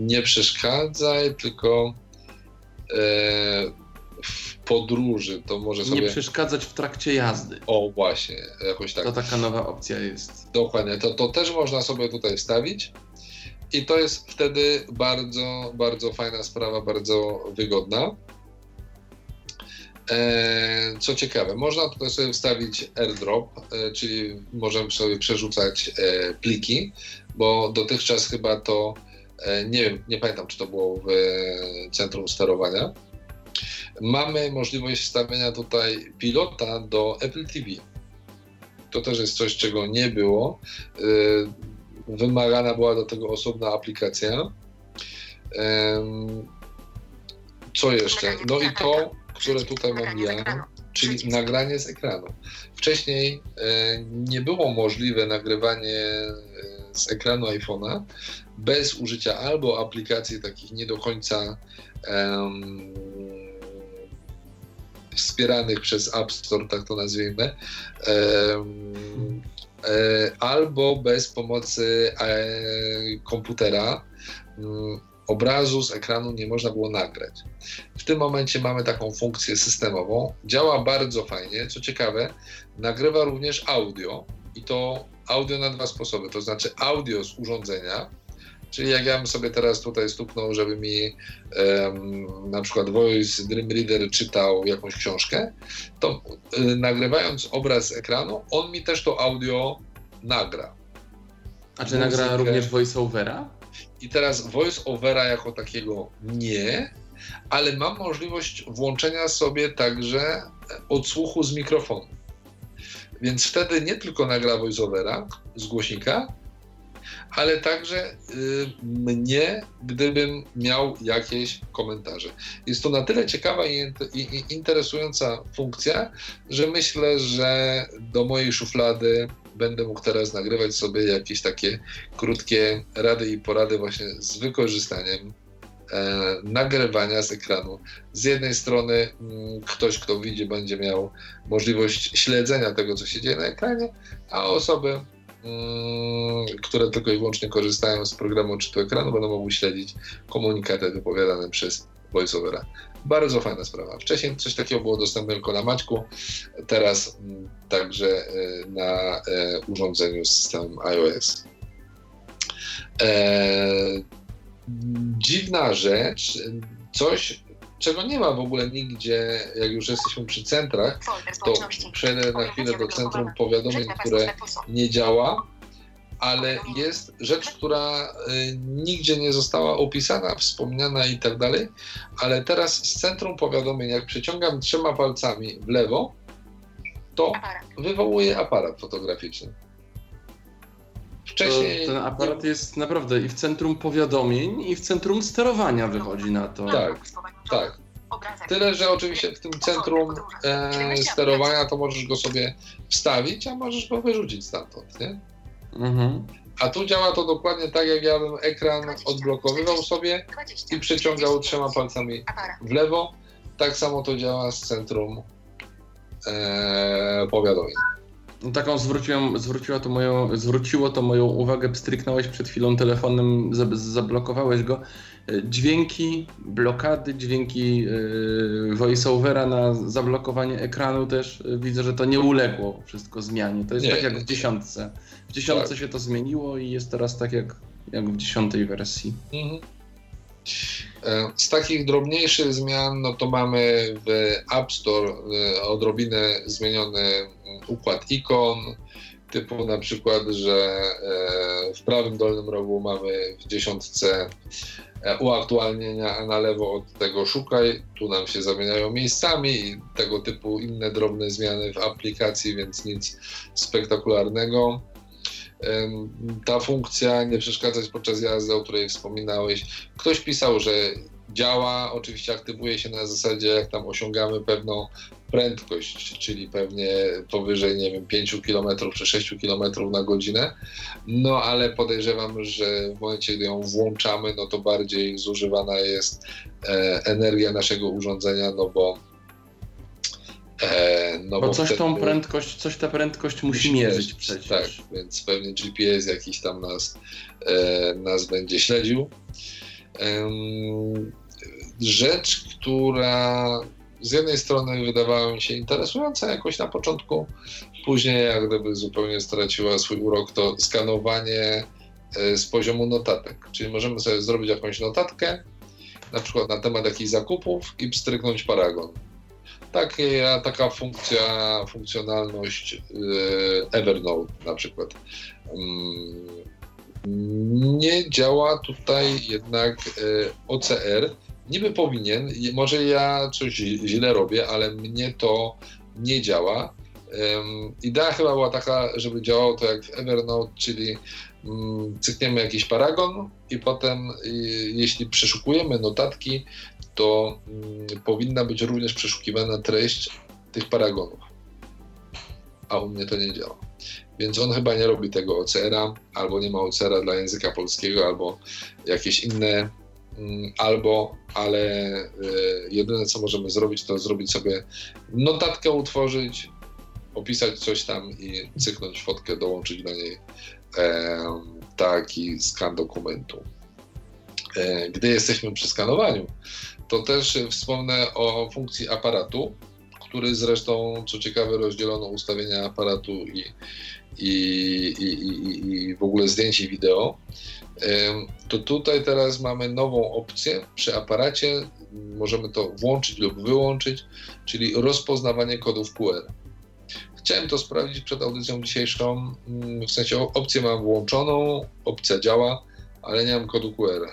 nie przeszkadzaj, tylko w podróży to może sobie Nie przeszkadzać w trakcie jazdy. o właśnie, jakoś tak To taka nowa opcja jest. Dokładnie, to, to też można sobie tutaj wstawić. I to jest wtedy bardzo, bardzo fajna sprawa, bardzo wygodna. E, co ciekawe, można tutaj sobie wstawić airdrop, e, czyli możemy sobie przerzucać e, pliki, bo dotychczas chyba to, nie wiem, nie pamiętam czy to było w centrum sterowania. Mamy możliwość wstawienia tutaj pilota do Apple TV. To też jest coś, czego nie było. Wymagana była do tego osobna aplikacja. Co jeszcze? No i to, które tutaj mam ja, czyli nagranie z ekranu. Wcześniej e, nie było możliwe nagrywanie e, z ekranu iPhone'a bez użycia albo aplikacji takich nie do końca em, wspieranych przez App Store, tak to nazwijmy, e, albo bez pomocy e, komputera mm, obrazu z ekranu nie można było nagrać. W tym momencie mamy taką funkcję systemową. Działa bardzo fajnie. Co ciekawe, nagrywa również audio i to audio na dwa sposoby. To znaczy audio z urządzenia, czyli jak ja bym sobie teraz tutaj stuknął, żeby mi em, na przykład Voice Dream Reader czytał jakąś książkę, to y, nagrywając obraz ekranu, on mi też to audio nagra. A czy nagra Muzykę. również voiceovera? I teraz voice overa jako takiego nie, ale mam możliwość włączenia sobie także odsłuchu z mikrofonu. Więc wtedy nie tylko nagra voice overa z głośnika, ale także y, mnie, gdybym miał jakieś komentarze. Jest to na tyle ciekawa i, interesująca funkcja, że myślę, że do mojej szuflady będę mógł teraz nagrywać sobie jakieś takie krótkie rady i porady właśnie z wykorzystaniem e, nagrywania z ekranu. Z jednej strony m, mm, ktoś, kto widzi, będzie miał możliwość śledzenia tego, co się dzieje na ekranie, a osoby, które tylko i wyłącznie korzystają z programu czytu ekranu, będą mogły śledzić komunikaty wypowiadane przez VoiceOvera. Bardzo fajna sprawa. Wcześniej coś takiego było dostępne tylko na Maćku, teraz mm, także e, na e, urządzeniu z systemem iOS. E, dziwna rzecz, coś, czego nie ma w ogóle nigdzie, jak już jesteśmy przy centrach, to przejdę na chwilę do centrum powiadomień, które nie działa ale jest rzecz, która y, nigdzie nie została opisana, wspomniana i tak dalej, ale teraz z centrum powiadomień, jak przeciągam trzema palcami w lewo, to wywołuje aparat fotograficzny. Wcześniej. To ten aparat jest naprawdę i w centrum powiadomień, i w centrum sterowania wychodzi na to. Tak, tak. Tyle, że oczywiście w tym centrum e, sterowania to możesz go sobie wstawić, a możesz go wyrzucić stamtąd, nie? Mhm. A tu działa to dokładnie tak, jak ja bym ekran odblokowywał sobie i przeciągał trzema palcami w lewo. Tak samo to działa z centrum e, powiadomień. No taką zwróciłem, zwróciło, to moją, zwróciło to moją uwagę, pstryknąłeś przed chwilą telefonem, zablokowałeś go. Dźwięki, blokady, dźwięki yy, voiceovera na zablokowanie ekranu też yy, widzę, że to nie uległo wszystko zmianie. To jest nie, tak jak w dziesiątce. W dziesiątce tak. się to zmieniło i jest teraz tak jak, jak w dziesiątej wersji. Mhm. E, z takich drobniejszych zmian, no to mamy w App Store e, odrobinę zmieniony mm, układ ikon, typu na przykład, że e, w prawym dolnym rogu mamy w dziesiątce uaktualnienia, a na lewo od tego szukaj, tu nam się zamieniają miejscami i tego typu inne drobne zmiany w aplikacji, więc nic spektakularnego ta funkcja nie przeszkadzać podczas jazdy, o której wspominałeś. Ktoś pisał, że działa, oczywiście aktywuje się na zasadzie, jak tam osiągamy pewną prędkość, czyli pewnie powyżej, nie wiem, 5 km czy 6 km na godzinę. No ale podejrzewam, że w momencie, gdy ją włączamy, no to bardziej zużywana jest e, energia naszego urządzenia, no bo no bo, bo coś wtedy, tą prędkość, coś ta prędkość musi mierzyć przecież. Tak, więc pewnie GPS jakiś tam nas, e, nas będzie śledził. E, rzecz, która z jednej strony wydawała mi się interesująca jakoś na początku, później jak gdyby zupełnie straciła swój urok, to skanowanie e, z poziomu notatek. Czyli możemy sobie zrobić jakąś notatkę, na przykład na temat jakichś zakupów i pstryknąć paragon takie, taka funkcja, funkcjonalność y, Evernote na przykład. Mm, nie działa tutaj jednak y, OCR. Niby powinien, może ja coś źle robię, ale mnie to nie działa. Idea chyba była taka, żeby działało to jak w Evernote, czyli mm, cykniemy jakiś paragon i potem jeśli przeszukujemy notatki, to mm, powinna być również przeszukiwana treść tych paragonów. A u mnie to nie działa. Więc on chyba nie robi tego OCR-a, albo nie ma OCR-a dla języka polskiego, albo jakieś inne, mm, albo, ale y, jedyne co możemy zrobić, to zrobić sobie notatkę, utworzyć, opisać coś tam i cyknąć fotkę, dołączyć do niej e, taki skan dokumentu. E, gdy jesteśmy przy skanowaniu, to też wspomnę o funkcji aparatu, który zresztą, co ciekawe, rozdzielono ustawienia aparatu i, i, i, i w ogóle zdjęć i wideo. To tutaj teraz mamy nową opcję przy aparacie. Możemy to włączyć lub wyłączyć, czyli rozpoznawanie kodów QR. Chciałem to sprawdzić przed audycją dzisiejszą. Mm, w sensie opcję mam włączoną, opcja działa, ale nie mam kodu QR.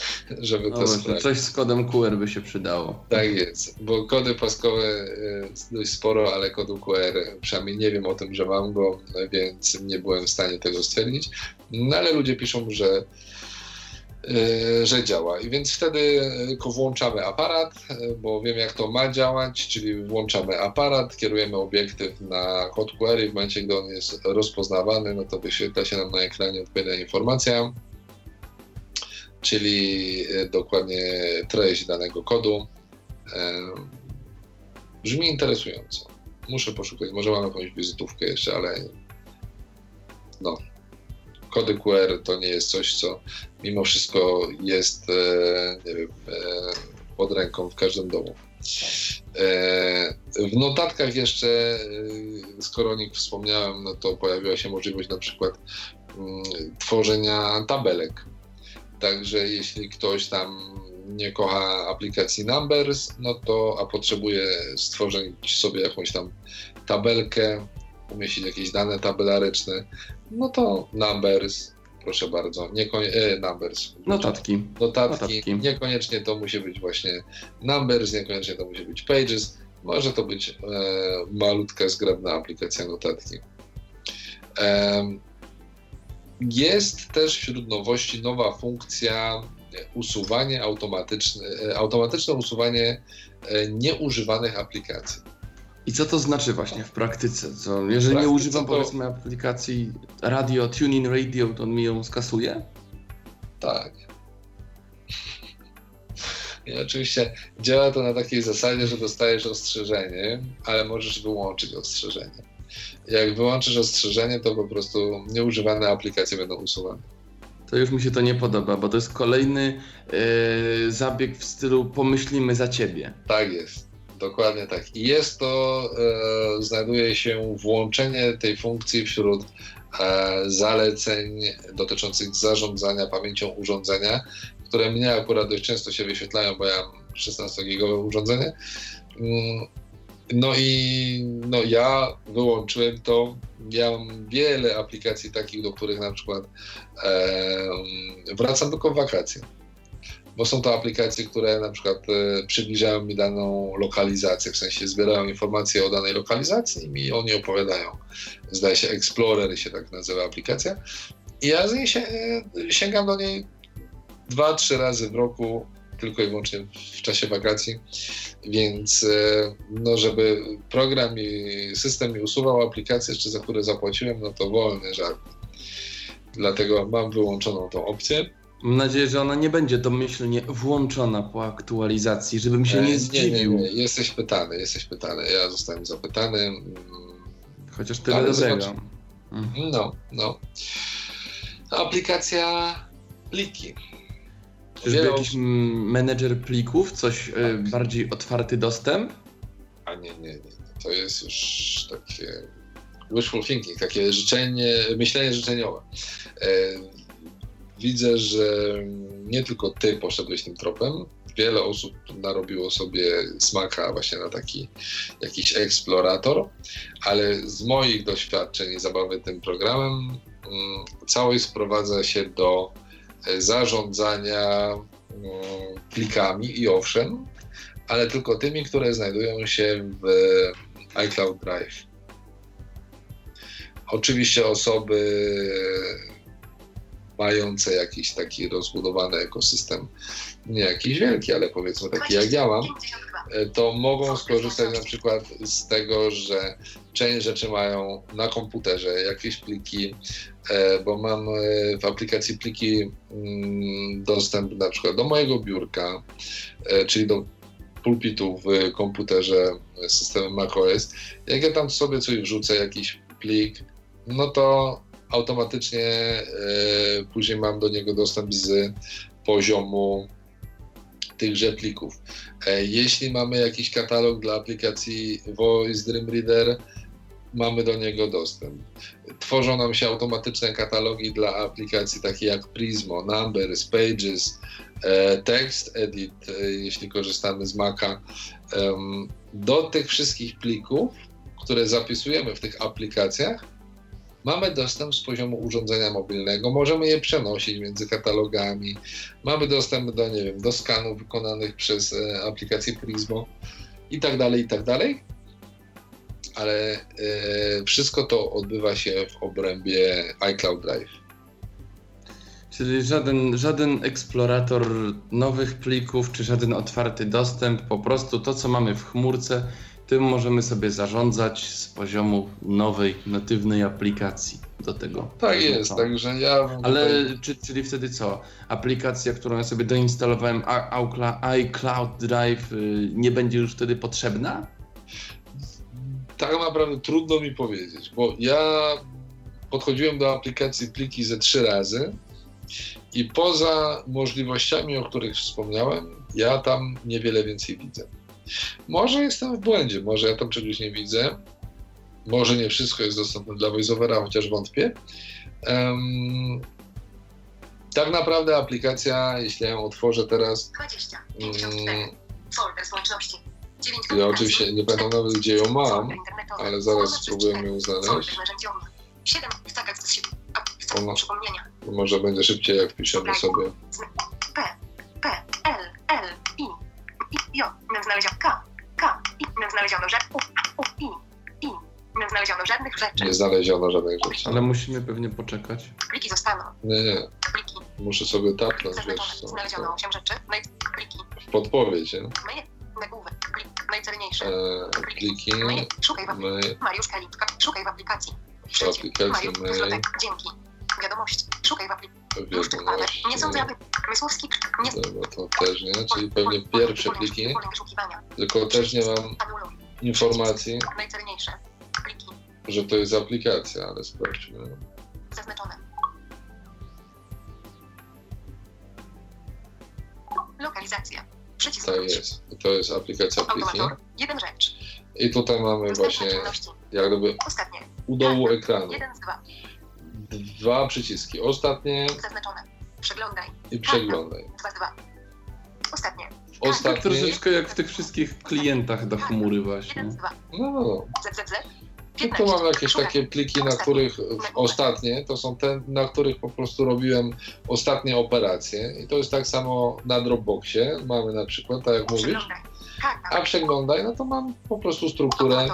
żeby to No, sprawdzić. coś z kodem QR by się przydało. Tak jest, bo kody paskowe e, dość sporo, ale kodu QR przynajmniej nie wiem o tym, że mam go, więc nie byłem w stanie tego stwierdzić. No ale ludzie piszą, że, e, że działa. I więc wtedy włączamy aparat, e, bo wiem jak to ma działać, czyli włączamy aparat, kierujemy obiektyw na kod QR i w momencie, gdy on jest rozpoznawany, no to wyświetla się nam na ekranie odpowiednia informacja czyli e, dokładnie treść danego kodu. E, Brzmi interesująco. Muszę poszukać, może mam jakąś wizytówkę jeszcze, ale no. Kody QR to nie jest coś, co mimo wszystko jest, e, nie wiem, pod ręką w każdym domu. W notatkach jeszcze, skoro o nich wspomniałem, no to pojawiła się możliwość na przykład mm, tworzenia tabelek Także jeśli ktoś tam nie kocha aplikacji Numbers, no to a potrzebuje stworzyć sobie jakąś tam tabelkę, umieścić jakieś dane tabelaryczne, no to Numbers, proszę bardzo, niekonie, e, Numbers. Notatki. Notatki. Notatki. Niekoniecznie to musi być właśnie Numbers, niekoniecznie to musi być Pages, może to być e, malutka, zgrabna aplikacja notatki. E, jest też wśród nowości nowa funkcja usuwanie automatyczne, automatyczne usuwanie e, nieużywanych aplikacji. I co to znaczy właśnie w praktyce? Co, jeżeli praktyce nie używam to- powiedzmy aplikacji radio, tuning radio, to on mi ją skasuje? Tak. I oczywiście działa to na takiej zasadzie, że dostajesz ostrzeżenie, ale możesz wyłączyć ostrzeżenie. Jak wyłączysz ostrzeżenie, to po prostu nieużywane aplikacje będą usuwane. To już mi się to nie podoba, bo to jest kolejny e, zabieg w stylu pomyślimy za ciebie. Tak jest. Dokładnie tak. I jest to, e, znajduje się włączenie tej funkcji wśród e, zaleceń dotyczących zarządzania pamięcią urządzenia, które mnie akurat dość często się wyświetlają, bo ja mam 16-gigowe urządzenie. Mm, No i no ja wyłączyłem to. Mam wiele aplikacji takich, do których na przykład e, wracam tylko w wakacje bo są to aplikacje, które na przykład e, przybliżają mi daną lokalizację, w sensie zbierają informacje o danej lokalizacji i mi o niej opowiadają. Zdaje się Explorer się tak nazywa aplikacja. I ja z niej się, e, sięgam do niej dwa, trzy razy w roku, tylko i wyłącznie w czasie wakacji. Więc e, no, żeby program i system mi usuwał aplikacje, jeszcze za które zapłaciłem, no to wolny żart. Dlatego mam wyłączoną tą opcję. Mam nadzieję, że ona nie będzie domyślnie włączona po aktualizacji, żebym się E, nie zdziwił. Nie, nie, nie. Jesteś pytany, jesteś pytany. Ja zostałem zapytany. Mm, Chociaż tyle Ale dobrego. zobacz. Mhm. No, no. Aplikacja pliki. Czyżby jakiś menedżer plików, coś e, Tak. bardziej otwarty dostęp? A nie, nie, nie. To jest już takie wishful thinking, takie życzenie, myślenie życzeniowe. E, widzę, że nie tylko ty poszedłeś tym tropem. Wiele osób narobiło sobie smaka właśnie na taki jakiś eksplorator, ale z moich doświadczeń i zabawy tym programem mm, całość sprowadza się do zarządzania mm, plikami i owszem, ale tylko tymi, które znajdują się w iCloud Drive. Oczywiście osoby mające jakiś taki rozbudowany ekosystem, nie jakiś wielki, ale powiedzmy taki jak ja mam, 52. e, to mogą skorzystać na przykład z tego, że część rzeczy mają na komputerze, jakieś pliki, e, bo mam e, w aplikacji pliki mm, dostęp na przykład do mojego biurka, czyli do pulpitu w komputerze systemem macOS. Jak ja tam sobie coś wrzucę, jakiś plik, no to automatycznie później mam do niego dostęp z poziomu tychże plików. E, Jeśli mamy jakiś katalog dla aplikacji Voice Dream Reader, mamy do niego dostęp. Tworzą nam się automatyczne katalogi dla aplikacji takie jak Prismo, Numbers, Pages, e, Text Edit, e, jeśli korzystamy z Maca. Do tych wszystkich plików, które zapisujemy w tych aplikacjach, Mamy dostęp z poziomu urządzenia mobilnego, możemy je przenosić między katalogami, mamy dostęp do, nie wiem, do skanów wykonanych przez e, aplikację Prismo i tak dalej, i tak dalej. Ale e, wszystko to odbywa się w obrębie iCloud Drive. Czyli żaden, żaden eksplorator nowych plików, czy żaden otwarty dostęp, po prostu to, co mamy w chmurce, tym możemy sobie zarządzać z poziomu nowej, natywnej aplikacji do tego. Tak jest, także ja. Ale tutaj- czy, czyli wtedy co? Aplikacja, którą ja sobie doinstalowałem, iCloud Drive, y, nie będzie już wtedy potrzebna? tak naprawdę trudno mi powiedzieć, bo ja podchodziłem do aplikacji pliki ze trzy razy i poza możliwościami, o których wspomniałem, ja tam niewiele więcej widzę. Może jestem w błędzie, może ja tam czegoś nie widzę, może nie wszystko jest dostępne dla VoiceOvera, chociaż wątpię. Em, tak naprawdę aplikacja, jeśli ja ją otworzę teraz, 20. mm, 54. Folder społeczności. 9 ja oczywiście nie pamiętam nawet, gdzie ją mam, ale zaraz spróbujemy ją znaleźć. Folder narzędziowy. 7. Wstagać z sieci. A, Ona- Przypomnienia. Może będzie szybciej, jak piszemy sobie. P, P, L, L, J. Nie znaleziono K, K, I. Nie znaleziono żadnych. U, U, I, I. Nie znaleziono żadnych rzeczy. Nie znaleziono żadnych rzeczy. Ale musimy pewnie poczekać. Pliki zostaną. Nie, nie. Pliki. Muszę sobie tapnąć, wiesz co. Znaleziono 8 rzeczy. Naj... Pliki. W podpowiedź, nie? Mail. Nagłówek. Plik. Najcelniejsze. E, pliki, Mail. Szukaj w aplikacji. my, Mariusz Kalitka. Szukaj w aplikacji. w Przycisk. aplikacji Zlotek. Dzięki. Wiadomości. Szukaj w aplikacji. Wiadomości. Nie sądzę, aby. Nie. Dobra, to też nie, czyli pewnie pierwsze pliki, tylko też nie mam informacji, Najcelniejsze. Pliki. że to jest aplikacja, ale sprawdźmy. Zaznaczone. Lokalizacja. Przycisk Tak jest. To jest aplikacja pliki. Jeden rzecz. I tutaj mamy właśnie jak gdyby Ostatnie. u dołu ekranu Jeden z dwa. dwa przyciski. Ostatnie Zaznaczone. Przeglądaj. i przeglądaj. Dwa z dwa. Ostatnie. Tak Ostatni, troszeczkę jak w tych wszystkich klientach do chmury właśnie. Dwa. no, no, tu mam jakieś takie pliki, na których ostatnie, to są te, na których po prostu robiłem ostatnie operacje. I to jest tak samo na Dropboxie. Mamy na przykład, tak jak mówisz. A przeglądaj, no to mam po prostu strukturę.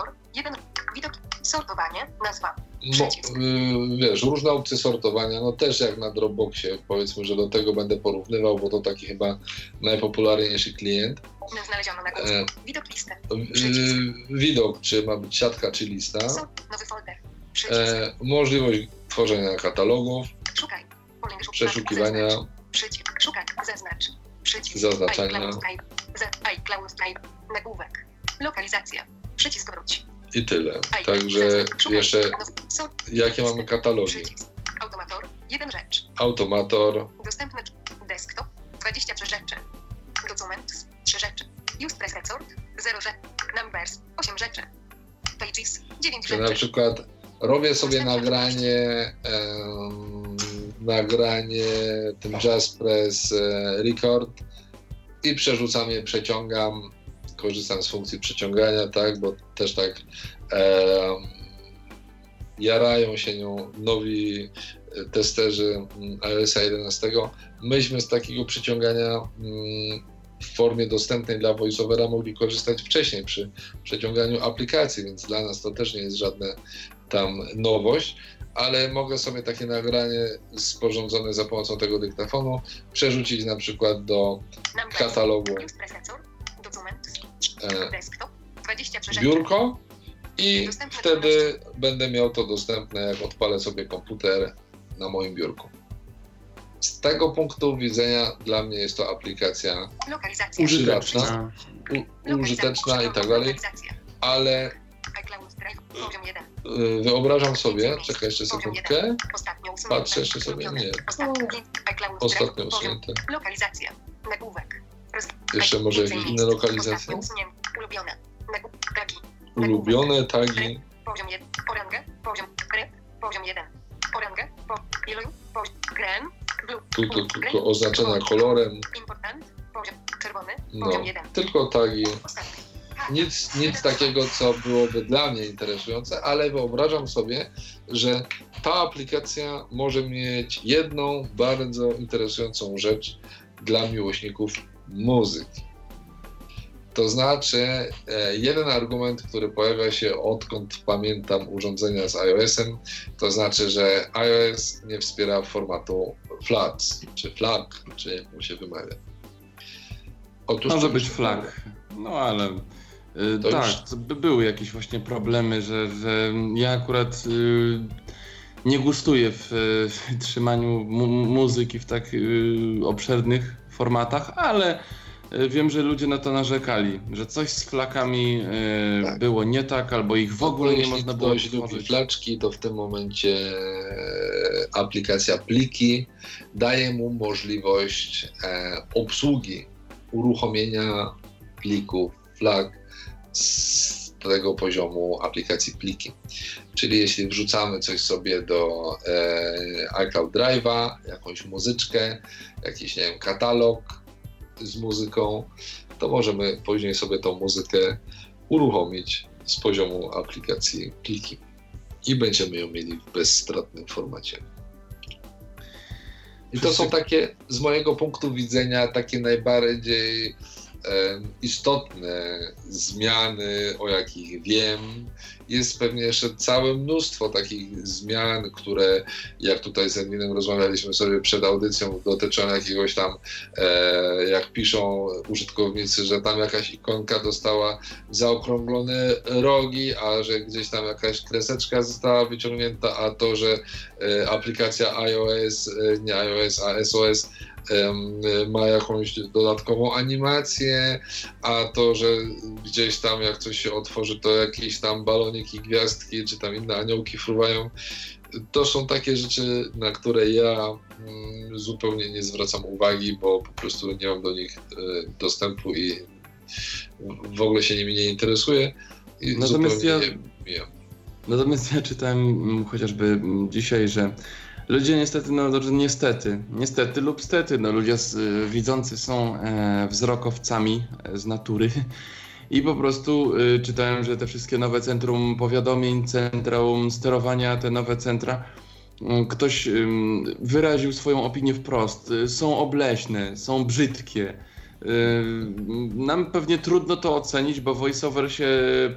Widok. Sortowanie. Nazwa. No, wiesz, różne opcje sortowania, no też jak na Dropboxie, powiedzmy, że do tego będę porównywał, bo to taki chyba najpopularniejszy klient. Znaleziono na górze. Widok listy. Y, widok, czy ma być siatka, czy lista. Nowy folder. Przycisk. E, możliwość tworzenia katalogów, Szukaj. Przeszukiwania. Przycisk. Szukaj. Zaznacz. Przycisk. Zaznaczania. iCloud Drive. ICloud Drive. Nagłówek. Lokalizacja. Przycisk wróć. I tyle. Także jeszcze jakie mamy katalogi? Automator. Jeden rzecz. Automator, Dostępny desktop. 23 rzeczy. Dokument. 3 rzeczy. Use preset sort. 0 rzeczy. Numbers. 8 rzeczy. Pages. 9 czy na rzeczy. przykład robię sobie nagranie, em, nagranie tym JazzPress e, Record i przerzucam je, przeciągam, korzystam z funkcji przeciągania, tak, bo też tak em, jarają się nią nowi e, testerzy mm, iOS 11. Myśmy z takiego przeciągania mm, w formie dostępnej dla VoiceOvera mogli korzystać wcześniej przy przeciąganiu aplikacji, więc dla nas to też nie jest żadna tam nowość, ale mogę sobie takie nagranie sporządzone za pomocą tego dyktafonu przerzucić na przykład do katalogu e, Desktop. 23 rzeczy. biurko i wtedy będę miał to dostępne, jak odpalę sobie komputer na moim biurku. Z tego punktu widzenia dla mnie jest to aplikacja Lokalizacja. Użyteczna. u, użyteczna i tak dalej, ale iCloud Drive. Poziom 1. y, wyobrażam sobie, czekaj jeszcze sekundkę. Patrzę jeszcze sobie, nie. Ostatnio usunięte. Lokalizacja. Nagłówek. Jeszcze może jakieś inne lokalizacje? Ulubione. Tagi. Ulubione tagi, Poziom 1. Orangę. Poziom. Poziom 1. Orangę. Po... Iluju. Poziom. Green. Blue. tu, tu tylko oznaczenia kolorem, Important. Poziom. Czerwony. no, Poziom 1. tylko tagi. Nic, nic takiego, co byłoby dla mnie interesujące, ale wyobrażam sobie, że ta aplikacja może mieć jedną bardzo interesującą rzecz dla miłośników muzyki. To znaczy, e, jeden argument, który pojawia się odkąd pamiętam urządzenia z iOS-em, to znaczy, że iOS nie wspiera formatu FLACS, czy FLAG, czy jak mu się wymawia. Otóż Może być FLAG, no ale y, tak, już... by były jakieś właśnie problemy, że, że ja akurat y, nie gustuję w, w trzymaniu mu muzyki w tak y, obszernych formatach, ale E, wiem, że ludzie na to narzekali, że coś z flakami e, tak. było nie tak, albo ich w ogóle nie można było ktoś lubi flaczki, to w tym momencie e, aplikacja Pliki daje mu możliwość obsługi, uruchomienia plików flag z tego poziomu aplikacji Pliki. Czyli jeśli wrzucamy coś sobie do iCloud Drive'a, jakąś muzyczkę, jakiś, nie wiem, katalog, z muzyką, to możemy później sobie tą muzykę uruchomić z poziomu aplikacji pliki i będziemy ją mieli w bezstratnym formacie. I to są takie, z mojego punktu widzenia, takie najbardziej istotne zmiany, o jakich wiem. Jest pewnie jeszcze całe mnóstwo takich zmian, które, jak tutaj z Edwinem rozmawialiśmy sobie przed audycją, dotyczą jakiegoś tam, e, jak piszą użytkownicy, że tam jakaś ikonka dostała zaokrąglone rogi, a że gdzieś tam jakaś kreseczka została wyciągnięta, a to, że e, aplikacja iOS, e, nie iOS, a SOS ma jakąś dodatkową animację, a to, że gdzieś tam jak coś się otworzy, to jakieś tam baloniki, gwiazdki, czy tam inne aniołki fruwają. To są takie rzeczy, na które ja mm, zupełnie nie zwracam uwagi, bo po prostu nie mam do nich e, dostępu i w ogóle się nimi nie interesuję. Natomiast ja, nie, natomiast ja czytałem mm, chociażby dzisiaj, że Ludzie niestety, no niestety, niestety lub stety, no ludzie z, widzący są e, wzrokowcami z natury i po prostu y, czytałem, że te wszystkie nowe centrum powiadomień, centrum sterowania, te nowe centra, y, ktoś y, wyraził swoją opinię wprost. Są obleśne, są brzydkie nam pewnie trudno to ocenić, bo voiceover się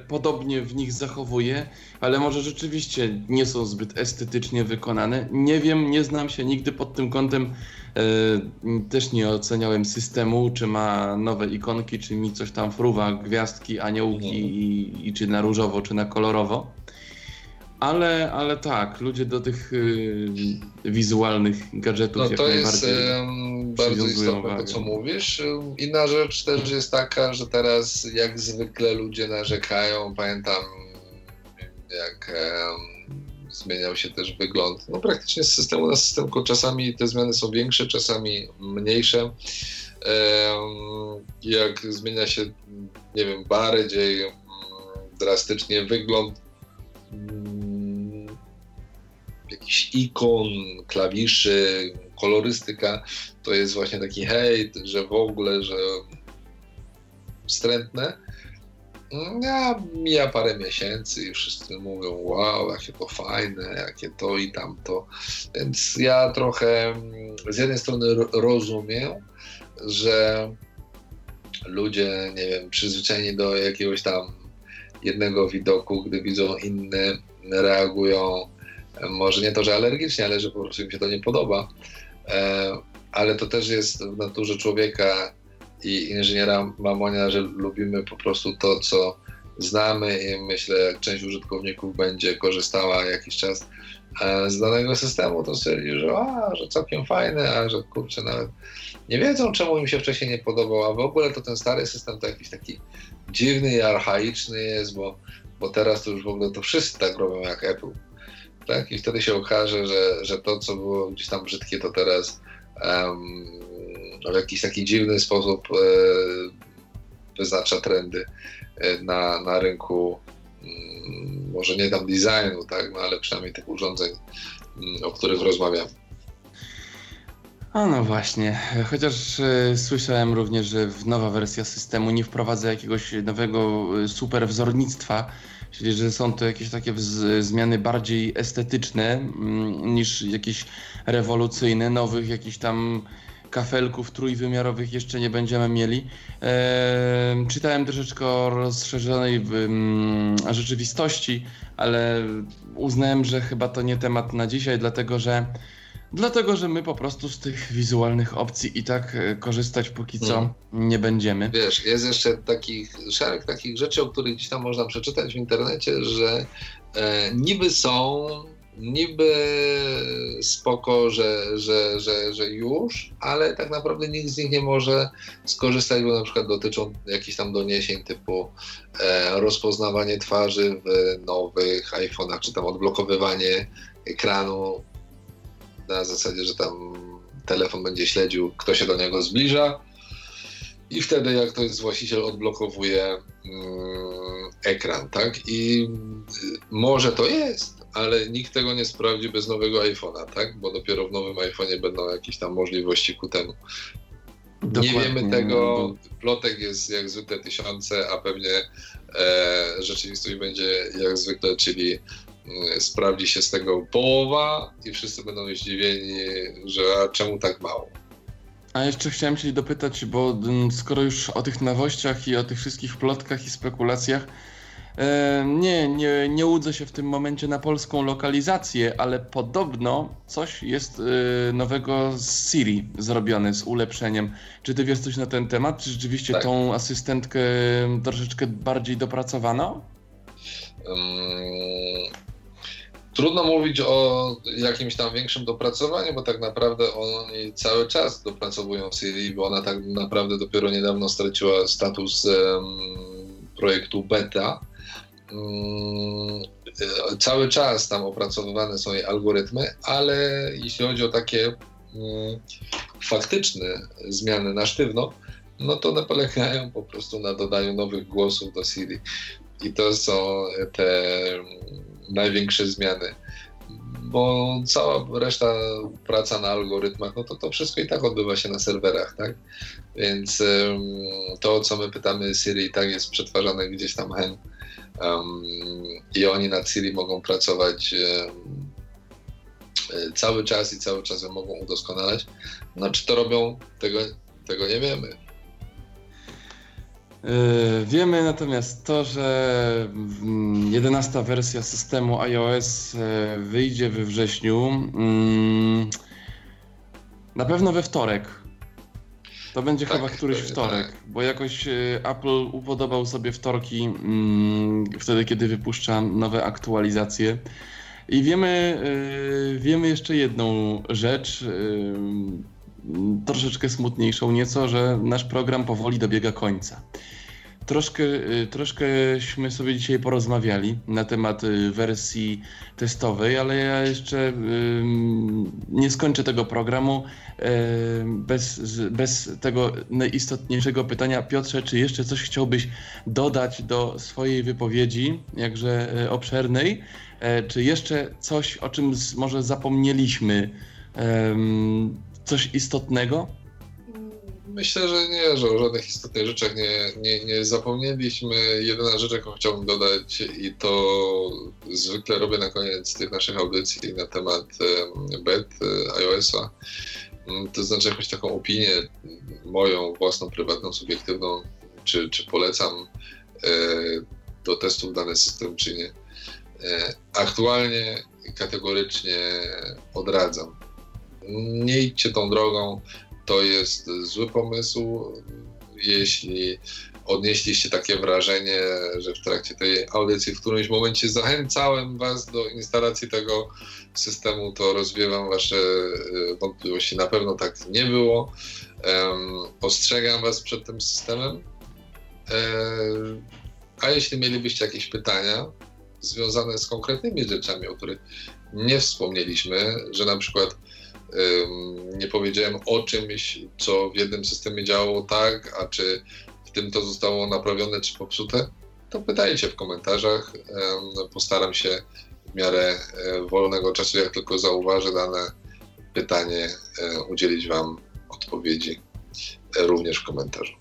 podobnie w nich zachowuje, ale może rzeczywiście nie są zbyt estetycznie wykonane. Nie wiem, nie znam się nigdy pod tym kątem. Yy, też nie oceniałem systemu, czy ma nowe ikonki, czy mi coś tam fruwa, gwiazdki, aniołki mhm. i, i czy na różowo, czy na kolorowo. Ale, ale tak, ludzie do tych y, wizualnych gadżetów no, to jest um, bardzo istotne to, co mówisz. Inna rzecz też jest taka, że teraz jak zwykle ludzie narzekają, pamiętam jak um, zmieniał się też wygląd, no praktycznie z systemu na system, tylko czasami te zmiany są większe, czasami mniejsze. Um, jak zmienia się, nie wiem, bardziej um, drastycznie wygląd jakichś ikon, klawiszy, kolorystyka, to jest właśnie taki hejt, że w ogóle, że wstrętne. Ja mija parę miesięcy i wszyscy mówią, wow, jakie to fajne, jakie to i tamto. Więc ja trochę z jednej strony rozumiem, że ludzie, nie wiem, przyzwyczajeni do jakiegoś tam jednego widoku, gdy widzą inny, reagują może nie to, że alergicznie, ale że po prostu im się to nie podoba. E, ale to też jest w naturze człowieka i inżyniera Mamonia, że lubimy po prostu to, co znamy i myślę, jak część użytkowników będzie korzystała jakiś czas e, z danego systemu, to stwierdzi, że, a, że całkiem fajne, a że kurczę, nawet nie wiedzą, czemu im się wcześniej nie podobał, a w ogóle to ten stary system to jakiś taki dziwny i archaiczny jest, bo, bo teraz to już w ogóle to wszyscy tak robią jak Apple tak? I wtedy się okaże, że, że to, co było gdzieś tam brzydkie, to teraz um, w jakiś taki dziwny sposób e, wyznacza trendy e, na, na rynku, mm, może nie tam designu, tak? No, ale przynajmniej tych urządzeń, mm, o których rozmawiamy. A no właśnie, chociaż e, słyszałem również, że nowa wersja systemu nie wprowadza jakiegoś nowego e, super wzornictwa, czyli że są to jakieś takie zmiany bardziej estetyczne mm, niż jakieś rewolucyjne, nowych jakichś tam kafelków trójwymiarowych jeszcze nie będziemy mieli. Eee, czytałem troszeczkę o rozszerzonej w, mm, rzeczywistości, ale uznałem, że chyba to nie temat na dzisiaj, dlatego że Dlatego, że my po prostu z tych wizualnych opcji i tak e, korzystać póki co Mm. nie będziemy. Wiesz, jest jeszcze takich, szereg takich rzeczy, o których gdzieś tam można przeczytać w internecie, że e, niby są, niby spoko, że, że, że, że już, ale tak naprawdę nikt z nich nie może skorzystać, bo na przykład dotyczą jakichś tam doniesień typu e, rozpoznawanie twarzy w nowych iPhone'ach, czy tam odblokowywanie ekranu na zasadzie, że tam telefon będzie śledził, kto się do niego zbliża. I wtedy, jak to jest właściciel, odblokowuje mm, ekran, tak? I y, może to jest, ale nikt tego nie sprawdzi bez nowego iPhone'a, tak? Bo dopiero w nowym iPhone'ie będą jakieś tam możliwości ku temu. Nie Dokładnie, wiemy no tego, plotek jest jak zwykle tysiące, a pewnie e, rzeczywistość będzie jak zwykle, czyli sprawdzi się z tego połowa i wszyscy będą zdziwieni, że a czemu tak mało. A jeszcze chciałem się dopytać, bo mm, skoro już o tych nowościach i o tych wszystkich plotkach i spekulacjach, e, nie, nie, nie łudzę się w tym momencie na polską lokalizację, ale podobno coś jest e, nowego z Siri zrobione z ulepszeniem. Czy ty wiesz coś na ten temat? Czy rzeczywiście Tak. tą asystentkę troszeczkę bardziej dopracowano? Ym, Trudno mówić o jakimś tam większym dopracowaniu, bo tak naprawdę oni cały czas dopracowują Siri, bo ona tak naprawdę dopiero niedawno straciła status em, projektu beta. E, Cały czas tam opracowywane są jej algorytmy, ale jeśli chodzi o takie mm, faktyczne zmiany na sztywno, no to one polegają po prostu na dodaniu nowych głosów do Siri. I to są te największe zmiany. Bo cała reszta praca na algorytmach, no to to wszystko i tak odbywa się na serwerach, tak? Więc em, to, co my pytamy Siri, i tak jest przetwarzane gdzieś tam hen. Em, I oni nad Siri mogą pracować e, cały czas i cały czas ją mogą udoskonalać. No czy to robią, tego, tego nie wiemy. Yy, Wiemy natomiast to, że mm, 11 wersja systemu iOS e, wyjdzie we wrześniu. mm, Na pewno we wtorek. To będzie Tak, chyba któryś pewnie wtorek, tak. bo jakoś e, Apple upodobał sobie wtorki mm, wtedy, kiedy wypuszcza nowe aktualizacje. I wiemy, wiemy jeszcze jedną rzecz, troszeczkę smutniejszą nieco, że nasz program powoli dobiega końca. Troszkę, y, troszkęśmy sobie dzisiaj porozmawiali na temat y, wersji testowej, ale ja jeszcze nie skończę tego programu ym, bez, bez tego najistotniejszego pytania. Piotrze, czy jeszcze coś chciałbyś dodać do swojej wypowiedzi, jakże y, obszernej? Czy jeszcze coś, o czym może zapomnieliśmy? Coś istotnego? Myślę, że nie, że o żadnych istotnych rzeczach nie, nie, nie zapomnieliśmy. Jedyna rzecz, jaką chciałbym dodać, i to zwykle robię na koniec tych naszych audycji na temat em, bet e, iOS-a, mm, to znaczy jakąś taką opinię moją, własną, prywatną, subiektywną, czy, czy polecam e, do testów dany system, czy nie. E, Aktualnie kategorycznie odradzam. Nie idźcie tą drogą to jest zły pomysł. Jeśli odnieśliście takie wrażenie, że w trakcie tej audycji w którymś momencie zachęcałem Was do instalacji tego systemu, to rozwiewam Wasze e, wątpliwości. Na pewno tak nie było. Em, Ostrzegam Was przed tym systemem. E, A jeśli mielibyście jakieś pytania związane z konkretnymi rzeczami, o których nie wspomnieliśmy, że na przykład nie powiedziałem o czymś, co w jednym systemie działało tak, a czy w tym to zostało naprawione czy popsute, to pytajcie w komentarzach. Postaram się w miarę e, wolnego czasu, jak tylko zauważę dane pytanie, udzielić Wam odpowiedzi również w komentarzu.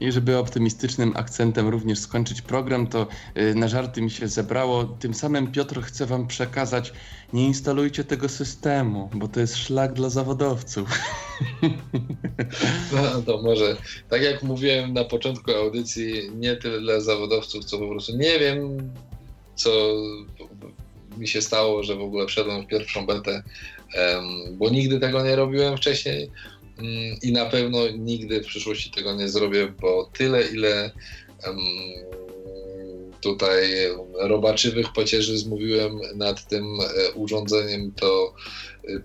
I żeby optymistycznym akcentem również skończyć program, to y, na żarty mi się zebrało. Tym samym Piotr chce wam przekazać, nie instalujcie tego systemu, bo to jest szlak dla zawodowców. No to może, tak jak mówiłem na początku audycji, nie tyle dla zawodowców, co po prostu nie wiem, co mi się stało, że w ogóle wszedłem w pierwszą betę, bo nigdy tego nie robiłem wcześniej i na pewno nigdy w przyszłości tego nie zrobię, bo tyle, ile tutaj robaczywych pocieży zmówiłem nad tym e, urządzeniem, to,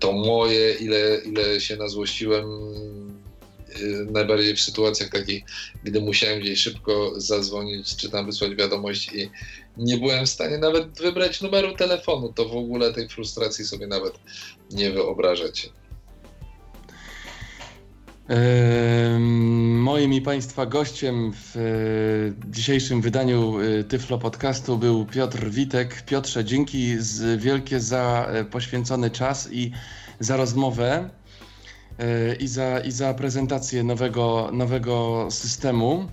to moje, ile, ile się nazłościłem e, najbardziej w sytuacjach takich, gdy musiałem gdzieś szybko zadzwonić, czy tam wysłać wiadomość i nie byłem w stanie nawet wybrać numeru telefonu, to w ogóle tej frustracji sobie nawet nie wyobrażacie. Moim i Państwa gościem w e, dzisiejszym wydaniu e, Tyflo Podcastu był Piotr Witek. Piotrze, dzięki wielkie za e, poświęcony czas i za rozmowę i za, i za prezentację nowego, nowego systemu.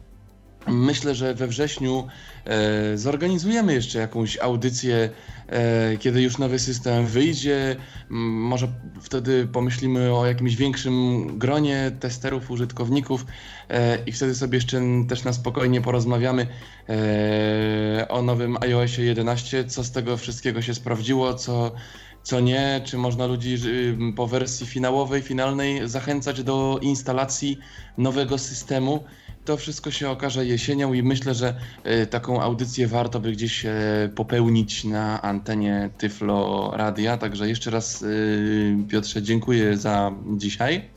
Myślę, że we wrześniu e, zorganizujemy jeszcze jakąś audycję, e, kiedy już nowy system wyjdzie. Może wtedy pomyślimy o jakimś większym gronie testerów, użytkowników e, i wtedy sobie jeszcze też na spokojnie porozmawiamy e, o nowym iOSie 11, co z tego wszystkiego się sprawdziło, co co nie, czy można ludzi po wersji finałowej, finalnej zachęcać do instalacji nowego systemu to wszystko się okaże jesienią i myślę, że e, taką audycję warto by gdzieś e, popełnić na antenie Tyflo Radia. Także jeszcze raz e, Piotrze dziękuję za dzisiaj.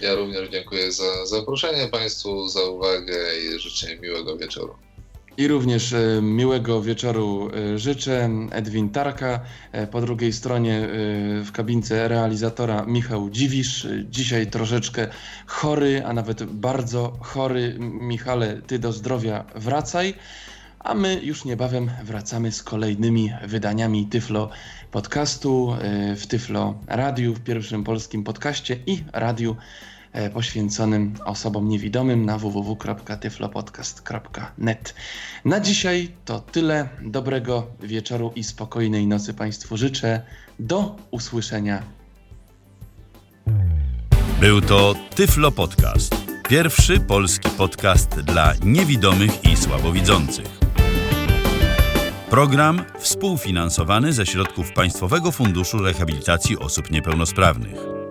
Ja również dziękuję za zaproszenie Państwu, za uwagę i życzę miłego wieczoru. I również e, miłego wieczoru e, życzę. Edwin Tarka, e, po drugiej stronie w kabince realizatora Michał Dziwisz. Dzisiaj troszeczkę chory, a nawet bardzo chory. Michale, ty do zdrowia wracaj. A my już niebawem wracamy z kolejnymi wydaniami Tyflo Podcastu w Tyflo Radiu, w pierwszym polskim podcaście i radiu poświęconym osobom niewidomym na www.tyflopodcast.net. Na dzisiaj to tyle. Dobrego wieczoru i spokojnej nocy Państwu życzę. Do usłyszenia. Był to Tyflo Podcast. Pierwszy polski podcast dla niewidomych i słabowidzących. Program współfinansowany ze środków Państwowego Funduszu Rehabilitacji Osób Niepełnosprawnych.